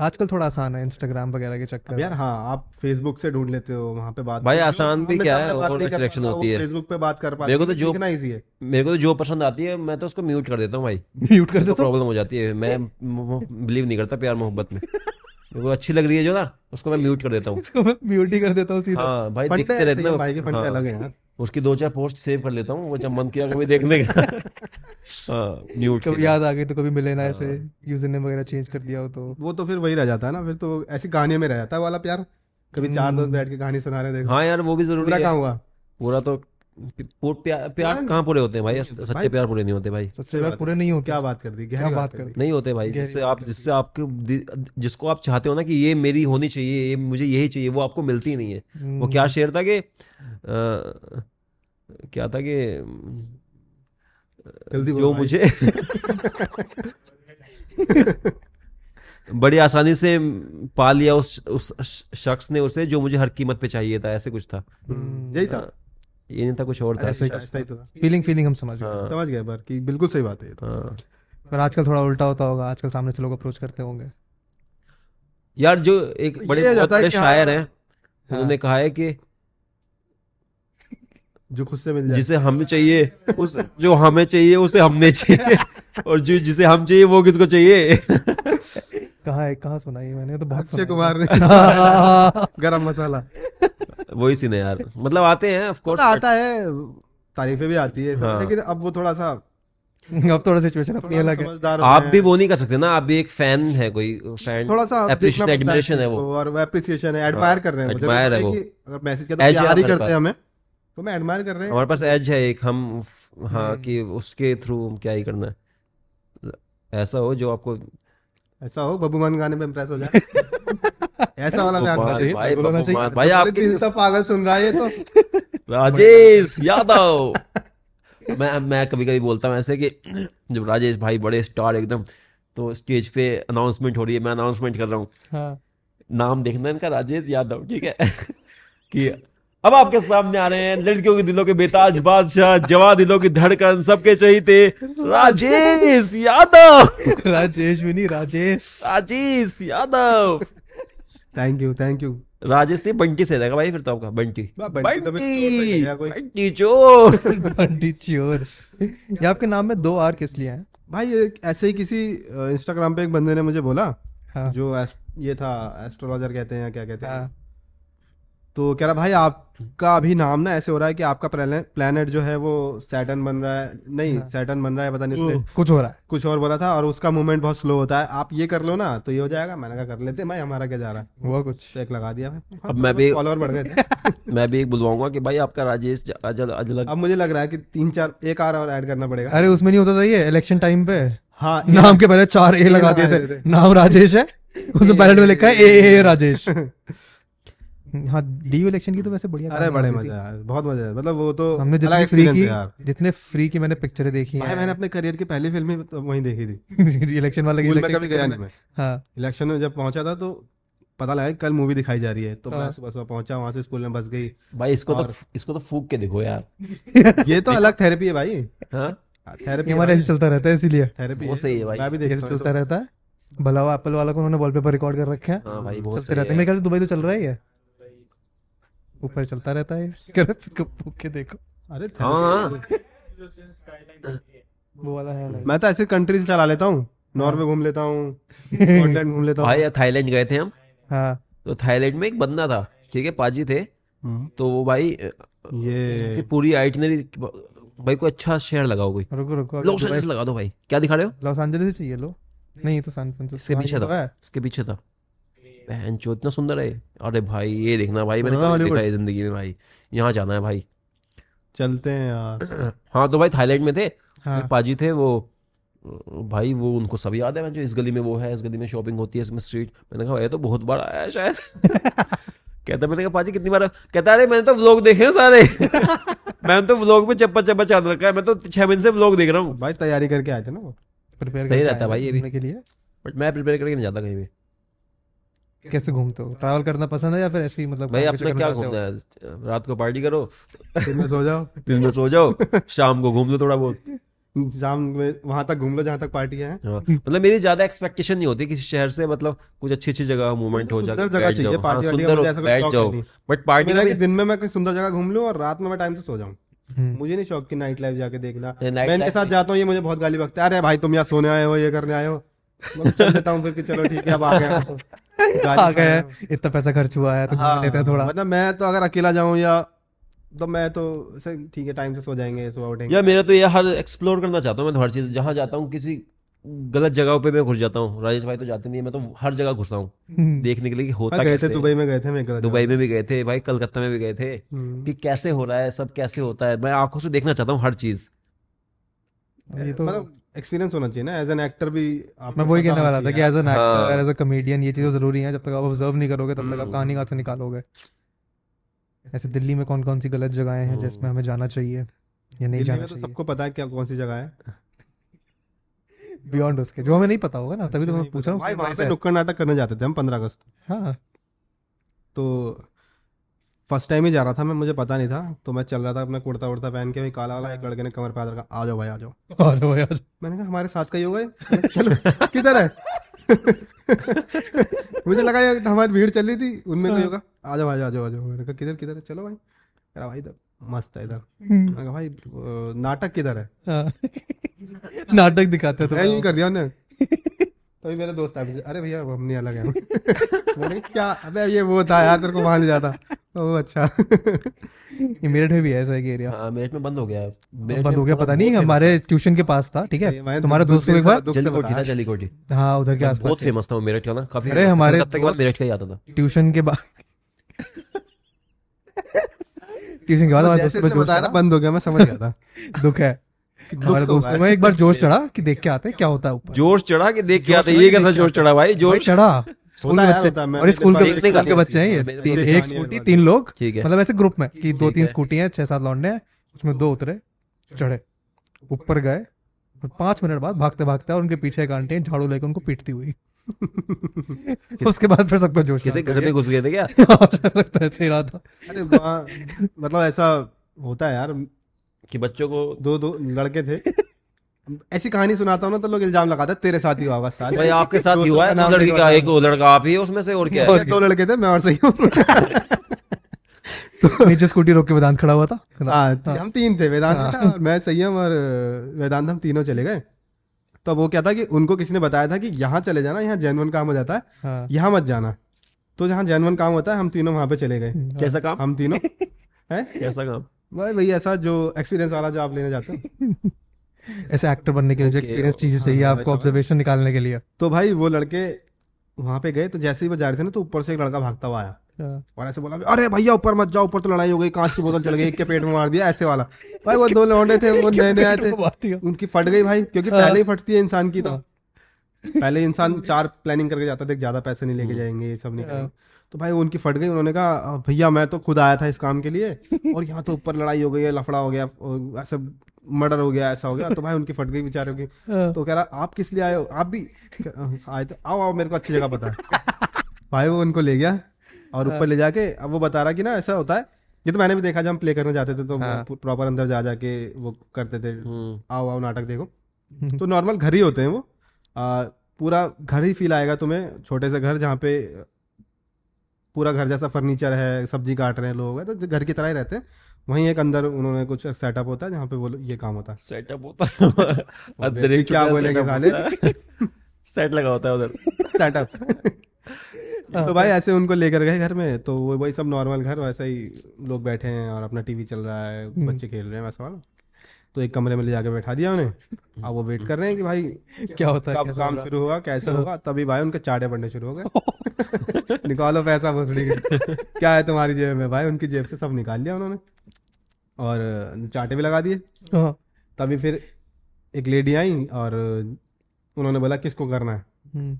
आजकल थोड़ा आसान है इंस्टाग्राम वगैरह के चक्कर यार हाँ आप फेसबुक से ढूंढ लेते हो वहाँ पे बात भाई आसान भी क्या है बात और attraction होती है। फेसबुक पे बात कर पाते मेरे को तो जो- सीखना इजी है। मेरे को तो जो पसंद आती है मैं तो उसको म्यूट कर देता हूँ भाई। [laughs] म्यूट कर तो देता प्रॉब्लम हो जाती है। मैं [laughs] बिलीव नहीं करता प्यार मोहब्बत में। [laughs] मेरे को अच्छी लग रही है जो ना उसको मैं म्यूट कर देता हूँ। मैं म्यूट ही कर देता हूँ सीधा। हाँ भाई दिखते रहते हैं। हैं भाई के फंडे हाँ, अलग हैं यार। उसकी दो चार पोस्ट सेव कर लेता हूँ वो जब मन किया कभी देखने का। [laughs] हाँ म्यूट कभी याद आ गई तो कभी मिले ना ऐसे यूज़र नेम वगैरह चेंज कर दिया हो तो। वो तो फिर वही रह जाता है ना फिर तो ऐसी कहानियों में रह जाता है वाला प्यार। कभी चार दोस्त बैठ के कहानी सुना रहे देखो। हाँ यार वो भी ज़रूरी पूरा है। कहाँ हुआ? पूरा तो प्यार, प्यार कहाँ पूरे होते हैं भाई? सच्चे प्यार पूरे नहीं होते भाई। सच्चे प्यार पूरे नहीं होते। क्या बात कर दी क्या बात कर दी। नहीं होते भाई जिससे आप जिससे आपके जिसको आप चाहते हो ना कि ये मेरी होनी चाहिए ये मुझे यही चाहिए वो आपको मिलती नहीं है। वो क्या शेर था कि क्या था कि जल्दी जो मुझे बड़ी आसानी से पा लिया उस उस शख्स ने उसे जो मुझे हर कीमत पे चाहिए था ऐसे कुछ था। हम्म, यही था। ये नहीं था कुछ और था। ऐसा ही तो फीलिंग फीलिंग हम समझ गए। हाँ, समझ गए पर कि बिल्कुल सही बात है ये तो। हाँ। पर आजकल थोड़ा उल्टा होता होगा आजकल सामने से लोग अप्रोच करते होंगे। यार जो एक बड़े हो है बड़े शायर हाँ- हैं उन्होंने कहा है कि जो खुद से मिल जाए। जिसे हमें चाहिए उस जो हमें चाहिए उसे हमने चाहिए। [laughs] और जो जिसे हम चाहिए वो किसको चाहिए? कहाँ है कहाँ सुना ये मैंने? तो बहुत अक्षय कुमार ने। [laughs] गरम मसाला। वही सीन है यार। मतलब आते हैं ऑफ़ कोर्स आता है तारीफें भी आती है हाँ। लेकिन अब वो थोड़ा सा अब थोड़ा सिचुएशन अपनी अलग है। आप भी वो नहीं कर सकते ना आप भी एक फ़ैन है कोई फ़ैन थोड़ा सा एप्रिशिएशन एडमिरेशन है वो। और वो एप्रिसिएशन है एडमायर कर रहे हैं admire है वो। अगर मैसेज तो Edge है प्यार ही करते हैं हमें। तो मैं एडमायर कर रहे हैं। हमारे पास एज है एक हम हाँ हम्म। कि उसके थ्रू क्या ही करना है। ऐसा हो जो आपको ऐसा हो बबू मान गाने पे इम्प्रेस हो जाए। [laughs] ऐसा वाला प्यार होना चाहिए भाई बब्बू चाहिए। मान- भाई बोले, आपके दिल सा पागल सुन रहा है ये तो। [laughs] राजेश यादव। मैं मैं कभी कभी बोलता हूँ ऐसे कि [clears throat] जब राजेश भाई बड़े स्टार एकदम तो स्टेज पे अनाउंसमेंट हो रही है मैं अनाउंसमेंट कर रहा हूँ। हाँ। नाम देखना इनका राजेश यादव ठीक है? [laughs] कि अब आपके सामने आ रहे हैं लड़कियों के दिलों के बेताज बादशाह जवा दिलों की धड़कन सबके चहीते राजेश यादव। राजेश भी नहीं Rajesh. Rajesh Yadav. Thank you thank you Rajesh नहीं बंटी से रहेगा भाई फिर तो आपका बंटी। बा- बंटी तो। बंटी चोर। बंटी चोर। ये आपके नाम में दो आर किस लिए हैं? भाई ये ऐसे ही किसी इंस्टाग्राम पे एक बंदे ने मुझे बोला हाँ। जो ये था एस्ट्रोलॉजर कहते हैं या क्या कहते हैं। हाँ। तो कह रहा भाई आपका अभी नाम ना ऐसे हो रहा है कि आपका प्लेनेट जो है वो सैटन बन रहा है नहीं सैटन बन रहा है पता नहीं उसने कुछ हो रहा है कुछ और बोला था और उसका मूवमेंट बहुत स्लो होता है आप ये कर लो ना तो ये हो जाएगा मैंने कहा कर लेते भाई हमारा क्या जा रहा है हुआ कुछ तो एक लगा दिया मैं हाँ, अब मैं भी- फॉलोअर बढ़ गए थे मैं भी एक बुलवाऊँगा कि भाई आपका राजेश अजल अब मुझे लग रहा है कि तीन चार एक आर और ऐड करना पड़ेगा अरे उसमें नहीं होता था ये इलेक्शन टाइम पे हाँ नाम के पहले चार ए लगा दिए थे नाम राजेश है उसमें बैलेट में लिखा है ए ए राजेश हाँ डी इलेक्शन की तो वैसे बढ़िया अरे बड़े मज़ा आया बहुत मज़ा। है मतलब वो तो हमने अलग जितनी फ्री की जितने फ्री की मैंने पिक्चरें देखी भाई हैं। मैंने अपने करियर की पहली फ़िल्म तो वहीं देखी थी। [laughs] इलेक्शन वाले कभी गया नहीं मैं। हाँ। इलेक्शन में जब पहुँचा था तो पता लगा कल मूवी दिखाई जा रही है। तो मैं हाँ। सुबह सुबह पहुँचा वहाँ से स्कूल में बस गई। भाई इसको तो इसको तो फूक के देखो यार। [laughs] ये तो अलग थेरेपी है भाई। हाँ? थेरेपी हमारा ऐसे चलता रहता है इसीलिए। थेरेपी वो सही है भाई। मैं भी देखता चलता रहता है। भला एप्पल वाला को उन्होंने वॉलपेपर रिकॉर्ड कर रखे हैं। हाँ भाई बहुत रहते मेरे ख्याल से दुबई तो चल रहा ही है ऊपर चलता रहता है। कर इसको फूक के देखो। तो। अरे हाँ therapy- वो वाला है मैं तो ऐसे कंट्रीज़ चला लेता हूँ। नॉर्वे घूम लेता हूँ। [laughs] स्कॉटलैंड घूम लेता हूँ। भाई थाईलैंड गए थे हम। हाँ। तो थाईलैंड में एक बंदा था ठीक है पाजी थे। हम्म। तो वो भाई ये की पूरी आइटनरी भाई को अच्छा शहर लगाओ कोई। रुको रुको लॉस एंजल्स लगा दो भाई। क्या दिखा रहे हो? लॉस एंजलिस ही चाहिए लो। नहीं तो सैन फ्रांसिस्को इसके हाँ, पीछे तो था इसके पीछे था। बहन चो इतना सुंदर है। अरे भाई ये देखना भाई मैंने हाँ, कभी देखा है ज़िंदगी में भाई। यहाँ जाना है भाई। चलते हैं यार। [clears throat] हाँ तो भाई थाईलैंड में थे। हाँ। पाजी थे वो भाई वो उनको सब याद है जो इस गली में वो है इस गली में शॉपिंग होती है इसमें स्ट्रीट मैंने कहा ये तो बहुत बार आया है शायद। [laughs] कहता मैंने कहा पाजी कितनी बार? कहता अरे मैंने तो व्लॉग देखे हैं सारे। [laughs] मैंने तो व्लॉग में चप्पा चप्पा चाँद रखा है। मैं तो छह महीने से व्लॉग देख रहा हूँ। भाई तैयारी करके आए थे ना वो? प्रिपेयर सही रहता है भाई ये भी। के लिए? बट मैं प्रिपेयर करके नहीं जाता कहीं भी। कैसे घूमते हो? ट्रैवल करना पसंद है या फिर ऐसे ही मतलब भाई अपना क्या हो? घूमना है? रात को पार्टी करो। दिन में सो जाओ। दिन में सो जाओ। शाम को घूम लो थोड़ा बहुत। शाम में वहाँ तक घूम लो जहाँ तक पार्टी है। हाँ, मतलब मेरी ज़्यादा एक्सपेक्टेशन नहीं होती किसी शहर से मतलब कुछ अच्छी अच्छी जगह मूवमेंट हो जाए जगह चाहिए, पार्टी सुंदर हो कोई बैठ जाओ। बट पार्टी में दिन में मैं कोई सुंदर जगह घूम लूँ और रात में मैं टाइम से सो जाऊँ। हम्म। मुझे नहीं शौक की नाइट लाइफ जाके देखना। मैं इनके साथ जाता हूँ ये मुझे बहुत गाली बकते है। अरे भाई तुम यहाँ सोने आए हो ये करने आए हो। चल देता हूँ फिर कि चलो ठीक है अब आ गए [laughs] आ गए इतना पैसा खर्च हुआ है तो हाँ, लेते हैं थोड़ा। मतलब मैं तो अगर अकेला जाऊँ या तो मैं तो ठीक है टाइम से सो जाएँगे सुबह उठेंगे। यार मेरा तो ये हर एक्सप्लोर करना चाहता हूँ मैं तो हर चीज़। जहाँ जाता हूँ किसी गलत जगह पे मैं घुस जाता हूँ। राजेश भाई तो जाते नहीं है मैं तो हर जगह घुसा हूँ। हम्म। देखने के लिए कि होता गए थे दुबई में गए थे मैं दुबई में भी गए थे भाई कलकत्ता में भी गए थे। हम्म। कि कैसे हो रहा है सब कैसे होता है। मैं आँखों से देखना चाहता हूँ हर चीज़। ये तो मतलब एक्सपीरियंस होना चाहिए ना एज एन एक्टर भी आपको मैं वही कहने वाला था कि as an. Actor as a comedian ये चीज़ ज़रूरी है जब तक आप ऑब्ज़र्व नहीं करोगे तब तक आप कहानी कहाँ से निकालोगे? ऐसे दिल्ली में कौन कौन सी गलत जगहें हैं जिसमें हमें जाना चाहिए या नहीं जाना तो चाहिए? सबको पता है क्या कौन सी जगह है। बियॉन्ड उसके जो हमें नहीं पता होगा ना तभी तो मैं पूछ रहा भाई हूँ वहाँ पे नुक्कड़ नाटक करने जाते थे हम पंद्रह अगस्त। हाँ। तो फ़र्स्ट टाइम ही जा रहा था मैं मुझे पता नहीं था। तो मैं चल रहा था अपना कुर्ता उड़ता पहन के वही काला वाला एक लड़के ने कमर पे हाथ रखा आ जाओ भाई आ जाओ। आ जाओ जाओ। मैंने कहा हमारे साथ का ही होगा चलो किधर है? [laughs] मुझे लगा यार हमारी भीड़ चल रही थी उनमें कोई होगा। आ जाओ आ जाओ आ जाओ आ जाओ। मैंने कहा किधर किधर है? चलो भाई। कह रहा भाई इधर मस्त है इधर। मैंने कहा भाई नाटक किधर है? हाँ। [laughs] नाटक दिखाते हैं तो मैं यूँ कर दिया उन्हें। तभी मेरे दोस्त आए अरे भैया हम नहीं अलग हैं। [laughs] कहा, क्या? अबे ये वो था यार तेरे को वहाँ ले जाता। ओह अच्छा। ये मेरठ में भी है ऐसा एक एरिया हाँ मेरठ में बंद हो गया। है बंद हो गया पता नहीं हमारे ट्यूशन के पास था ठीक है? तुम्हारे दोस्त एक बार से जलीकोटी बताया। था जलीकोटी। हाँ उधर के आसपास बहुत फ़ेमस था वो मेरठ का ना काफ़ी अरे हमारे तक मेरठ का ही आता था। ट्यूशन के बाद [laughs] ट्यूशन के बाद हमारे जैसे को बताया ना। बंद हो गया मैं समझ गया था। [laughs] दुख है। हमारे तो दोस्तों में एक बार जोश चढ़ा कि देख के आते हैं क्या होता है ऊपर? जोश चढ़ा कि देख के आते चढ़ा ये कैसा जोश चढ़ा भाई? जोश चढ़ा। स्कूल के बच्चे और स्कूल के बच्चे हैं ये। तीन एक स्कूटी तीन लोग मतलब ऐसे ग्रुप में कि दो तीन स्कूटी हैं छह सात लौंडे हैं उसमें दो उतरे चढ़े ऊपर गए और पाँच मिनट बाद भागते भागते और उनके पीछे एक आंटी झाड़ू लेकर उनको पीटती हुई। उसके बाद फिर सबको जोश किसी घर में घुस गए थे क्या? [laughs] लगता है सही रहा था। अरे मतलब ऐसा होता है यार कि बच्चों को दो दो लड़के थे। ऐसी कहानी सुनाता हूँ ना तो लोग इल्ज़ाम लगाते हैं तेरे साथ ही हुआ होगा साल। भाई आपके साथ ही हुआ है। नाम दो लड़की का एक लड़का आप ही है उसमें से और क्या है? दो लड़के थे मैं और सही हूँ। [laughs] नीचे स्कूटी रोक के वेदांत खड़ा हुआ था? हाँ हम तीन थे वेदांत था और मैं संयम और वेदांत हम तीनों चले गए। तो वो क्या था कि उनको किसी ने बताया था कि यहाँ चले जाना यहाँ जैनवन काम हो जाता है हाँ। यहाँ मत जाना। तो जहाँ जैनवन काम होता है हम तीनों वहाँ पे चले गए। कैसा काम? हम तीनों। है? कैसा काम? भाई भई ऐसा जो एक्सपीरियंस वाला जो आप लेने जाते हो। [laughs] ऐसे एक्टर बनने के लिए Okay, एक्सपीरियंस चीज़ें चाहिए हाँ, आपको ऑब्जर्वेशन निकालने के लिए। तो भाई वो लड़के वहाँ पे गए तो जैसे ही वो जा रहे थे ना तो ऊपर से एक लड़का भागता हुआ आया। हाँ, और ऐसे बोला अरे भैया ऊपर मत जाओ ऊपर तो लड़ाई हो गई कांच की बोतल चढ़ गई एक के पेट में मार दिया ऐसे वाला। भाई वो दो लौंडे थे वो नए नए आए थे। उनकी फट गई भाई क्योंकि हाँ। पहले ही फटती है इंसान की तो। पहले इंसान [laughs] चार प्लानिंग करके जाता था ज़्यादा पैसे नहीं लेके जाएँगे ये सब नहीं करेंगे। तो भाई वो उनकी फट गई उन्होंने कहा भैया मैं तो खुद आया था इस काम के लिए और यहाँ तो ऊपर लड़ाई हो गई है लफड़ा हो गया और ऐसा मर्डर हो गया ऐसा हो गया। तो भाई उनकी फट गई बेचारे की। हाँ। तो कह रहा आप किस लिए आए हो? आप भी आए तो आओ आओ मेरे को अच्छी जगह पता है [laughs] भाई वो उनको ले गया और ऊपर ले जाके अब वो बता रहा कि ना ऐसा होता है ये तो मैंने भी देखा जब हम प्ले करने जाते थे तो हाँ। प्रॉपर अंदर जा जाके वो करते थे हम्म, आओ आओ नाटक देखो। तो नॉर्मल घर ही होते हैं वो। आ, पूरा घर ही फील आएगा तुम्हें छोटे से घर जहाँ पे पूरा घर जैसा फर्नीचर है सब्ज़ी काट रहे हैं लोग। हैं, तो घर की तरह ही रहते हैं। वहीं एक अंदर उन्होंने कुछ सेटअप होता है जहाँ पे वो ये काम होता है। सेटअप होता है? [laughs] क्या बोलेंगे साले? [laughs] सेट लगा होता है उधर। [laughs] सेटअप तो भाई ऐसे उनको लेकर गए घर में तो वो वही सब नॉर्मल घर वैसे ही लोग बैठे हैं और अपना टीवी चल रहा है बच्चे खेल रहे हैं वैसा वाला। तो एक कमरे में ले जाके बैठा दिया उन्हें। अब वो वेट कर रहे हैं कि भाई क्या होता है कब काम शुरू होगा कैसे होगा? तभी भाई उनके चाटे पड़ने शुरू हो गए। [laughs] निकालो पैसा भोसड़ी के। क्या है तुम्हारी जेब में? भाई उनकी जेब से सब निकाल लिया उन्होंने। और चाटे भी लगा दिए। हाँ, तभी फिर एक लेडी आई और उन्होंने बोला किसको करना है? हम्म,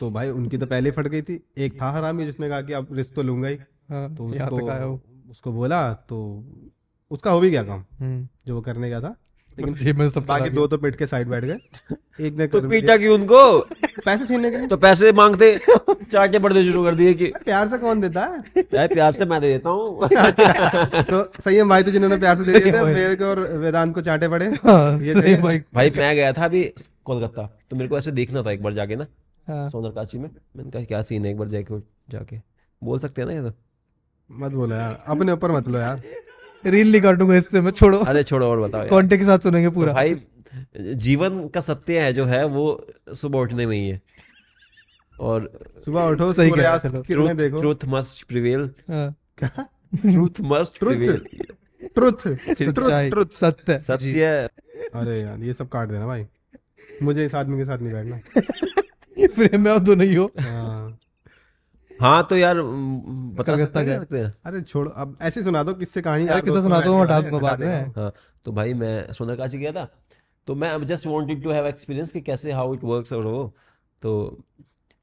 तो भाई उनकी तो पहले फट गई थी। एक था हरामी जिसने कहा कि अब रिस्क तो लूँगा ही। हाँ, तो उसको उसको बोला तो उसका हो भी गया काम हम्म, जो वो करने गया था। लेकिन में सब बाकी दो तो पेट के साइड बैठ गए। एक ने [laughs] तो पीटा क्यों उनको? पैसे छीनने के तो पैसे मांगते चाटे पड़ते शुरू कर दिए कि प्यार से कौन देता है? यार प्यार से मैं दे देता हूँ। [laughs] तो सही है भाई तो जिन्होंने प्यार से दे दिए थे मेरे को और वेदांत को चाटे पड़े। हाँ, ये भाई। भाई मैं गया था अभी कोलकाता तो मेरे को ऐसे देखना था एक बार जाके ना हाँ, सोनरकाची में। मैंने कहा क्या सीन है? एक बार जाके जाके। बोल सकते हैं ना ये तो। मत बोलो यार अपने ऊपर मत लो यार। रील नहीं काटूँगा इससे मैं छोड़ो। अरे छोड़ो और बताओ। कॉन्टेक्ट के साथ सुनेंगे पूरा। तो भाई जीवन का सत्य है जो है वो सुबह उठने में ही। है और सुबह उठो सही हो, देखो? ट्रूथ मस्ट प्रिवेल हाँ, truth must prevail truth. Truth. Truth सत्य। सत्य अरे यार ये सब काट देना भाई। मुझे इस आदमी के साथ नहीं बैठना। [laughs] फ्रेम में आप दो नहीं हो। हाँ। हाँ तो यार बता सकते हैं, सकते हैं। अरे छोड़ो अब ऐसे सुना दो किससे कहानी अरे यार किस्सा सुना दो, हटा दूँगा बाद में। हाँ। तो भाई मैं सोनरकाची गया था तो मैं अब just wanted to have experience कि कैसे हाउ इट वर्क्स और वो। तो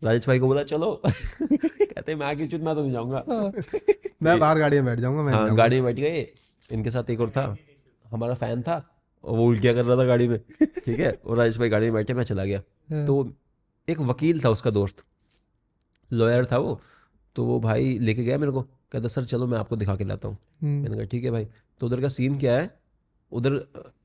राजेश भाई को बोला चलो। [laughs] कहते मैं आगे चुत मैं तो नहीं जाऊँगा। [laughs] मैं बाहर गाड़ी में बैठ जाऊँगा मैं हाँ गाड़ी में बैठ गए इनके साथ एक और था हमारा फ़ैन था और वो उल्टिया कर रहा था गाड़ी में। ठीक है? और राजेश भाई गाड़ी में बैठे मैं चला गया। हाँ। तो एक वकील था उसका दोस्त लॉयर था वो तो वो भाई लेके गया मेरे को कहता सर चलो मैं आपको दिखा के लाता हूँ। हम्म, मैंने कहा ठीक है भाई। तो उधर का सीन क्या है उधर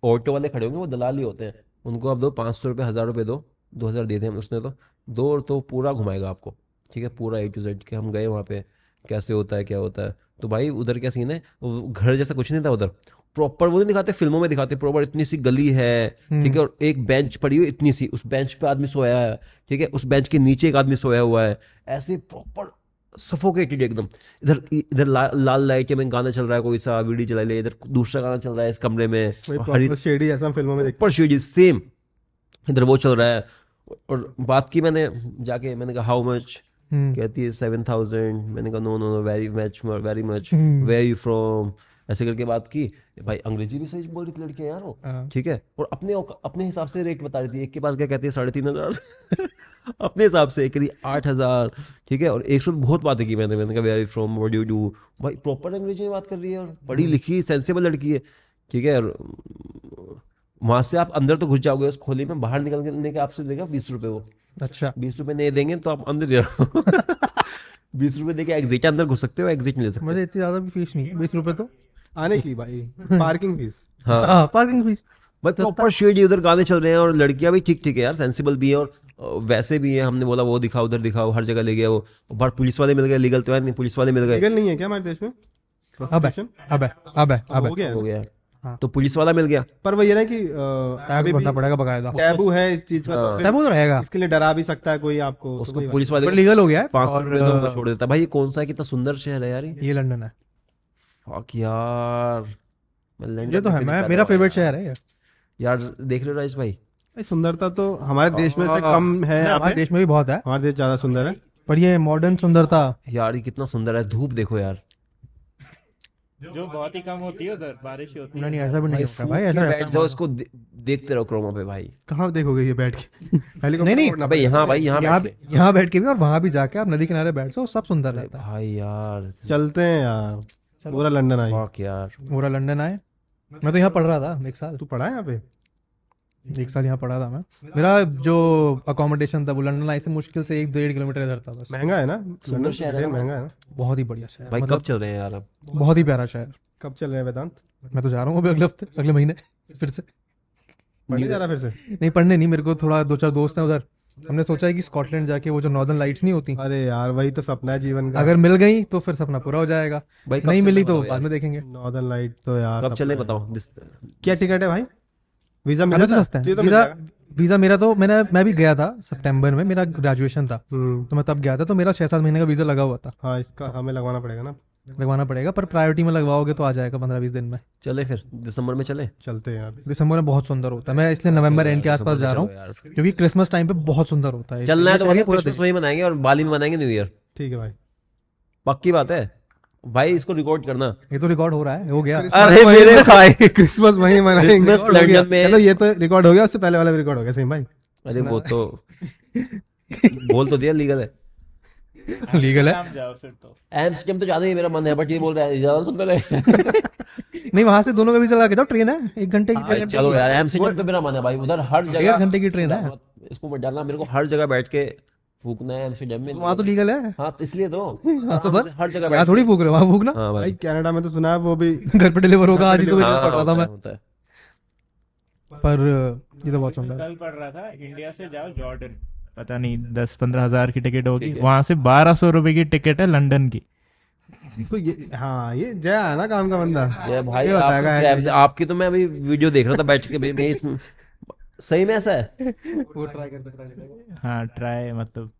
ऑटो वाले खड़े होंगे वो दलाल ही होते हैं। उनको आप दो पाँच सौ रुपये हज़ार रुपये दो दो हज़ार दे दें उसने तो। दो और तो पूरा घुमाएगा आपको ठीक है? पूरा ए टू जेड के हम गए वहाँ पे कैसे होता है क्या होता है। तो भाई उधर क्या सीन है घर जैसा कुछ नहीं था उधर प्रॉपर वो नहीं दिखाते फ़िल्मों में दिखाते प्रॉपर इतनी सी गली है ठीक है और एक बेंच पड़ी हुई इतनी सी उस बेंच पे आदमी सोया है ठीक है उस बेंच के नीचे एक आदमी सोया हुआ है ऐसे प्रॉपर सफोकेटेड एकदम। इधर इधर ला, लाल लाइट में गाना चल रहा है कोई सा वीडियो चला ले इधर दूसरा गाना चल रहा है इस कमरे में हरी proper ऐसा फ़िल्मों में पर शेड सेम इधर वो चल रहा है और बात की मैंने जाके मैंने कहा हाउ मच हम्म। कहती है सेवन थाउज़ेंड मैंने कहा no no no very much very much where you from ऐसे करके बात की भाई अंग्रेज़ी भी सही बोल रही थी लड़की यार वो। हाँ। ठीक है? और अपने अपने हिसाब से रेट बता रही थी। एक के पास क्या कहती है? साढ़े तीन हज़ार। [laughs] अपने हिसाब से एक करी आठ हज़ार। ठीक है? और एक सौ बहुत बातें की मैंने मैंने कहा very from what you do भाई प्रॉपर अंग्रेज़ी में बात कर रही है और पढ़ी लिखी सेंसेबल लड़की है। ठीक है? और वहाँ से आप अंदर तो घुस जाओगे उस खोली में बाहर निकलने के आपसे देगा बीस रुपए वो। अच्छा। बीस रुपए नहीं देंगे तो आप अंदर जाओ [laughs] बीस रुपए देके एग्जिट अंदर घुस सकते हो एग्जिट नहीं ले सकते। मुझे इतनी ज़्यादा भी फ़ीस नहीं। बीस रुपए तो? आने की भाई पार्किंग फ़ीस हाँ। हाँ पार्किंग फ़ीस भाई प्रॉपर शेड उधर गाने चल रहे हैं और लड़कियाँ भी ठीक ठीक है यार सेंसिबल भी है और वैसे भी है। हमने बोला वो दिखाओ उधर दिखाओ हर जगह ले गया वो। बाहर पुलिस वाले मिल गए लीगल तो है नहीं पुलिस वाले मिल गए। लीगल नहीं है क्या हमारे देश में? अब अब अब अब हो। गया हो। गया हाँ। तो पुलिस वाला मिल गया। पर वो ये ना कि टैग भरना पड़ेगा बकायदा। टैबू है इस चीज़ का तो टैबू तो रहेगा। इसके लिए डरा भी सकता है कोई आपको तो उसको पुलिस वाले पर लीगल हो गया है पाँच सौ रुपए तो छोड़ देता भाई ये कौन सा है? कितना सुंदर शहर है यार ये। लंदन है। फक यार। मैं लंदन ये तो है मैं मेरा फेवरेट शहर है ये। यार देख रहे हो राइस भाई? भाई सुंदरता तो हमारे देश में से कम है यहाँ हमारे देश में भी बहुत है। हमारे देश ज़्यादा सुंदर है। पर ये मॉडर्न सुंदरता। यार ये कितना सुंदर है। धूप देखो यार। जो बहुत ही कम होती है उधर बारिश होती है। नहीं नहीं ऐसा भी नहीं होता भाई ऐसा बैठ जाओ इसको देखते रहो क्रोमा पे भाई। कहाँ देखोगे ये बैठ के? [laughs] नहीं, नहीं, भाई यहाँ भाई यहाँ यहाँ बैठ के। यहाँ बैठ के भी और वहाँ भी जाके आप नदी किनारे बैठ जाओ सब सुंदर रहता है। भाई यार। चलते हैं यार। पूरा लंदन आई फक यार। पूरा लंदन आए। मैं तो यहाँ पढ़ रहा था एक साल। तू पढ़ा है यहाँ पे? एक साल यहाँ पढ़ा था मैं। मेरा जो अकोमोडेशन था वो लंदन आई से मुश्किल से एक डेढ़ किलोमीटर इधर था बस। महँगा है ना? लंदन शहर है महँगा है ना? बहुत ही बढ़िया शहर भाई मतलब कब चल रहे हैं यार अब बहुत ही प्यारा शहर। कब चल रहे हैं वेदांत? मैं तो जा रहा हूँ अभी अगले हफ़्ते अगले महीने फिर से। पढ़ने जा रहा फिर से? नहीं पढ़ने नहीं मेरे को थोड़ा दो चार दोस्त हैं उधर। हमने सोचा है कि स्कॉटलैंड जाके वो जो नॉर्दर्न लाइट्स नहीं होती अरे यार वही तो सपना है जीवन का। अगर मिल गई तो फिर सपना पूरा हो जाएगा। भाई नहीं मिली तो बाद में देखेंगे। नॉर्दर्न लाइट तो यार कब चले बताओ क्या टिकट है भाई? वीज़ा मिला तो था? सस्ता है। तो वीज़ा वीज़ा मेरा तो मैंने मैं भी गया था सितंबर में मेरा ग्रेजुएशन था। हम्म। तो मैं तब गया था तो मेरा छह सात महीने का वीज़ा लगा हुआ था। हाँ इसका हमें लगवाना पड़ेगा ना। लगवाना पड़ेगा पर प्रायोरिटी में लगवाओगे तो आ जाएगा पंद्रह बीस दिन में। चले फिर दिसंबर में चले? चलते हैं यार दिसंबर में बहुत सुंदर होता है। मैं इसलिए नवंबर एंड के आसपास जा रहा हूँ क्योंकि क्रिसमस टाइम पे बहुत सुंदर होता है। चलना है तो भाई पूरा क्रिसमस वही मनाएँगे और बाली में मनाएँगे न्यू ईयर ठीक है भाई। पक्की बात है? भाई इसको रिकॉर्ड करना। ये तो रिकॉर्ड हो रहा है हो गया। अरे मेरे भाई। क्रिसमस वहीं मनाएँगे। में- चलो ये तो रिकॉर्ड हो गया उससे पहले वाला भी रिकॉर्ड हो गया सही भाई। अरे वो [laughs] तो बोल तो दिया लीगल है। [laughs] लीगल है। तो। एम्स्टर्डम तो ज़्यादा ही मेरा मन है बट ये बोल रहा है ज़्यादा सुंदर है। [laughs] नहीं वहाँ से दोनों का वीज़ा लगा के दो ट्रेन है? एक घंटे की चलो यार एम्स्टर्डम पे मेरा मन है भाई उधर हर डेढ़ जगह घंटे की ट्रेन है। इसको मत डालना मेरे को हर जगह बैठ के फूकना है एम्स्टर्डम में। वहाँ तो लीगल है। हाँ तो इसलिए तो। [laughs] हाँ तो बस हर जगह बैठ थोड़ी फूक रहे हो वहाँ फूकना? हाँ भाई। कनाडा में तो सुना है वो भी घर पे डिलीवर होगा आज ही सुबह हाँ, पढ़ रहा था मैं। है, है। पर ये तो बहुत सुंदर कल पढ़ रहा था इंडिया से जाओ जॉर्डन पता नहीं दस पंद्रह हज़ार की टिकट होगी। वहाँ से बारह सौ रुपए की टिकट है लंदन की। तो ये हाँ ये जय है ना काम का बंदा। जय भाई आप तो आपकी तो मैं अभी वीडियो देख रहा था बैठ के मैं इस सही में ऐसा है? वो ट्राई करते हाँ ट्राई मतलब।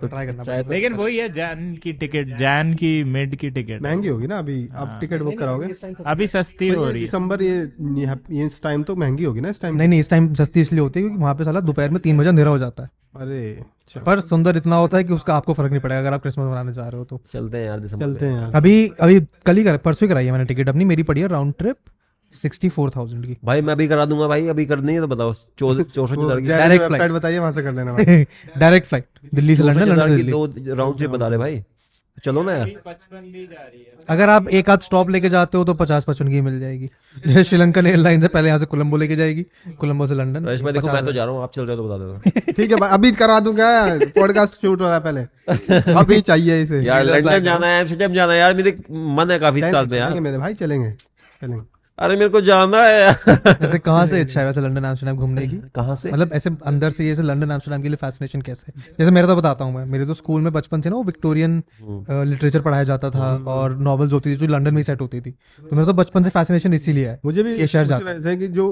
ट्राई करना लेकिन वही है जैन की टिकट जैन की मिड की टिकट। महँगी होगी ना अभी? आप टिकट बुक कराओगे? अभी सस्ती हो रही है। दिसंबर ये ये इस टाइम तो महँगी होगी ना इस टाइम नहीं नहीं इस टाइम सस्ती इसलिए होती है क्योंकि वहाँ पे साला दोपहर में तीन बजे अंधेरा हो जाता है। अरे पर सुंदर इतना होता है कि उसका आपको फ़र्क नहीं पड़ेगा अगर आप क्रिसमस मनाने जा रहे हो तो। चलते हैं यार दिसंबर चलते हैं यार। अभी अभी कल ही कर परसों ही कराई है मैंने टिकट अपनी मेरी पड़ी है round trip sixty four thousand की। भाई मैं अभी करा दूँगा भाई अभी करनी है तो बताओ [laughs] चौसठ वेबसाइट flight. बताइए वहाँ से कर लेना [laughs] डायरेक्ट फ़्लाइट दिल्ली से लंडन लंदन लंदन दो राउंड ट्रिप बता रहे भाई। चलो ना यार। अगर आप एक आध स्टॉप लेके जाते हो तो पचास पचपन की मिल जाएगी। जैसे [laughs] श्रीलंकन एयरलाइन से पहले यहाँ से कोलंबो लेके जाएगी। कोलंबो से लंडन मैं देखो मैं तो जा रहा हूँ आप चल रहे हो तो बता देना [laughs] ठीक है अभी करा दूँ क्या पॉडकास्ट शूट हो रहा है पहले। अभी चाहिए इसे। यार लंदन जाना है एम्स्टर्डम जाना है। यार मेरे मन है काफ़ी साल में यार। मेरे भाई चलेंगे चलेंगे। अरे मेरे को जाना है ऐसे वैसे कहाँ से इच्छा है वैसे लंदन एम्स्टर्डम घूमने की? [laughs] कहाँ से? मतलब ऐसे अंदर से ये से लंदन एम्स्टर्डम के लिए फैसिनेशन कैसे? जैसे मेरा तो बताता हूँ मैं मेरे तो स्कूल में बचपन से ना वो विक्टोरियन लिटरेचर पढ़ाया जाता था और नॉवेल्स होती थी जो लंडन में सेट होती थी। तो मेरा तो बचपन से फैसिनेशन इसीलिए है मुझे भी शहर जाता है कि जो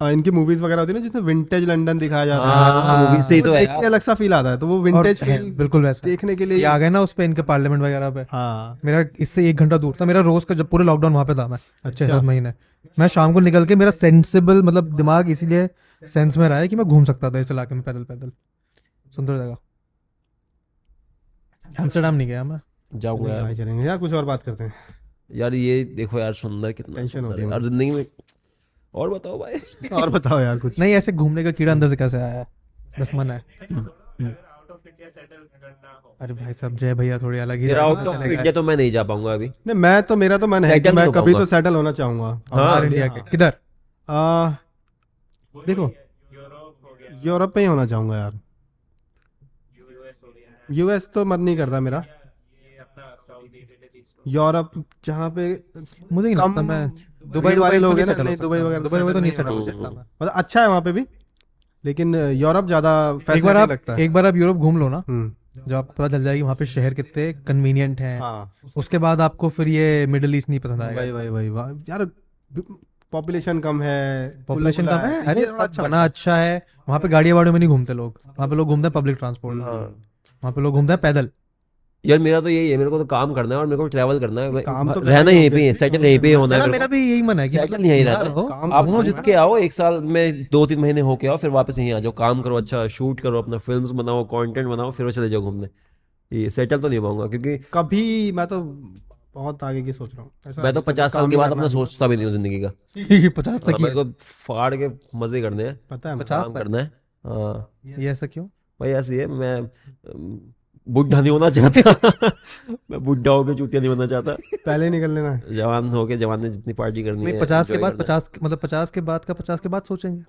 इनकी मूवीज़ वगैरह होती है ना जिसमें विंटेज लंदन दिखाया जाता हाँ, है मूवी से ही तो है। देख अलग सा फील आता है। तो वो विंटेज फील बिल्कुल वैसा। देखने के लिए आ गए ना उस पे इनके पार्लियामेंट वगैरह पे। हाँ। मेरा इससे एक घंटा दूर था। मेरा रोज का जब पूरे लॉकडाउन वहाँ पे था मैं। अच्छा। सात महीने। मैं शाम को निकल के मेरा सेंसिबल मतलब दिमाग इसीलिए सेंस में रहा है कि मैं घूम सकता था इस इलाके में पैदल पैदल। सुंदर जगह। एम्स्टरडेम नहीं गया मैं। जाऊँगा यार। चलेंगे। यार कुछ और बात करते हैं। यार ये देखो यार सुंदर कितना टेंशन हो रही है है। यार ज़िंदगी में और बताओ भाई। और बताओ यार कुछ। नहीं ऐसे घूमने का कीड़ा अंदर से कैसे आया? बस मन है। अरे भाई साहब जय भैया थोड़ी अलग ही आउट ऑफ़ इंडिया तो मैं नहीं जा पाऊँगा अभी। नहीं मैं तो मेरा तो मन है कि मैं कभी तो सेटल होना चाहूँगा। हाँ, इंडिया के। किधर? देखो यूरोप में ही होना चाहूँगा यार। यूएस तो मन नहीं करता मेरा। यूरोप जहाँ पे मुझे नहीं लगता मैं दुबई वाले लोग हैं ना, settle नहीं, सकता। दुबई वगैरह दुबई में तो नहीं सेटल हो सकता। मतलब अच्छा है वहाँ पे भी लेकिन यूरोप ज़्यादा एक बार आप लगता है। एक बार आप यूरोप घूम लो ना हम्म। जब आपको पता चल जाएगी वहाँ पे शहर कितने कन्वीनियंट हैं। हाँ। उसके बाद आपको फिर ये मिडिल ईस्ट नहीं पसंद आएगा। वही वही वाह, यार पॉपुलेशन कम है पॉपुलेशन कम है? अरे सब बना अच्छा है। वहाँ पे गाड़ियाँ वाड़ियों में नहीं घूमते लोग। वहाँ पे लोग घूमते हैं पब्लिक ट्रांसपोर्ट हाँ। वहाँ पे लोग घूमते हैं पैदल। यार मेरा तो यही है मेरे को तो काम करना है और मेरे को ट्रैवल करना है। काम तो रहना यहीं पे है सेटल यहीं पे होना है मेरा। भी यही मन है कि Settle मतलब यहीं रहना। है। रहो, काम आप तो घूम करना के आओ एक साल में दो तीन महीने होके आओ फिर वापस यहीं आ जाओ। काम करो अच्छा शूट करो अपना फिल्म्स बनाओ कंटेंट बनाओ फिर चले जाओ घूमने। ये सेटल तो नहीं पाऊँगा क्योंकि कभी मैं तो बहुत आगे की सोच रहा हूँ। मैं तो पचास साल के बाद अपना सोचता भी नहीं हूँ ज़िंदगी का। [laughs] पचास तक मेरे को फाड़ के मज़े करने हैं। पता है पचास करना है। हाँ। ये ऐसा क्यों? भाई ऐसी है मैं बुढ़ा नहीं होना चाहता। मैं बुढ़ा होकर चूतिया नहीं बनना चाहता। पहले ही निकल लेना है। जवान होके जवान में जितनी पार्टी करनी नहीं है पचास के बाद पचास मतलब पचास के बाद का पचास के बाद सोचेंगे।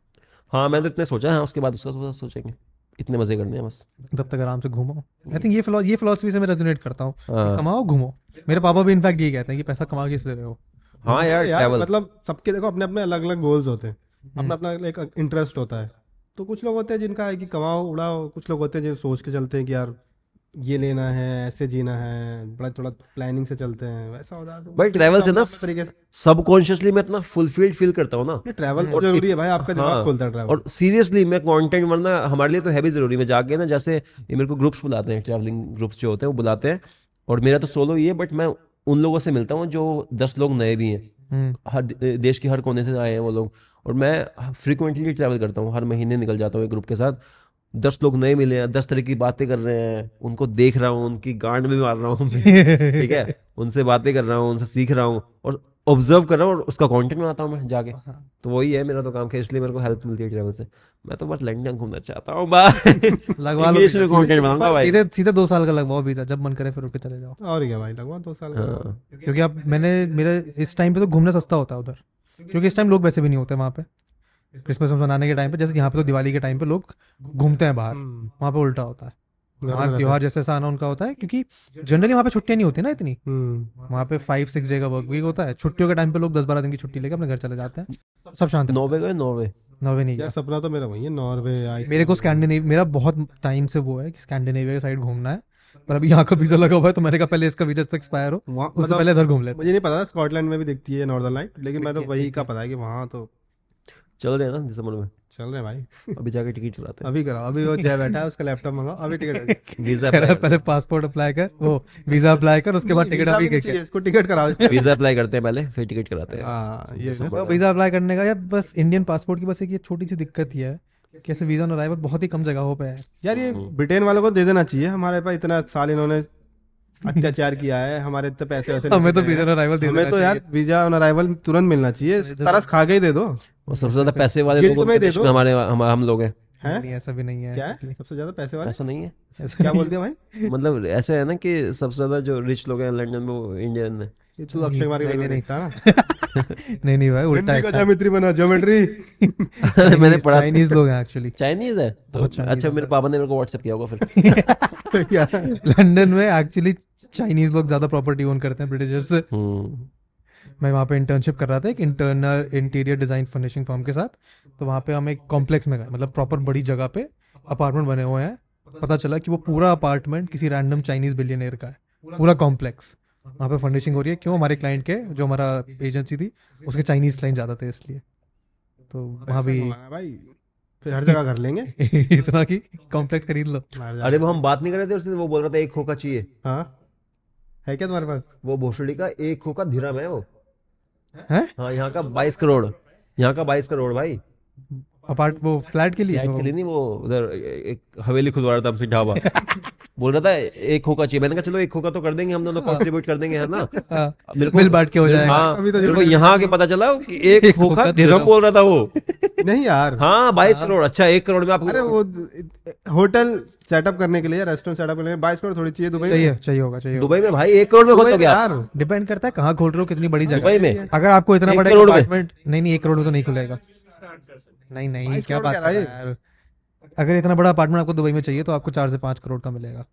हाँ मैं तो इतने सोचा है उसके बाद उसका सोचा सोचेंगे। इतने मज़े करने हैं बस। तब तक आराम से घूमो। आई थिंक ये फिलो ये फिलोसफी से मैं रेजोनेट करता हूँ। हाँ। कमाओ घूमो। मेरे पापा भी इनफैक्ट ये कहते हैं कि पैसा कमा के इसलिए रहे। हो हाँ यार यार मतलब सबके देखो अपने अपने अलग अलग गोल्स होते हैं। अपना अपना एक इंटरेस्ट होता है। तो कुछ लोग होते हैं जिनका है कि कमाओ उड़ाओ। कुछ लोग होते हैं जो सोच के चलते हैं कि यार ये लेना है ऐसे जीना है बड़ा थोड़ा प्लानिंग से चलते हैं वैसा होता है। तो भाई ट्रैवल से ना सबकॉन्शियसली मैं इतना फुलफिल्ड फील करता हूँ ना। ट्रैवल तो ज़रूरी है भाई आपका दिमाग हाँ, खुलता है ट्रैवल और सीरियसली मैं कंटेंट वरना हमारे लिए तो है भी ज़रूरी मैं जाके ना जैसे ये मेरे को ग्रुप्स बुलाते हैं ट्रैवलिंग ग्रुप्स जो होते हैं वो बुलाते हैं। और मेरा तो सोलो ही है बट मैं उन लोगों से मिलता हूँ जो दस लोग नए भी हैं। हम्म। हर देश के हर कोने से आए हैं वो लोग। और मैं फ्रिक्वेंटली ट्रैवल करता हूँ हर महीने निकल जाता हूँ एक ग्रुप के साथ। दस लोग नए मिले हैं दस तरह की बातें कर रहे हैं उनको देख रहा हूँ उनकी गांड में भी मार रहा हूँ ठीक है? [laughs] उनसे बातें कर रहा हूँ उनसे सीख रहा हूँ और ऑब्ज़र्व कर रहा हूँ और उसका कंटेंट बनाता हूँ मैं जाके। तो वही है मेरा तो काम खैर इसलिए मेरे को हेल्प मिलती है ट्रैवल से। मैं तो बस लंदन घूमना चाहता हूँ [laughs] लगवा लो कंटेंट बनाऊँगा भाई सीधे सीधे दो साल का लगवाओ वीज़ा जब मन करे फिर उठ के चले जाओ। और क्या भाई लगवा दो साल हाँ। क्योंकि अब मैंने मेरे इस टाइम पे तो घूमना सस्ता होता है उधर। क्योंकि इस टाइम लोग वैसे भी नहीं होते वहाँ पे। क्रिसमस मनाने के टाइम पे जैसे यहाँ पे तो दिवाली के टाइम पे लोग घूमते हैं बाहर हम्म, वहाँ पे उल्टा होता है। वहाँ त्योहार जैसे ऐसा आना उनका होता है क्योंकि जनरली वहाँ पे छुट्टियाँ नहीं होती ना इतनी। हम्म, वहाँ पे फाइव सिक्स डे का वर्क वीक होता है। छुट्टियों के टाइम पे लोग दस बारह दिन की छुट्टी लेके अपने घर चले जाते हैं। सब शांत नॉर्वे गए? नॉर्वे। नॉर्वे नहीं यार गया। सपना तो मेरा वही है नॉर्वे मेरे को स्कैंडिनेव मेरा बहुत टाइम से वो है कि स्कैंडिनेविया साइड घूमना है। पर अभी यहाँ का वीज़ा लगा हुआ है तो मैंने कहा पहले इसका वीज़ा एक्सपायर हो। उससे मतलब पहले इधर घूम लेते मुझे नहीं पता स्कॉटलैंड में भी दिखती है नॉर्दर्न लाइट लेकिन मैं तो वही का पता है कि वहाँ तो चल रहे हैं ना दिसंबर में। चल रहे हैं भाई। अभी जाके टिकट कराते अभी कराओ अभी वो जय बैठा है उसका लैपटॉप मंगाओ अभी टिकट हैं वीज़ा [laughs] है, पहले पासपोर्ट अप्लाई कर वो वीज़ा अप्लाई कर उसके बाद टिकट अभी इसको टिकट कराओ वीज़ा अप्लाई करते हैं पहले फिर टिकट कराते हैं। हाँ ये वीज़ा अप्लाई करने का यार बस इंडियन पासपोर्ट की बस एक ये छोटी सी दिक्कत ही है कैसे वीज़ा ऑन अराइवल बहुत ही कम जगहों पे है। यार ये ब्रिटेन वालों को दे देना चाहिए हमारे पास इतना साल इन्होंने अत्याचार किया है हमारे इतने पैसे वैसे हमें तो वीज़ा ऑन अराइवल हमें तो यार वीज़ा ऑन अराइवल तुरंत मिलना चाहिए तरस खा के ही दे दो। और सबसे ज़्यादा पैसे वाले गिल्ट लोग देश में हमारे हम हम लोग हैं। चाहिए। नहीं ऐसा भी नहीं है। क्या? है। सबसे ज़्यादा पैसे वाले? ऐसा नहीं है? ऐसा क्या बोल दिया भाई? मतलब ऐसा है ना कि सबसे ज़्यादा जो रिच लोग हैं लंदन में वो इंडियन है। ये तू अक्षय कुमार के नहीं, नहीं, [laughs] नहीं। नहीं भाई उल्टा है ज्योमेट्री बना ज्योमेट्री। [laughs] मैंने पढ़ा चाइनीज़ लोग हैं एक्चुअली चाइनीज़ है? तो अच्छा मेरे पापा ने मेरे को व्हाट्सएप किया होगा फिर। [laughs] लंदन में एक्चुअली चाइनीज़ लोग ज़्यादा प्रॉपर्टी ओन करते हैं ब्रिटिशर्स से मैं वहाँ पे इंटर्नशिप कर रहा था एक internal interior design furnishing firm के साथ। तो वहाँ पे हम एक कॉम्प्लेक्स में गए मतलब प्रॉपर बड़ी जगह पे अपार्टमेंट बने हुए हैं। पता चला कि वो पूरा अपार्टमेंट किसी रैंडम चाइनीज़ बिलियनियर का है पूरा कॉम्प्लेक्स वहाँ पे फर्निशिंग हो रही है क्यों? हमारे क्लाइंट के जो हमारा एजेंसी थी उसके चाइनीज़ क्लाइंट ज़्यादा थे इसलिए। तो वहाँ भी भाई। फिर हर जगह कर लेंगे। [laughs] इतना की कॉम्प्लेक्स खरीद लो। अरे वो हम बात नहीं कर रहे थे उस दिन वो बोल रहा था एक खोखा चाहिए। हाँ। है क्या तुम्हारे पास? वो भोसड़ी का एक खो का धीरम है वो। है? हाँ यहाँ का बाईस करोड़। यहाँ का बाईस करोड़ भाई। अपार्ट वो फ्लैट के लिए? फ्लैट के लिए नहीं वो उधर एक हवेली खुदवा रहा था हमसे ढाबा। [laughs] बोल रहा था एक खोखा चाहिए। मैंने कहा चलो एक खोखा तो कर देंगे हम दोनों कंट्रीब्यूट कर देंगे है ना? हाँ, मेरे को- मिल बांट के हो जाएगा। हाँ अभी तो मेरे को यहाँ आके पता चला कि एक [laughs] एक खोखा धीरम। बोल रहा था वो। [laughs] नहीं यार। हाँ बाईस करोड़ अच्छा एक करोड़ में अरे वो होटल सेटअप करने के लिए रेस्टोरेंट सेटअप करने के लिए बाईस करोड़ थोड़ी चाहिए दुबई में। चाहिए चाहिए होगा चाहिए होगा। दुबई में भाई एक करोड़ में खोल तो यार। डिपेंड करता है कहाँ खोल रहे हो कितनी बड़ी जगह। में। अगर आपको इतना बड़ा अपार्टमेंट नहीं नहीं एक करोड़ में तो नहीं खुलेगा। नहीं नहीं क्या बात कर रहा है? अगर इतना बड़ा अपार्टमेंट आपको दुबई में चाहिए तो आपको चार से पाँच करोड़ का मिलेगा।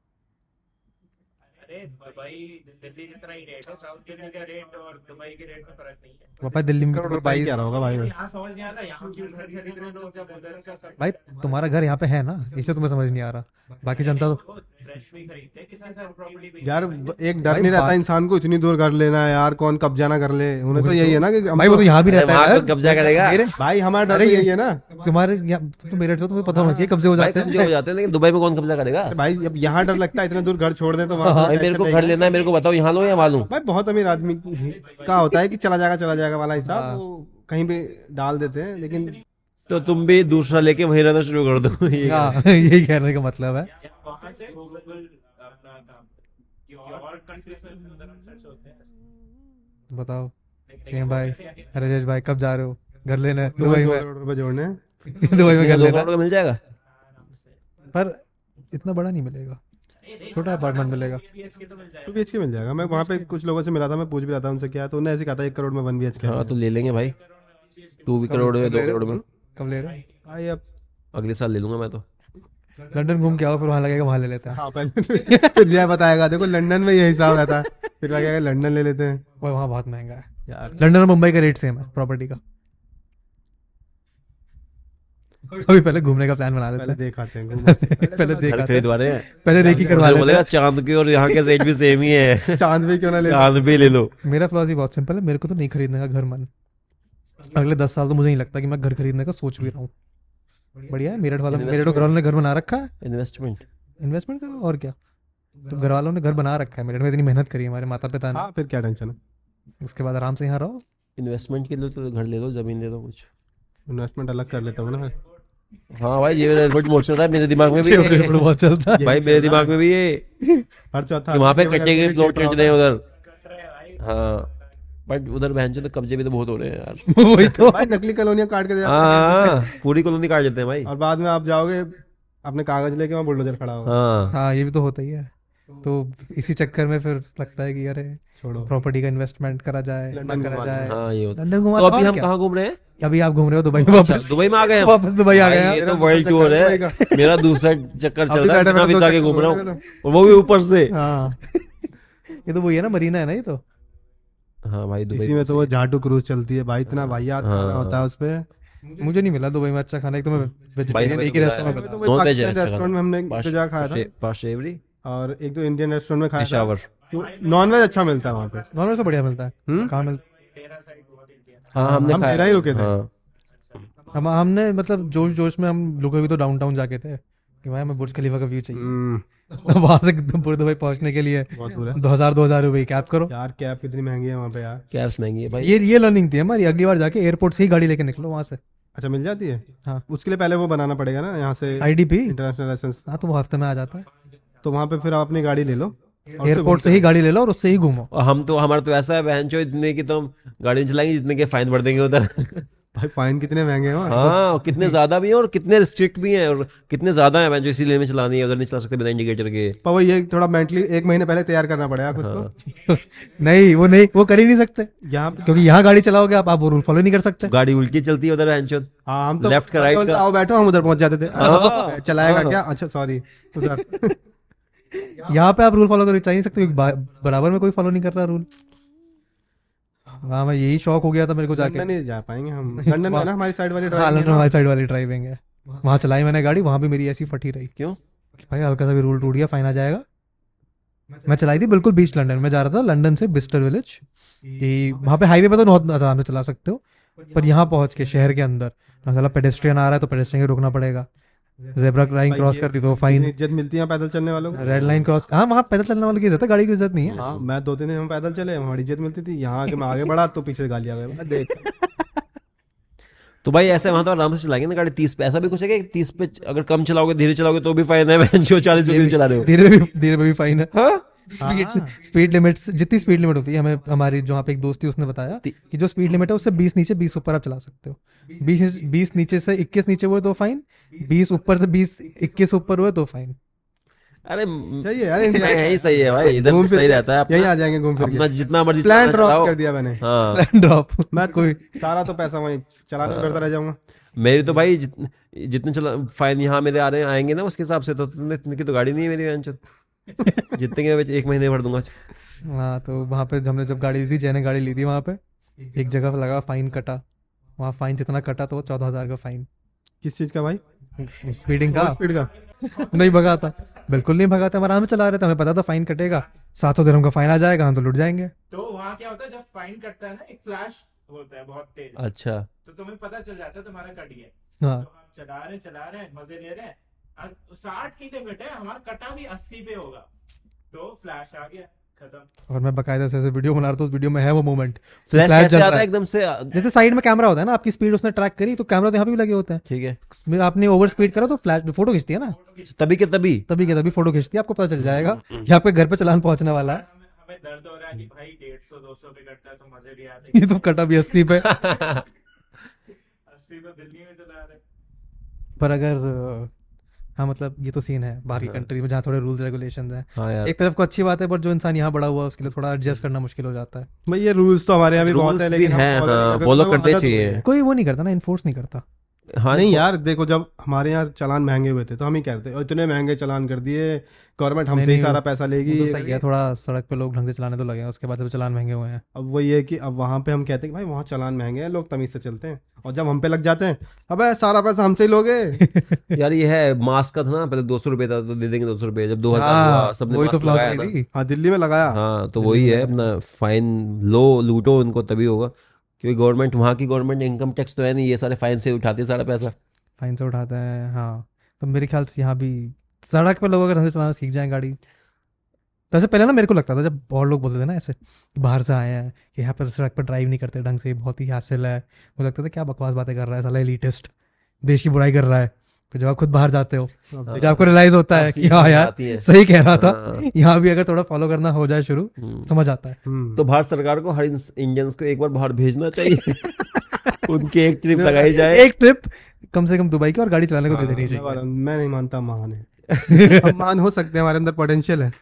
अरे दुबई दिल्ली जितना ही रेट है साउथ दिल्ली का रेट और दुबई के रेट में फ़र्क नहीं है। पापा दिल्ली में करोड़ तो रुपए क्या होगा भाई? यहाँ समझ नहीं आता यहाँ क्यों घर खरीद रहे लोग जब उधर का सब भाई तुम्हारा घर यहाँ पे है ना? इसे तुम्हें समझ नहीं आ रहा। बाकी जनता तो फ्रेश भी खरीदते हैं किसी से प्रॉपर्टी भी यार एक डर नहीं रहता इंसान को इतनी दूर कर लेना है यार कौन कब्जा ना कर ले? उन्हें तो यही है ना कि भाई वो तो यहाँ भी रहता है। तो कब्जा करेगा? भाई हमारा डर तो यही है ना। तुम्हारे यहाँ तुम तो मेरे से तुम्हें पता होना चाहिए हो कब्जे हो जाते हैं लेकिन दुबई में कौन कब्जा करेगा? भाई अब यहाँ डर लगता है इतने दूर घर छोड़ दे तो वहाँ मेरे को घर लेना है मेरे को बताओ यहाँ लो या वहाँ लूँ? भाई बहुत अमीर आदमी का होता है कि चला जाएगा चला जाएगा वाला हिसाब वो कहीं भी डाल देते हैं लेकिन तो तुम भी दूसरा लेके वहीं रहना शुरू कर दो ये हाँ [laughs] यही कहने का मतलब है। वहाँ से गूगल अपना काम कि और कंट्रीज़ में उधर सर्च होते हैं बताओ सेम भाई। राजेश भाई कब जा रहे हो? घर लेना? है दुबई [laughs] दुबई में। जोड़ने दुबई में घर लेना। मिल जाएगा? पर इतना बड़ा नहीं मिलेगा। छोटा अपार्टमेंट मिलेगा। टू बी के मिल जाएगा। मैं वहाँ पे कुछ लोगों से मिला था मैं पूछ भी रहा था उनसे क्या तो उन्होंने ऐसे कहा था एक करोड़ में वन बी एच के हाँ तो ले लेंगे भाई। टू भी करोड़ में दो करोड़ में। कब ले रहे हो? भाई अब अगले साल ले लूँगा मैं तो। लंदन घूम के आओ फिर वहाँ लगेगा वहाँ ले लेते हैं। हाँ पहले [laughs] फिर जय बताएगा। देखो लंदन में ये हिसाब रहता है। फिर क्या लंदन ले लेते हैं। वो वहाँ बहुत महँगा है। यार। लंदन और मुंबई का रेट सेम है प्रॉपर्टी का। [laughs] अभी पहले घूमने का प्लान बना लेते पहले हैं। हैं [laughs] हैं। पहले देखा रहे पहले देखी करवा लेते हैं। चाँद के और यहाँ के रेट भी सेम ही है। चाँद भी क्यों ना ले चाँद भी ले लो। मेरा फिलॉसफी बहुत सिंपल है मेरे को तो नहीं खरीदने का घर मन। अगले दस साल तो मुझे नहीं लगता कि मैं घर खरीदने का सोच भी रहा हूँ। बढ़िया है मेरठ वाला मेरठ घर वालों ने घर बना रखा है? इन्वेस्टमेंट इन्वेस्टमेंट करो और क्या? तो घर वालों ने घर बना रखा है मेरठ में इतनी मेहनत करी है हमारे माता पिता ने। हाँ फिर क्या टेंशन है? उसके बाद आराम से यहाँ रहो। इन्वेस्टमेंट के लिए तो घर ले लो ज़मीन ले लो कुछ। इन्वेस्टमेंट अलग कर लेता हूँ ना हाँ भाई ये रेट बहुत चल रहा है मेरे दिमाग में भी [laughs] ये। बहुत रहा है भाई मेरे दिमाग में भी ये। हर चौथा कि वहाँ पे कट्टे के प्लॉट खेत रहे हैं उधर। हाँ बट उधर बहन तो कब्जे भी तो बहुत हो रहे हैं यार। [laughs] वही तो। भाई नकली कॉलोनियाँ काट के दे हाँ हाँ, पूरी कॉलोनी काट देते हैं भाई। और बाद में आप जाओगे अपने कागज़ लेके वहाँ बुलडोजर खड़ा होगा। हाँ। हाँ ये भी तो होता ही है। तो इसी चक्कर में फिर लगता है कि अरे छोड़ो। प्रॉपर्टी का इन्वेस्टमेंट करा जाए ना लंदन करा जाए। हाँ ये लंदन घुमा तो तो अभी हम कहाँ घूम रहे हैं? अभी आप घूम रहे हो दुबई में अच्छा, वापस दुबई में आ गए हम। वापस दुबई आ गए। हैं ये तो वर्ल्ड टूर है। मेरा दूसरा चक्कर चल रहा है बिना वीज़ा के घूम रहा हूँ। और वो भी ऊपर से। हाँ। ये तो वही है ना मरीना है ना ये तो? हाँ भाई इसी दुबई में तो वो झाटू क्रूज चलती है। भाई इतना वाहियात हाँ। खाना होता है उस पे। मुझे नहीं मिला दुबई में अच्छा खाना एक तो मैं वेजिटेरियन एक ही रेस्टोरेंट में तो पाकिस्तान अच्छा रेस्टोरेंट में हमने तो खाया था। पाशे- पाशेवरी? और एक दो इंडियन रेस्टोरेंट में खाया था। पेशावर। तो नॉन वेज अच्छा मिलता है वहाँ पे। नॉन वेज तो बढ़िया मिलता है। कहाँ मिल हाँ हमने हम मेरा ही रुके थे। हाँ। हम हमने मतलब जोश जोश में हम रुके भी तो डाउनटाउन जाके थे। कि भाई हमें बुर्ज खलीफा का व्यू चाहिए। हम्म, [laughs] तो वहाँ से पूरे दुबई पहुँचने के लिए है। दो हज़ार दो हज़ार रुपए कैब करो। यार कैब कितनी महँगी है वहाँ पे यार। कैब्स महँगी है भाई। ये ये लर्निंग थी हमारी। अगली बार जाके एयरपोर्ट से ही गाड़ी लेके निकलो वहाँ से। अच्छा मिल जाती है? हाँ। उसके लिए पहले वो बनाना पड़ेगा ना यहाँ से आईडीपी इंटरनेशनल लाइसेंस हाँ तो वो हफ़्ते में आ जाता है। तो वहाँ पे फिर आप अपनी गाड़ी ले लो एयरपोर्ट से ही गाड़ी ले लो और उससे ही घूमो। हम तो हमारा तो ऐसा है बहन चो इतने की तो हम गाड़ी चलाएँगे जितने के फाइन भर देंगे उधर। भाई फाइन कितने महँगे हैं हाँ और कितने [laughs] ज़्यादा भी हैं और कितने स्ट्रिक्ट भी हैं और कितने ज़्यादा हैं जो इसीलिए में चलानी है उधर नहीं चला सकते बिना इंडिकेटर के। पर वो ये थोड़ा मेंटली एक महीने पहले तैयार करना पड़ेगा खुद को। [laughs] नहीं वो नहीं वो कर ही नहीं सकते। यहाँ क्योंकि यहाँ गाड़ी चलाओगे आप आप वो रूल फॉलो नहीं कर सकते। गाड़ी उल्टी चलती है उधर बहन चो। हाँ हम तो Left का, right तो आओ बैठो हम उधर पहुँच जाते थे। हाँ। चलाएगा क्या? अच्छा सॉरी उधर। [laughs] यहाँ पे आप रूल फॉलो कर नहीं सकते क्योंकि बराबर में कोई फॉलो नहीं कर रहा रूल हाँ मैं यही शौक हो गया था मेरे को जाके। नहीं जा पाएँगे हम। लंदन में ना हमारी साइड वाली हाँ ड्राइव लंदन हमारी साइड वाली ड्राइविंग है। वहाँ चलाई मैंने गाड़ी वहाँ भी मेरी ऐसी फटी रही। क्यों? भाई हल्का सा भी रूल टूट गया फाइन आ जाएगा। मैं चलाई थी बिल्कुल बीच लंदन में जा रहा था लंदन से बिस्टर विलेज ये वहाँ पे हाईवे पे तो बहुत आराम से चला सकते हो पर यहाँ पहुँच के शहर के अंदर पेडेस्ट्रियन आ रहा है तो पेडेस्ट्रियन को रुकना पड़ेगा। जेब्रा लाइन क्रॉस करती तो फाइन इज़्ज़त मिलती है पैदल चलने वालों को? रेड लाइन क्रॉस हाँ वहाँ पैदल चलने वालों की इज़्ज़त है गाड़ी की इज़्ज़त नहीं है। हाँ मैं दो तीन दिन हम पैदल चले हमारी इज़्ज़त मिलती थी यहाँ आके मैं आगे बढ़ा तो पीछे गाली आ गए देख। तो भाई ऐसे वहाँ तो आराम से चलाएँगे ना गाड़ी तीस पे। ऐसा भी कुछ है कि तीस पे अगर कम चलाओगे धीरे चलाओगे तो भी फाइन है। मैं [laughs] जो चालीस पे चला रहे हो। धीरे भी धीरे में भी फाइन है। स्पीड स्पीड लिमिट जितनी स्पीड लिमिट होती है हमें हमारी जो पे एक दोस्त थी उसने बताया कि जो स्पीड लिमिट है उससे बीस नीचे बीस ऊपर आप चला सकते हो। बीस बीस नीचे से इक्कीस नीचे हुए तो फाइन बीस ऊपर से बीस इक्कीस ऊपर हुए तो फाइन अरे सही है यार इंडिया यही सही है भाई इधर घूम सही रहता है यही आ जाएँगे घूम फिर के। जितना मर्ज़ी प्लान ड्रॉप कर दिया मैंने। हाँ। [laughs] ड्रॉप मैं कोई सारा तो पैसा वहीं चलाने करता रह जाऊँगा। मेरी तो भाई जित, जितने चला फाइन यहाँ मेरे आ रहे हैं आएँगे ना उसके हिसाब से तो इतने की तो गाड़ी नहीं है मेरी चोद। [laughs] जितने के एक महीने भर दूँगा। हाँ तो वहाँ पे हमने जब गाड़ी ली थी जैने गाड़ी ली थी वहाँ पे एक जगह। पे लगा फाइन कटा। वहाँ फाइन जितना कटा तो चौदह हज़ार का फाइन किस चीज़ का भाई? स्पीडिंग का। स्पीड का। नहीं भगाता। बिल्कुल नहीं भगाता हम आराम से चला रहे थे हमें पता था फाइन कटेगा। सात सौ दिनों का फाइन आ जाएगा हम तो लुट जाएँगे। तो वहाँ क्या होता है जब फाइन कटता है ना एक फ्लैश होता है बहुत तेज। अच्छा। तो तुम्हें पता चल जाता है तुम्हारा कट गया। हाँ। तो हम चला रहे चला रहे मज़े ले रहे और साठ की लिमिट है हमारा कटा भी अस्सी पे होगा। तो फ्लैश आ गया। और मैं बकायदा से ऐसे वीडियो बना रहा था उस वीडियो में है वो मोमेंट फ्लैश कैसे आता है। एकदम से जैसे साइड में कैमरा होता है ना आपकी स्पीड उसने ट्रैक करी तो कैमरा तो यहाँ पे भी लगे होते हैं। ठीक है। आपने ओवर स्पीड करा तो फ्लैश फ़ोटो खींचती है ना? तभी के तभी। तभी के तभी फ़ोटो खींचती है आपको पता चल जाएगा कि आपके घर पे चलान पहुँचने वाला है। हमें हमें दर्द हो रहा है कि भाई डेढ़ सौ दो सौ पे कटता तो मज़े भी आते ये तो कटा भी अस्सी पे। अस्सी तो दिल्ली में चला रहे पर अगर हाँ मतलब ये तो सीन है बाहर की कंट्री में जहाँ थोड़े रूल्स रेगुलेशन है। हाँ एक तरफ़ को अच्छी बात है पर जो इंसान यहाँ बड़ा हुआ उसके लिए थोड़ा एडजस्ट करना मुश्किल हो जाता है। भाई ये रूल्स तो हमारे यहाँ भी बहुत है लेकिन फॉलो हैं, नहीं हाँ, करते, चाहिए। कोई वो नहीं करता ना इन्फोर्स नहीं करता। हाँ नहीं यार देखो जब हमारे यहाँ चलान महँगे हुए थे तो हम ही कहते "और इतने महँगे चलान कर दिए गवर्नमेंट हमसे ही सारा पैसा लेगी तो सही है थोड़ा सड़क पे लोग ढंग से चलाने तो लगे उसके बाद जब चलान महँगे हुए हैं। अब वो ये कि अब वहाँ पे हम कहते हैं कि भाई वहाँ चलान महँगे हैं लोग तमीज से चलते हैं। और जब हम पे लग जाते हैं अब सारा पैसा हमसे ही लोगे। [laughs] यार ये है मास्क का था ना पहले दो सौ रुपए था तो दे देंगे दो सौ रुपए जब दो हज़ार हाँ, सबने वही तो लगाया हाँ दिल्ली में लगाया। हाँ तो वही है अपना फाइन लो लूटो उनको तभी होगा। क्योंकि गवर्नमेंट वहाँ की गवर्नमेंट इनकम टैक्स तो है नहीं, ये सारे फाइन से उठाते हैं सारा पैसा। फाइन से उठाते हैं हाँ। तो मेरे ख्याल से यहाँ भी सड़क पर लोग अगर हमसे चलाना सीख जाएँ गाड़ी तो ऐसे पहले ना मेरे को लगता था, जब बहुत लोग बोलते थे ना ऐसे, बाहर से आए हैं, कि यहाँ पर सड़क पर ड्राइव नहीं करते ढंग से, बहुत ही हासिल है। मुझे लगता था क्या बकवास बातें कर रहा है, साला एलिटिस्ट देश की बुराई कर रहा है। जब आप खुद बाहर जाते हो जब आपको रियलाइज़ होता है कि हाँ यार है सही कह रहा था। हाँ। यहाँ भी अगर थोड़ा फॉलो करना हो जाए शुरू हम्म। समझ आता है। हम्म। तो भारत सरकार को हर इंडियंस को एक बार बाहर भेजना चाहिए। [laughs] उनकी एक ट्रिप [laughs] लगाई जाए। एक ट्रिप कम से कम दुबई की और गाड़ी चलाने को दे देनी चाहिए। मैं नहीं मानता महान है। [laughs] महान हो सकते हैं हमारे अंदर पोटेंशियल है।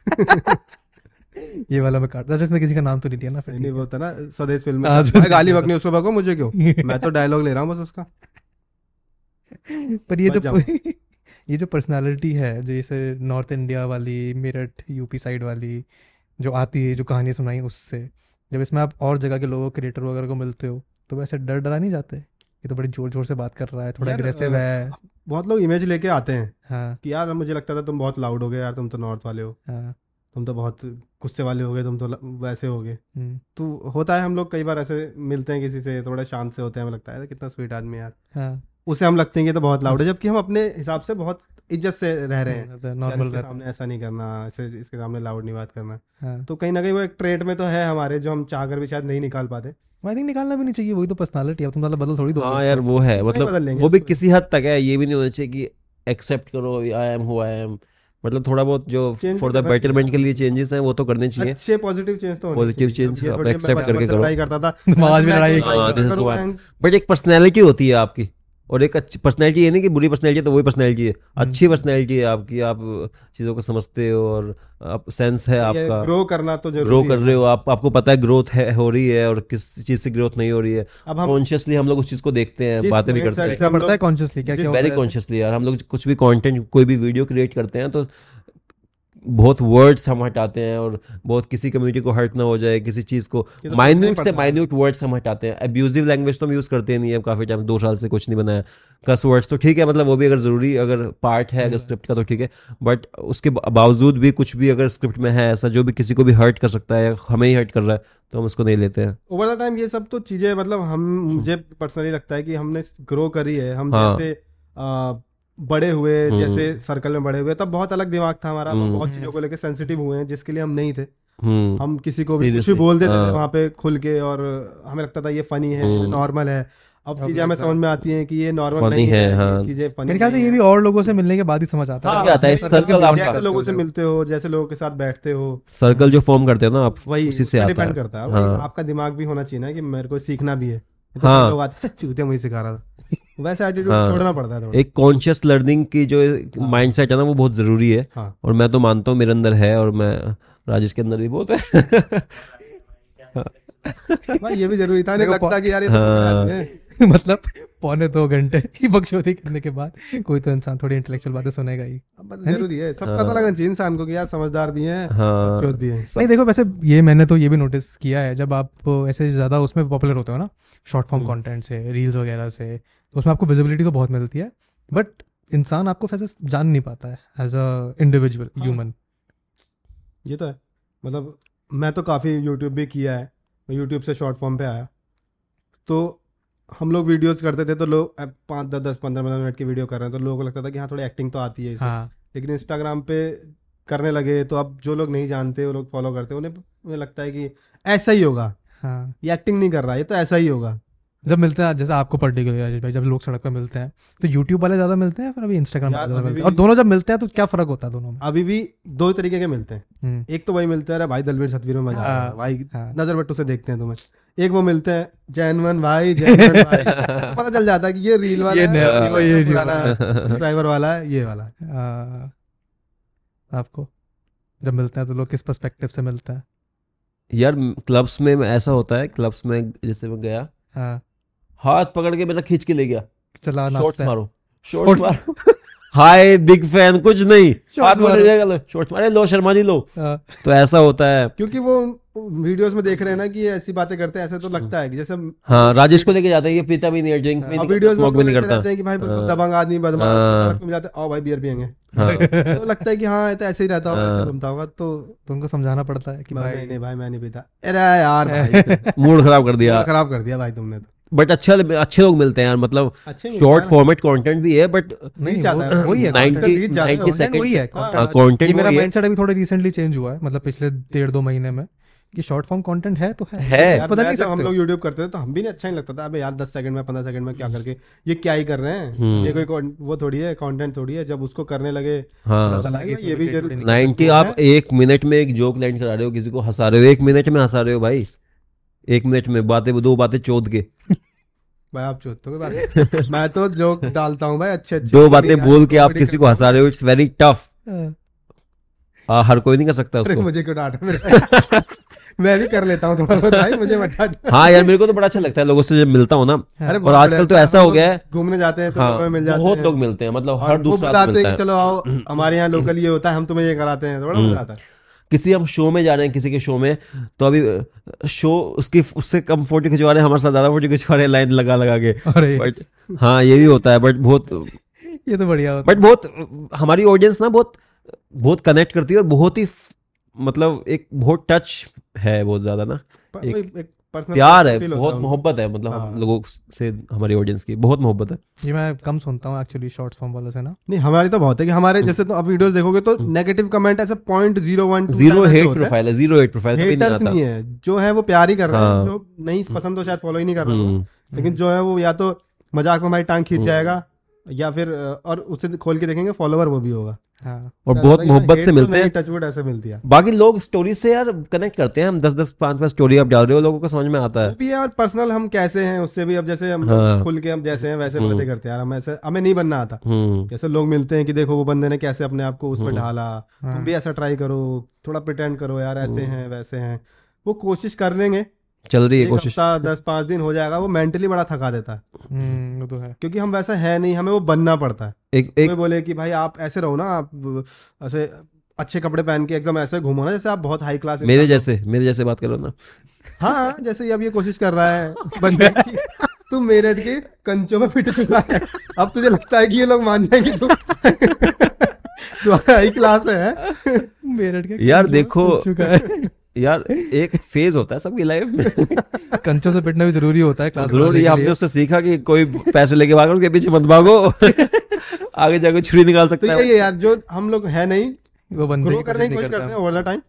ये वाला मैं काटता इसमें किसी का नाम तो नहीं लिया ना फिर नहीं वो होता ना स्वदेश फ़िल्म में हाँ, गाली बकनी उसको बको मुझे क्यों? मैं तो डायलॉग ले रहा हूँ बस उसका। पर ये जो [laughs] ये जो पर्सनालिटी है जो जैसे नॉर्थ इंडिया वाली मेरठ यूपी साइड वाली जो आती है जो कहानी सुनाई उससे जब इसमें आप और जगह के लोगों क्रिएटर वगैरह को मिलते हो तो वैसे डर डरा नहीं जाते? ये तो बड़ी ज़ोर ज़ोर से बात कर रहा है थोड़ा अग्रेसिव है। बहुत लोग इमेज लेके आते हैं हाँ। कि यार मुझे लगता था तुम बहुत लाउड हो गए यार तुम तो नॉर्थ वाले हो। हाँ। तुम तो बहुत गुस्से वाले हो गए तुम तो वैसे हो गए। हम्म, तो होता है हम लोग कई बार ऐसे मिलते हैं किसी से थोड़ा शांत से होते हैं हमें लगता है कितना स्वीट आदमी यार। हाँ। उसे हम लगते हैं कि तो बहुत लाउड है जबकि हम अपने हिसाब से बहुत इज़्ज़त से रह रहे हैं। नॉर्मल इसके सामने ऐसा नहीं करना ऐसे इसके सामने लाउड नहीं बात करना। हाँ। तो कहीं ना कहीं वो एक ट्रेड में तो है हमारे जो हम चाह कर भी शायद नहीं निकाल पाते। आई थिंक निकालना भी नहीं चाहिए वही तो पर्सनालिटी है। अब तुम साला बदल थोड़ी दो हाँ यार वो है। मतलब वो भी किसी हद तक है ये भी नहीं होना चाहिए कि एक्सेप्ट करो I am who I am मतलब थोड़ा बहुत जो फॉर द बेटरमेंट के लिए चेंजेस हैं वो तो करने चाहिए। अच्छे पॉजिटिव चेंज तो मैं accept बचपन करके करो। लड़ाई करता था। [laughs] दिमाग में लड़ाई तो हाँ, बट एक पर्सनैलिटी होती है आपकी। और एक अच्छी पर्सनैलिटी ये नहीं कि बुरी पर्सनैलिटी है तो वही पर्सनैलिटी है। अच्छी पर्सनैलिटी है आपकी आप चीज़ों को समझते हो और आप सेंस है आपका। ग्रो करना तो ग्रो कर रहे हो आप आपको पता है ग्रोथ है हो रही है और किस चीज़ से ग्रोथ नहीं हो रही है। अब हम कॉन्शियसली हम लोग उस चीज़ को देखते हैं बातें भी करते हैं। है वेरी कॉन्शियसली यार हम लोग कुछ भी कॉन्टेंट कोई भी वीडियो क्रिएट करते हैं तो बहुत वर्ड्स हम हटाते हैं और बहुत किसी कम्युनिटी को हर्ट ना हो जाए किसी चीज़ को तो माइन्यूट से पड़ता है। माइन्यूट वर्ड्स हम हटाते हैं। अब्यूजिव लैंग्वेज तो हम यूज़ करते नहीं है काफ़ी टाइम दो साल से कुछ नहीं बनाया। कस वर्ड्स तो ठीक है मतलब वो भी अगर ज़रूरी अगर पार्ट है अगर स्क्रिप्ट का तो ठीक है बट उसके बावजूद भी कुछ भी अगर स्क्रिप्ट में है ऐसा जो भी किसी को भी हर्ट कर सकता है हमें ही हर्ट कर रहा है तो हम उसको नहीं लेते हैं। ओवर द टाइम ये सब तो चीज़ें मतलब हम मुझे पर्सनली लगता है कि हमने ग्रो करी है। हम हाँ। जैसे बड़े हुए हम्म। जैसे सर्कल में बड़े हुए तब बहुत अलग दिमाग था हमारा हम्म। बहुत चीज़ों को लेकर सेंसिटिव हुए हैं जिसके लिए हम नहीं थे हम्म हम किसी को भी कुछ भी बोल देते थे हाँ। वहाँ पे खुल के और हमें लगता था ये फनी है। नॉर्मल है अब चीज़ें हमें समझ में आती हैं कि ये नॉर्मल नहीं है, है हाँ। ये चीज़ें फनी मेरे ख्याल से ये भी और लोगों से मिलने के बाद ही समझ आता है क्या आता है, सर्कल circle के जैसे लोगों से मिलते हो जैसे लोगों के साथ बैठते हो सर्कल जो फॉर्म करते हो ना आप वही उसी से आता डिपेंड है करता है हाँ। आपका दिमाग भी होना चाहिए ना कि मेरे को सीखना भी है तो हाँ। लोग आते हैं चूते मुझे सिखा रहा था वैसे एटीट्यूड हाँ। छोड़ना पड़ता है एक कॉन्शियस लर्निंग की जो माइंड सेट है ना वो बहुत ज़रूरी है। हाँ। और मैं तो मानता हूँ मेरे अंदर है और मैं राजेश के अंदर भी बहुत है। ये भी ज़रूरी था नहीं लगता कि यार ये तो हाँ। है। [laughs] मतलब पौने दो घंटे की बकचोदी करने के बाद कोई तो इंसान थोड़ी इंटेलेक्चुअल बातें सुनेगा ही। ज़रूरी है सब पता लगना चाहिए इंसान को कि यार समझदार भी है हाँ। बकचोद भी है। नहीं देखो वैसे ये मैंने तो ये भी नोटिस किया है जब आप ऐसे ज़्यादा उसमें पॉपुलर होते हो ना शॉर्ट फॉर्म कंटेंट से रील्स वगैरह से तो उसमें आपको विजिबिलिटी तो बहुत मिलती है बट इंसान आपको वैसे जान नहीं पाता है एज अ इंडिविजुअल ह्यूमन ये तो है। मतलब मैं तो काफ़ी यूट्यूब भी किया है मैं यूट्यूब से शॉर्ट फॉर्म पे आया तो हम लोग वीडियोस करते थे तो लोग पाँच दस दस पंद्रह पंद्रह मिनट की वीडियो कर रहे हैं तो लोगों को लगता था कि हाँ थोड़ी एक्टिंग तो आती है इससे हाँ। लेकिन इंस्टाग्राम पे करने लगे तो अब जो लोग नहीं जानते वो लोग फॉलो करते उन्हें उन्हें लगता है कि ऐसा ही होगा। हाँ। ये एक्टिंग नहीं कर रहा ये तो ऐसा ही होगा। जब मिलते हैं जैसे आपको पर्टिकुलर राजेश भाई जब लोग सड़क पे मिलते हैं तो यूट्यूब वाले ज़्यादा मिलते हैं फिर अभी इंस्टाग्राम वाले ज़्यादा मिलते हैं? और दोनों जब मिलते हैं तो क्या फ़र्क होता है दोनों में? अभी भी दो तरीके के मिलते हैं। हम्म, एक तो वही मिलते हैं अरे भाई दलवीर सतवीर में मज़ा है, हाँ, भाई हाँ। नज़र बट्टू से देखते हैं तुम्हें। एक वो मिलते हैं जैनवन भाई जैनवन भाई। [laughs] तो पता चल जाता है कि ये रील वाला ये है, नया- रील वाला ये है, पुराना ड्राइवर वाला है ये वाला। है आपको? जब मिलते हैं तो लोग किस पर्सपेक्टिव से मिलते हैं? यार क्लब्स में ऐसा होता है क्लब्स में जैसे मैं गया हाँ। हाथ पकड़ के मेरा खींच के ले गया। चला शॉट्स मारो। शॉट्स मारो। [laughs] हाय बिग फ़ैन कुछ नहीं। हाथ पकड़ जाएगा लो। शॉट्स मारे लो शर्मा जी लो। हाँ, तो ऐसा होता है। क्योंकि वो वीडियोस में देख रहे हैं ना कि ऐसी बातें करते हैं ऐसे तो लगता है कि जैसे हाँ राजेश को लेके जाते हैं ये पीता भी नहीं है ड्रिंक भी नहीं वीडियोस में स्मोक भी नहीं करता। हैं कि भाई दबंग आदमी बदमाश हाँ। सड़क पे मिल जाते आओ भाई बियर पियेंगे। हाँ। [laughs] तो लगता है कि हाँ तो ऐसे ही रहता होगा ऐसे घूमता होगा तो तुमको समझाना पड़ता है कि भाई नहीं भाई मैं नहीं पीता। अरे यार [laughs] मूड खराब कर दिया। खराब कर दिया भाई तुमने तो। बट अच्छे अच्छे लोग मिलते हैं यार मतलब नहीं शॉर्ट फॉर्मेट कंटेंट भी है बट नहीं जाता है। वही है 90 90 है, सेकंड वही है हाँ, मेरा माइंडसेट अभी थोड़ा रिसेंटली चेंज हुआ है मतलब पिछले डेढ़ दो महीने में कि शॉर्ट फॉर्म कंटेंट है तो है। है। यार मैं नहीं हम लोग यूट्यूब करते थे तो हम भी नहीं अच्छा नहीं लगता था। अबे यार दस सेकंड में पंद्रह सेकंड में क्या करके ये क्या ही कर रहे हैं? हम्म। ये कोई वो थोड़ी है कंटेंट थोड़ी है जब उसको करने लगे हाँ। ये भी ज़रूरी नाइनटी आप एक मिनट में एक जोक लैंड करा रहे हो किसी को हंसा रहे हो एक मिनट में हंसा रहे हो भाई। एक मिनट में बातें दो बातें चोद के। [laughs] भाई आप बात मैं तो जोक डालता हूँ भाई अच्छे अच्छे। दो बातें बोल के आप किसी को हंसा रहे हो इट्स वेरी टफ हाँ, हर कोई नहीं कर सकता उसको। मुझे क्यों डांट मेरे से? [laughs] मैं भी कर लेता हूँ भाई मुझे मत डांट। हाँ यार मेरे को तो बड़ा अच्छा लगता है लोगों से जब मिलता हूँ ना। अरे और आजकल तो ऐसा हो गया है। घूमने जाते हैं तो हाँ मिल जाते बहुत लोग मिलते हैं मतलब हर दूसरा बताते हैं मिलता है। हम्म। चलो आओ हमारे यहाँ [clears throat] लोकल ये होता है हम तुम्हें ये कराते हैं तो बड़ा मज़ा आता है। किसी हम शो में जा रहे हैं किसी के शो में तो अभी शो उसकी उससे कम फ़ोटो खिंचवा रहे हैं हमारे साथ ज़्यादा फ़ोटो खिंचवा रहे हैं लाइन लगा लगा के। अरे। बट हाँ ये भी होता है बट बहुत [laughs] ये तो बढ़िया होता बट बहुत हमारी ऑडियंस ना बहुत बहुत कनेक्ट करती है और बहुत ही मतलब एक बहुत टच है बहुत ज़्यादा ना। एक एक प्यार है बहुत मोहब्बत है मतलब हम हाँ। लोगों से हमारी ऑडियंस की बहुत मोहब्बत है। ये मैं कम सुनता हूँ एक्चुअली शॉर्ट्स फॉर्म वालों से ना। नहीं हमारी तो बहुत है कि हमारे जैसे तो आप वीडियोस देखोगे तो नेगेटिव कमेंट ऐसे point zero one zero hate profile है। ज़ीरो हेट प्रोफ़ाइल नहीं है जो है वो प्यार ही कर रहे हैं हाँ। जो नहीं पसंद तो शायद फॉलो ही नहीं कर रहा हम्म, लेकिन जो है वो या तो मज़ाक में हमारी टांग खींच जाएगा या फिर और उसे खोल के देखेंगे फॉलोवर वो भी होगा। हाँ। और बहुत मोहब्बत से मिलते हैं। टचवुड ऐसे मिलती है। बाकी लोग स्टोरी से यार कनेक्ट करते हैं हम दस दस पाँच पाँच स्टोरी आप डाल रहे हो लोगों को समझ में आता है। भी है और पर्सनल हम कैसे हैं उससे भी अब जैसे हम हाँ। खुल के हम जैसे हैं वैसे बातें करते हैं। यार हम ऐसे हमें नहीं बनना आता। हम्म। जैसे लोग मिलते हैं कि देखो वो बंदे ने कैसे अपने आप को उसमें ढाला। हाँ। तुम भी ऐसा ट्राई करो थोड़ा प्रिटेंड करो यार ऐसे हैं वैसे हैं। वो कोशिश कर लेंगे चल रही है कोशिश दस पाँच दिन हो जाएगा वो मेंटली बड़ा थका देता है। हम्म, वो तो है। क्योंकि हम वैसा है नहीं हमें वो बनना पड़ता है। एक एक बोले कि भाई आप ऐसे रहो ना आप ऐसे अच्छे कपड़े पहन के एकदम ऐसे घूमो ना जैसे आप बहुत हाई क्लास मेरे जैसे मेरे जैसे बात करो ना। हाँ हाँ, जैसे अब ये कोशिश कर रहा है बनने की। तू मेरठ के कंचों में फिट चुका है। अब तुझे लगता है कि ये लोग मान जाएँगे तू हाई क्लास है मेरठ के यार देखो यार एक फ़ेज़ होता है सबकी लाइफ में। [laughs] कंचों से पिटना भी ज़रूरी होता है क्लास ज़रूरी आपने हमने उससे सीखा कि कोई पैसे लेके भागो उसके पीछे मत भागो। [laughs] आगे जाके छुरी निकाल सकते हैं। यही है है यार जो हम लोग है नहीं वो बंदे ग्रो करने की कोशिश कोशिश करते। हैं ओवर द टाइम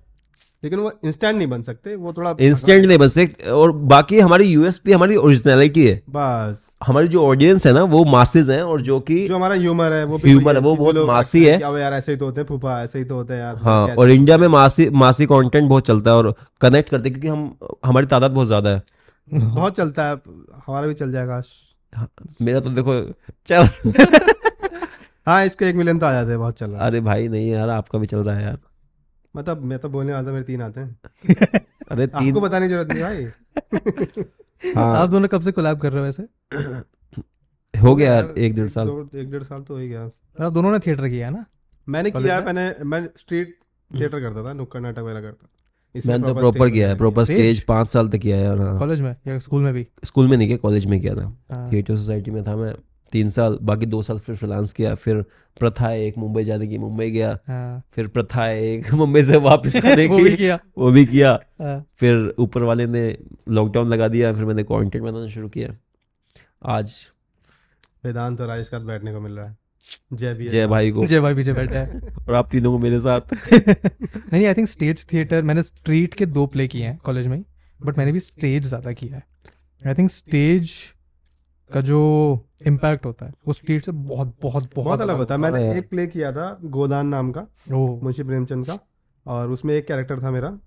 लेकिन वो इंस्टेंट नहीं बन सकते वो थोड़ा इंस्टेंट नहीं बन सकते और बाकी हमारी यूएसपी हमारी ओरिजिनलिटी है। बस। हमारी जो ऑडियंस है ना वो मासेस हैं और जो कि जो हमारा ह्यूमर है वो वही है, वो बहुत मासी है। कि अब यार ऐसे ही तो होते हैं फूफा ऐसे ही तो होते हैं यार हाँ और इंडिया में मासी मासी कंटेंट बहुत चलता है और कनेक्ट करते क्योंकि हम हमारी तादाद बहुत ज़्यादा है। बहुत चलता है हमारा भी चल जाएगा हाँ, मेरा तो देखो चल। [laughs] हाँ इसके एक मिलियन तो आ जाते हैं बहुत चल रहा है। अरे भाई नहीं यार आपका भी चल रहा है यार। मतलब मैं तो बोलने वाला मेरे तीन आते हैं। [laughs] अरे आपको तीन बताने की ज़रूरत नहीं भाई। [laughs] हाँ। आप दोनों कब से कोलैब कर रहे हो वैसे? [clears throat] हो गया यार एक डेढ़ साल। एक डेढ़ साल तो हो ही गया। आप दोनों ने थिएटर किया है ना? मैंने किया मैंने मैं स्ट्रीट थिएटर करता था नुक्कड़ नाटक वगैरह करता मैंने तो प्रॉपर किया है प्रॉपर स्टेज पाँच साल तक किया है और हाँ। कॉलेज में या स्कूल में भी? स्कूल में नहीं किया कॉलेज में किया था। हाँ। थिएटर सोसाइटी में था मैं। तीन साल बाकी दो साल फिर फ्रीलांस किया फिर प्रथा एक मुंबई जाने की मुंबई गया हाँ, फिर प्रथा एक [laughs] मुंबई से वापस [laughs] आने की वो भी किया। वो भी किया। हाँ, फिर ऊपर वाले ने लॉकडाउन लगा दिया फिर मैंने कंटेंट बनाना शुरू किया। आज। वेदांत और राजेश का बैठने को मिल रहा है। जय भी जय भाई को। जय भाई पीछे बैठा है। [laughs] और आप तीनों को मेरे साथ। नहीं आई थिंक स्टेज थिएटर मैंने स्ट्रीट के दो प्ले किए हैं कॉलेज में बट मैंने भी स्टेज ज़्यादा किया है। आई थिंक स्टेज का जो इम्पैक्ट होता है वो स्ट्रीट से बहुत बहुत बहुत अलग होता है। मैंने हाँ। एक प्ले किया था गोदान नाम का मुंशी प्रेमचंद का और उसमें एक कैरेक्टर था मेरा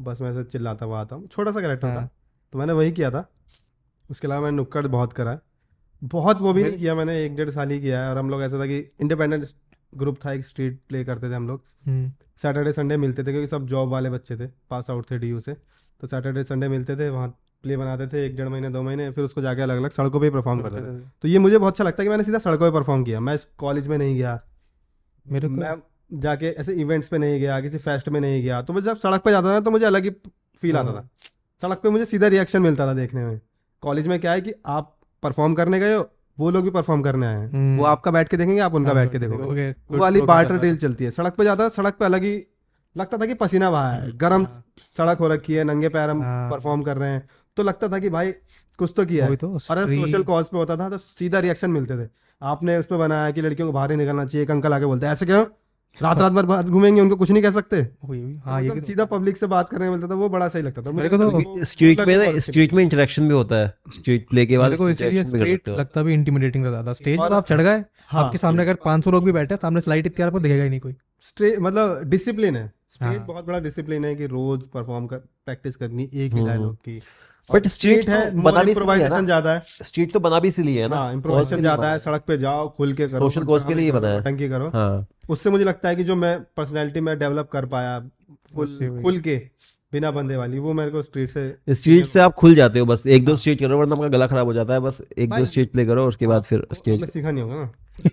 बस मैं ऐसे चिल्लाता हुआ आता हूँ। छोटा सा कैरेक्टर था। हाँ। तो मैंने वही किया था। उसके अलावा मैंने नुक्कड़ बहुत करा है। बहुत वो भी नहीं किया मैंने एक डेढ़ साल ही किया है। और हम लोग ऐसा था कि इंडिपेंडेंट ग्रुप था एक स्ट्रीट प्ले करते थे हम लोग। हम्म, सैटरडे संडे मिलते थे क्योंकि सब जॉब वाले बच्चे थे पास आउट थे डीयू से। तो सैटरडे संडे मिलते थे वहाँ प्ले बनाते थे एक डेढ़ महीने दो महीने फिर उसको जाके अलग अलग सड़कों पे ही परफॉर्म करते थे। तो ये मुझे बहुत अच्छा लगता है कि मैंने सीधा सड़कों पे परफॉर्म किया। मैं कॉलेज में नहीं गया। मेरे को मैं जाके ऐसे इवेंट्स पे नहीं गया किसी फेस्ट में नहीं गया। तो मैं जब सड़क पे जाता था तो मुझे अलग ही फील आता था। सड़क पे मुझे सीधा रिएक्शन मिलता था देखने में। कॉलेज में क्या है कि आप परफॉर्म करने गए हो वो लोग भी परफॉर्म करने आए हैं। हम्म। वो आपका बैठ के देखेंगे आप उनका बैठ के देखोगे। वो वाली बार्टर डील चलती है। सड़क पे जाता था सड़क पे अलग ही लगता था कि पसीना बहा है। गर्म सड़क हो रखी है नंगे पैर हम हाँ। परफॉर्म कर रहे हैं। तो लगता था कि भाई कुछ तो किया है। तो, और सोशल कॉज पे होता था तो सीधा रिएक्शन मिलते थे। आपने उस पर बनाया कि लड़कियों को बाहर ही निकलना चाहिए एक अंकल आके बोलते हैं ऐसे क्यों? रात रात भर बाहर घूमेंगे उनको कुछ नहीं कह सकते? हाँ ये मतलब भी सीधा पब्लिक से बात करने मिलता था वो बड़ा सही लगता था। मेरे को तो स्ट्रीट में ना स्ट्रीट में इंटरेक्शन भी होता है। स्ट्रीट प्ले के बाद लगता भी इंटिमिडेटिंग ज़्यादा स्टेज पर आप चढ़ गए हाँ। आपके सामने अगर 500 लोग भी बैठे सामने स्लाइड इतनी आपको दिखेगा ही नहीं कोई। मतलब डिसिप्लिन है। स्टेज हाँ। बहुत बड़ा डिसिप्लिन है कि रोज परफॉर्म कर प्रैक्टिस करनी एक ही डायलॉग की। बट स्ट्रीट है है बना भी इसलिए है इम्प्रोवाइजेशन ना ज़्यादा है। स्ट्रीट तो बना भी इसलिए है ना। हाँ इम्प्रोवाइजेशन ज़्यादा है सड़क पे जाओ खुल के करो Social cause के लिए ही बना है। टंकी करो। हाँ। उससे मुझे लगता है कि जो मैं पर्सनैलिटी में डेवलप कर पाया खुल के बिना बंदे वाली वो मेरे को स्ट्रीट से स्ट्रीट से आप खुल जाते हो बस एक दो स्ट्रीट करो वरना आपका गला खराब हो जाता है बस एक दो स्ट्रीट प्ले करो उसके बाद फिर स्टेज सीखा नहीं होगा ना।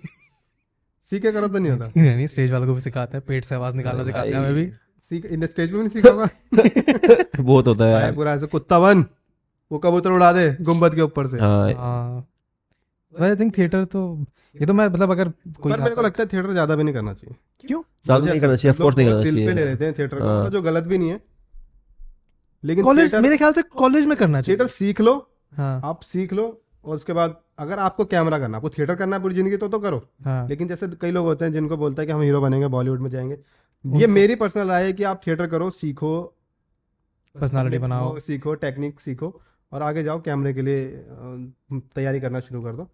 सीखे करो तो नहीं होता। नहीं नहीं स्टेज वालों को भी सिखाते हैं पेट से आवाज़ निकालना सिखाते हैं हमें भी। सीख इन स्टेज पे भी नहीं सीखा होगा। [laughs] बहुत होता है पूरा ऐसे कुत्ता बन। वो कबूतर उड़ा दे गुंबद के ऊपर से। आई थिंक थिएटर तो ये तो मैं मतलब अगर कोई पर मेरे को लगता है थिएटर ज़्यादा भी नहीं करना चाहिए। क्यों? ज़्यादा नहीं करना चाहिए लोग ऑफकोर्स नहीं करना दिल पे ले लेते हैं थिएटर हाँ। को जो गलत भी नहीं है। लेकिन कॉलेज मेरे ख्याल से कॉलेज में करना चाहिए। थिएटर सीख लो हाँ। आप सीख लो और उसके बाद अगर आपको कैमरा करना आपको थिएटर करना है पूरी ज़िंदगी तो तो करो। हाँ। लेकिन जैसे कई लोग होते हैं जिनको बोलता है कि हम हीरो बनेंगे बॉलीवुड में जाएँगे। ये मेरी पर्सनल राय है कि आप थिएटर करो सीखो। पर्सनालिटी बनाओ। सीखो टेक्निक सीखो। और आगे जाओ कैमरे के लिए तैयारी करना शुरू कर दो।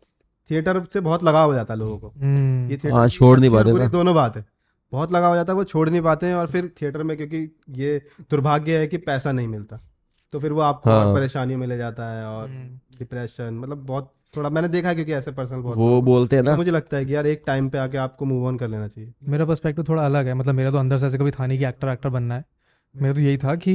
थिएटर से बहुत लगाव हो जाता है लोगों को। हम्म, ये थिएटर हाँ, छोड़ नहीं पाते दोनों बात है। बहुत लगाव हो जाता है वो छोड़ नहीं पाते हैं और फिर थिएटर में क्योंकि ये दुर्भाग्य है कि पैसा नहीं मिलता। तो फिर वो आपको हाँ। और परेशानियों में ले जाता है और हम्म। डिप्रेशन मतलब बहुत थोड़ा मैंने देखा है क्योंकि ऐसे पर्सनल बहुत वो बोलते हैं ना। मुझे लगता है कि यार एक टाइम पे आके आपको मूव ऑन कर लेना चाहिए। मेरा पर्सपेक्टिव थोड़ा अलग है मतलब मेरा तो अंदर से ऐसे कभी था नहीं कि एक्टर एक्टर बनना है। मेरा तो यही था कि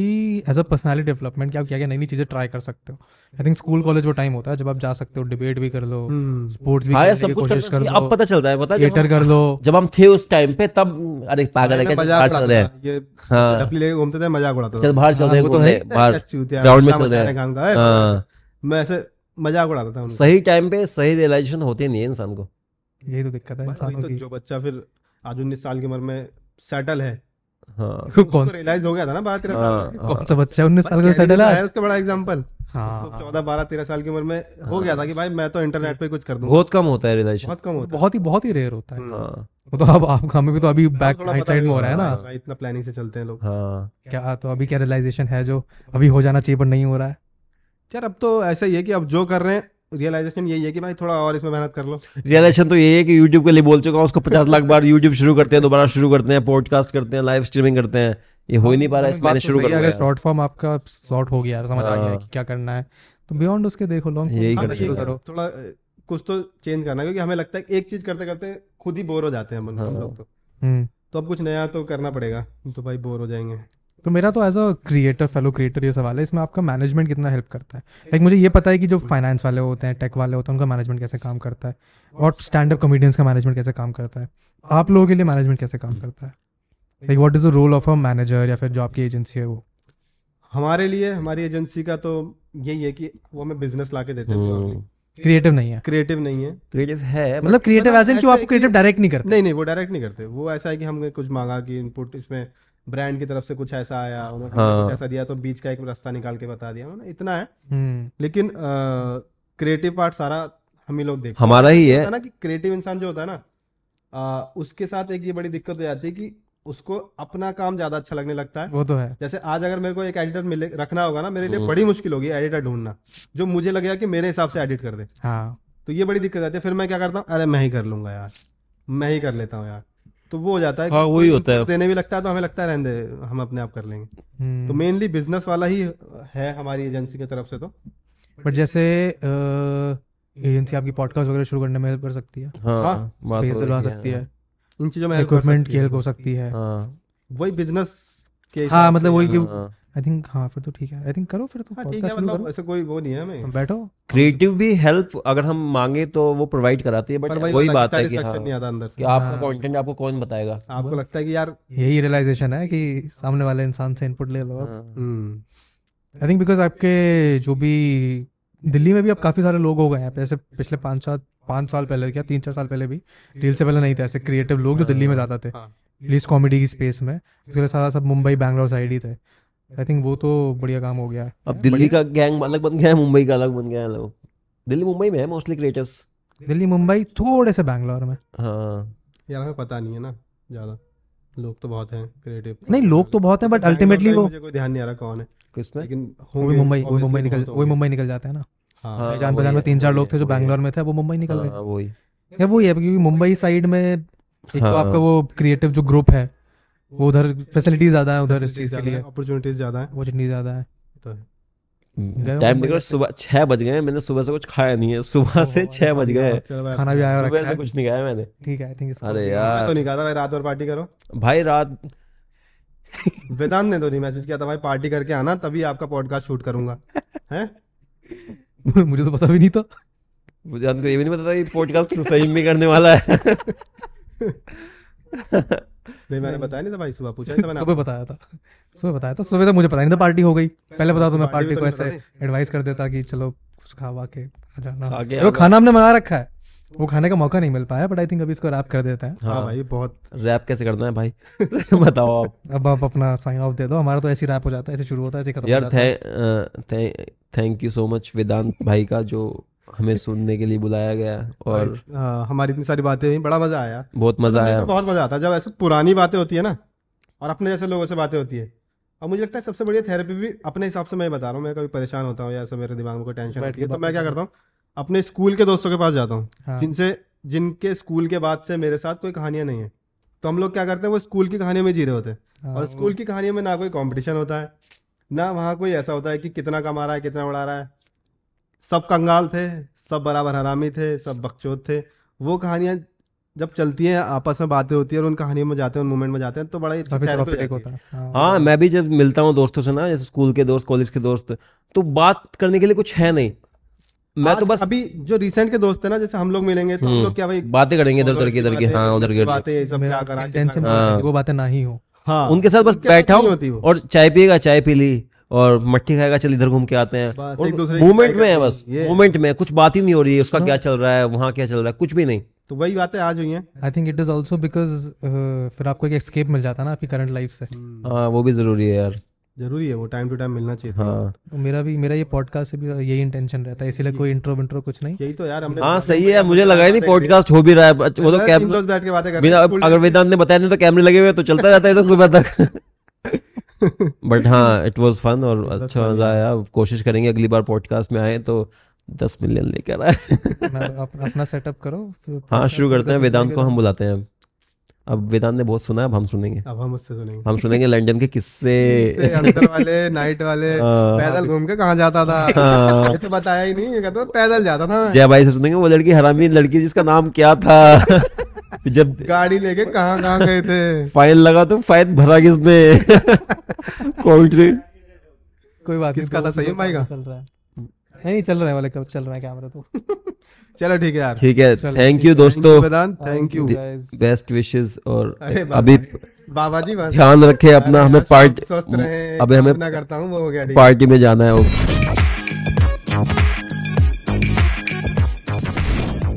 एज अ पर्सनालिटी डेवलपमेंट क्या क्या क्या नई नई चीज़ें ट्राई कर सकते हो। आई थिंक स्कूल कॉलेज वो टाइम होता है जब आप जा सकते हो डिबेट भी कर लो हम्म। स्पोर्ट्स भी हाँ सब कुछ कर चाहिए। अब लो पता चलता है पता थिएटर कर लो। जब हम थे उस टाइम पे तब अरे पागल है बाहर चल रहे हैं। हाँ। घूमते थे मज़ाक उड़ाता था। बाहर चल हाँ, रहे हैं तो घूमने, है। बाहर। ग्राउंड में चल रहे हैं। है। मैं ऐसे मज़ाक उड़ाता था सही टाइम पे सही रियलाइजेशन होती नहीं है इंसान को। यही तो दिक्कत है तो जो बच्चा फिर आज उन्नीस साल की उम्र में सेटल है हाँ। कौन रियलाइज़ हो गया था ना बारह तेरह साल हाँ, कौन सा बच्चा उन्नीस साल का है है उसका बड़ा एग्ज़ाम्पल हाँ चौदह बारह तेरह साल की उम्र में हो गया था कि भाई मैं तो इंटरनेट पे कुछ कर दूँगा। बहुत कम होता है रियलाइजेशन बहुत कम होता है। बहुत ही बहुत ही रेयर होता है। हाँ। तो अब आप हमें भी तो अभी बैक राइट साइड में हो रहा है ना। इतना प्लानिंग से चलते हैं लोग। हाँ। क्या तो अभी क्या रियलाइजेशन है जो अभी हो जाना चाहिए पर नहीं हो रहा है? यार अब तो ऐसा ही है कि अब जो कर रहे हैं रियलाइजेशन यही है कि भाई थोड़ा और इसमें मेहनत कर लो। रियलाइजेशन तो यही है कि यूट्यूब के लिए बोल चुका हूँ उसको पचास लाख बार यूट्यूब शुरू करते हैं दोबारा शुरू करते हैं पॉडकास्ट करते हैं लाइव स्ट्रीमिंग करते हैं। ये हो ही नहीं पा रहा है बात मैंने तो शुरू कर दिया अगर शॉर्ट फॉर्म आपका शॉर्ट हो गया समझ आ गया हाँ। कि क्या करना है। तो बियॉन्ड उसके देखो लॉन्ग यही। करो। थोड़ा कुछ तो चेंज करना है क्योंकि हमें लगता है एक चीज़ करते करते खुद ही बोर हो जाते हैं हम हाँ। लोग तो। हम्म। तो अब कुछ नया तो करना पड़ेगा तो भाई बोर हो जाएँगे। तो मेरा तो as a creator fellow creator ये सवाल है इसमें आपका मैनेजमेंट कितना हेल्प करता है? लाइक मुझे ये पता है कि जो फाइनेंस वाले होते हैं टेक वाले होते हैं उनका मैनेजमेंट कैसे काम करता है? और स्टैंड अप कॉमेडियंस का मैनेजमेंट कैसे काम करता है? आप लोगों के लिए मैनेजमेंट कैसे काम करता है? Like what is the role of a manager या फिर जो आपकी एजेंसी है वो? हमारे लिए हमारी एजेंसी का तो यही है कि वो हमें बिज़नेस ला के देते हम्म। हैं क्रिएटिव नहीं है। क्रिएटिव नहीं है। क्रिएटिव है मतलब क्रिएटिव एज इन क्यों आपको क्रिएटिव डायरेक्ट नहीं करते। नहीं नहीं वो डायरेक्ट नहीं करते। वो ऐसा है कि हमने कुछ मांगा कि इनपुट इसमें ब्रांड की तरफ़ से कुछ ऐसा आया उन्होंने हाँ। कुछ ऐसा दिया तो बीच का एक रास्ता निकाल के बता दिया। उन्होंने इतना है। हम्म। लेकिन क्रिएटिव पार्ट सारा हम ही लोग देखते हमारा ही है। ना कि क्रिएटिव इंसान जो होता है ना आ, उसके साथ एक ये बड़ी दिक्कत हो जाती है कि उसको अपना काम ज़्यादा अच्छा लगने लगता है। वो तो है। जैसे आज अगर मेरे को एक एडिटर मिले रखना होगा ना मेरे हम्म। लिए बड़ी मुश्किल होगी एडिटर ढूंढना जो मुझे लगेगा कि मेरे हिसाब से एडिट कर दे। हाँ। तो ये बड़ी दिक्कत आती है। फिर मैं क्या करता हूँ? अरे मैं ही कर लूँगा यार। मैं ही कर लेता हूँ यार। तो वो हो जाता है हाँ, वही होता है। देने भी लगता है तो हमें लगता है रहने हम अपने आप कर लेंगे हम्म। तो मेनली बिज़नेस वाला ही है हमारी एजेंसी की तरफ़ से तो बट जैसे एजेंसी आपकी पॉडकास्ट वगैरह शुरू करने में हेल्प कर सकती है हाँ हाँ, स्पेस दिलवा सकती है इन चीज़ों में इक्विपमेंट सकती की है। हेल्प हो सकती है हाँ वही बिज़नेस के हाँ मतलब वही हाँ। आई थिंक हाँ फिर तो ठीक है। आई थिंक करो फिर तो हाँ ठीक है मतलब ऐसे कोई वो नहीं है हमें। बैठो। क्रिएटिव भी हेल्प अगर हम मांगे तो वो प्रोवाइड कराती है बट वही बात है कि हाँ नहीं आता अंदर से। आपका हाँ। कंटेंट आपको कौन बताएगा? आपको लगता है कि यार यही रियलाइजेशन है कि सामने वाले इंसान से इनपुट ले लो हाँ। हम्म, आई थिंक बिकॉज़ आपके जो भी दिल्ली में भी अब काफ़ी सारे लोग हो गए हैं। जैसे पिछले पाँच साल पाँच साल पहले क्या तीन चार साल पहले भी रील से पहले नहीं थे ऐसे क्रिएटिव लोग जो दिल्ली में ज़्यादा थे। हाँ। प्लीज़ कॉमेडी की स्पेस में। फिर सारा सब मुंबई बैंगलोर साइड ही थे। आई थिंक वो तो बढ़िया काम हो गया है। अब दिल्ली का गैंग अलग बन गया है मुंबई का अलग बन गया है लोग। दिल्ली मुंबई में है मोस्टली क्रिएटर्स दिल्ली मुंबई थोड़े से बैंगलोर में। हाँ। यार हमें पता नहीं है ना ज़्यादा। लोग तो बहुत हैं क्रिएटिव नहीं लोग तो बहुत हैं बट अल्टीमेटली वो मुझे कोई ध्यान नहीं आ रहा कौन है। किसमें लेकिन वो भी होंगे, मुंबई वो भी obviously मुंबई निकल बहुत वो भी होंगे। मुंबई निकल जाते हैं ना। हाँ हाँ, जान वही पहचान में तीन चार लोग थे जो है, बैंगलोर में थे वो मुंबई निकल गए। हाँ, वही। या वही है क्योंकि मुंबई साइड में एक तो हाँ। आपका वो क्रिएटिव जो ग्रुप है वो उधर फैसिलिटी ज़्यादा है उधर इस चीज़ के लिए। अपॉर्चुनिटीज़ ज़्यादा है। वो जितनी ज़्यादा है। तो टाइम देख सुबह छह बज गए मैंने सुबह से कुछ खाया नहीं है। सुबह से छह बज गए खाना भी आया सुबह से कुछ नहीं खाया मैंने। ठीक है आई थिंक अरे मैं यार। तो नहीं कहा था भाई रात भर पार्टी करो। भाई रात वेदांत ने तो नहीं मैसेज किया था भाई पार्टी करके आना तभी आपका पॉडकास्ट शूट करूँगा। हैं? [laughs] मुझे तो पता भी नहीं था। मुझे हमको ये भी नहीं पता था ये पॉडकास्ट सही में करने वाला है। [laughs] नहीं मैंने बताया नहीं था भाई सुबह पूछा था मैंने सुबह बताया था। सुबह बताया था सुबह तो मुझे पता नहीं था पार्टी हो गई। पहले बता तो मैं पार्टी को तो ऐसे एडवाइस कर देता कि चलो कुछ खा वा के आ जाना। वो खाना हमने मंगा रखा है। वो खाने का मौका नहीं मिल पाया बट आई थिंक अभी इसको रैप कर देते हैं। हाँ भाई बहुत रैप कैसे करना है भाई? [laughs] बताओ आप। अब आप अपना साइन ऑफ़ दे दो। हमारा तो ऐसे रैप हो जाता है ऐसे शुरू होता है ऐसे खत्म हो यार जाता है। Thank you so much Vedant भाई का जो हमें सुनने के लिए बुलाया गया और हाँ, हमारी इतनी सारी बातें हुई बड़ा मज़ा आया। बहुत मज़ा आया। तो बहुत मज़ा आता है। जब ऐसे पुरानी बातें होती है ना और अपने जैसे लोगों से बातें होती है और मुझे लगता है सबसे बढ़िया थेरेपी भी अपने हिसाब से मैं बता रहा हूँ। मैं कभी परेशान होता हूँ या ऐसा मेरे दिमाग में कोई टेंशन होती है तो मैं क्या करता हूँ अपने स्कूल के दोस्तों के पास जाता हूँ हाँ। जिनसे जिनके स्कूल के बाद से मेरे साथ कोई कहानियाँ नहीं है। तो हम लोग क्या करते हैं वो स्कूल की कहानियों में जी रहे होते हैं। हाँ, और स्कूल की कहानियों में ना कोई कॉम्पिटिशन होता है ना वहाँ कोई ऐसा होता है कि कितना कमा रहा है कितना उड़ा रहा है। सब कंगाल थे सब बराबर हरामी थे सब बकचोद थे। वो कहानियाँ जब चलती हैं आपस में बातें होती है और उन कहानियों में जाते हैं उन मोमेंट में जाते हैं तो बड़ा ही जाती होता है। है हाँ। मैं भी जब मिलता हूँ दोस्तों से ना जैसे स्कूल के दोस्त कॉलेज के दोस्त तो बात करने के लिए कुछ है नहीं। मैं तो बस अभी जो रिसेंट के दोस्त है ना जैसे हम लोग मिलेंगे तो हम लोग क्या भाई बातें करेंगे इधर उधर की इधर की हाँ उधर की बातें। सब क्या करा टेंशन वो बातें ना ही हो। हाँ उनके साथ बस बैठा नहीं हूँ होती और चाय पिएगा चाय पी ली। और मट्टी खाएगा चल इधर घूम के आते हैं। मूवमेंट में है बस मूवमेंट में कुछ बात ही नहीं हो रही है उसका क्या चल रहा है वहाँ क्या चल रहा है कुछ भी नहीं। तो वही बातें आज हुई हैं। I think it is also because uh, फिर आपको एक एस्केप मिल जाता है ना आपकी करंट लाइफ से। हाँ वो भी ज़रूरी है यार। ज़रूरी है वो टाइम टू टाइम मिलना चाहिए था। हाँ। तो मेरा भी मेरा ये पॉडकास्ट से भी यही इंटेंशन रहता है इसीलिए कोई इंट्रो विंट्रो कुछ नहीं। यही तो यार हमने हाँ सही है मुझे लगा ही नहीं पॉडकास्ट हो भी रहा है वो तो तीन कैम दोस्त बैठ के बातें अगर वेदांत ने बताया नहीं तो कैमरे लगे हुए तो चलता रहता है तो सुबह तक। [laughs] बट हाँ इट वाज फन और अच्छा मज़ा आया। कोशिश करेंगे अगली बार पॉडकास्ट में आए तो दस मिलियन लेकर आए। [laughs] अपना सेटअप करो हाँ शुरू करते हैं। वेदांत को हम बुलाते हैं अब। वेदांत ने बहुत सुना है अब हम सुनेंगे। अब हम उससे सुनेंगे। हम सुनेंगे लंदन के किस्से। अंदर वाले नाइट वाले। [laughs] हाँ। पैदल घूम के कहाँ जाता था? हाँ। तो बताया ही नहीं ये कहता पैदल जाता था। जय भाई से सुनेंगे वो लड़की हरामी लड़की जिसका नाम क्या था? [laughs] जब गाड़ी लेके कहाँ कहाँ गए थे? फ़ाइल लगा तो फ़ाइल भरा किसने? [laughs] कोई बात किसका था, सही है भाई का? चल रहा है। नहीं नहीं चल रहा है वाले कब चल रहा है कैमरा तो? [laughs] चलो ठीक है यार। ठीक है थैंक यू दोस्तों। थैंक यू बेस्ट विशेस और अभी बाबा जी ध्यान रखे अपना हमें पार्टी स्वस्थ रहे। अभी हमें करता हूँ पार्टी में जाना है ओके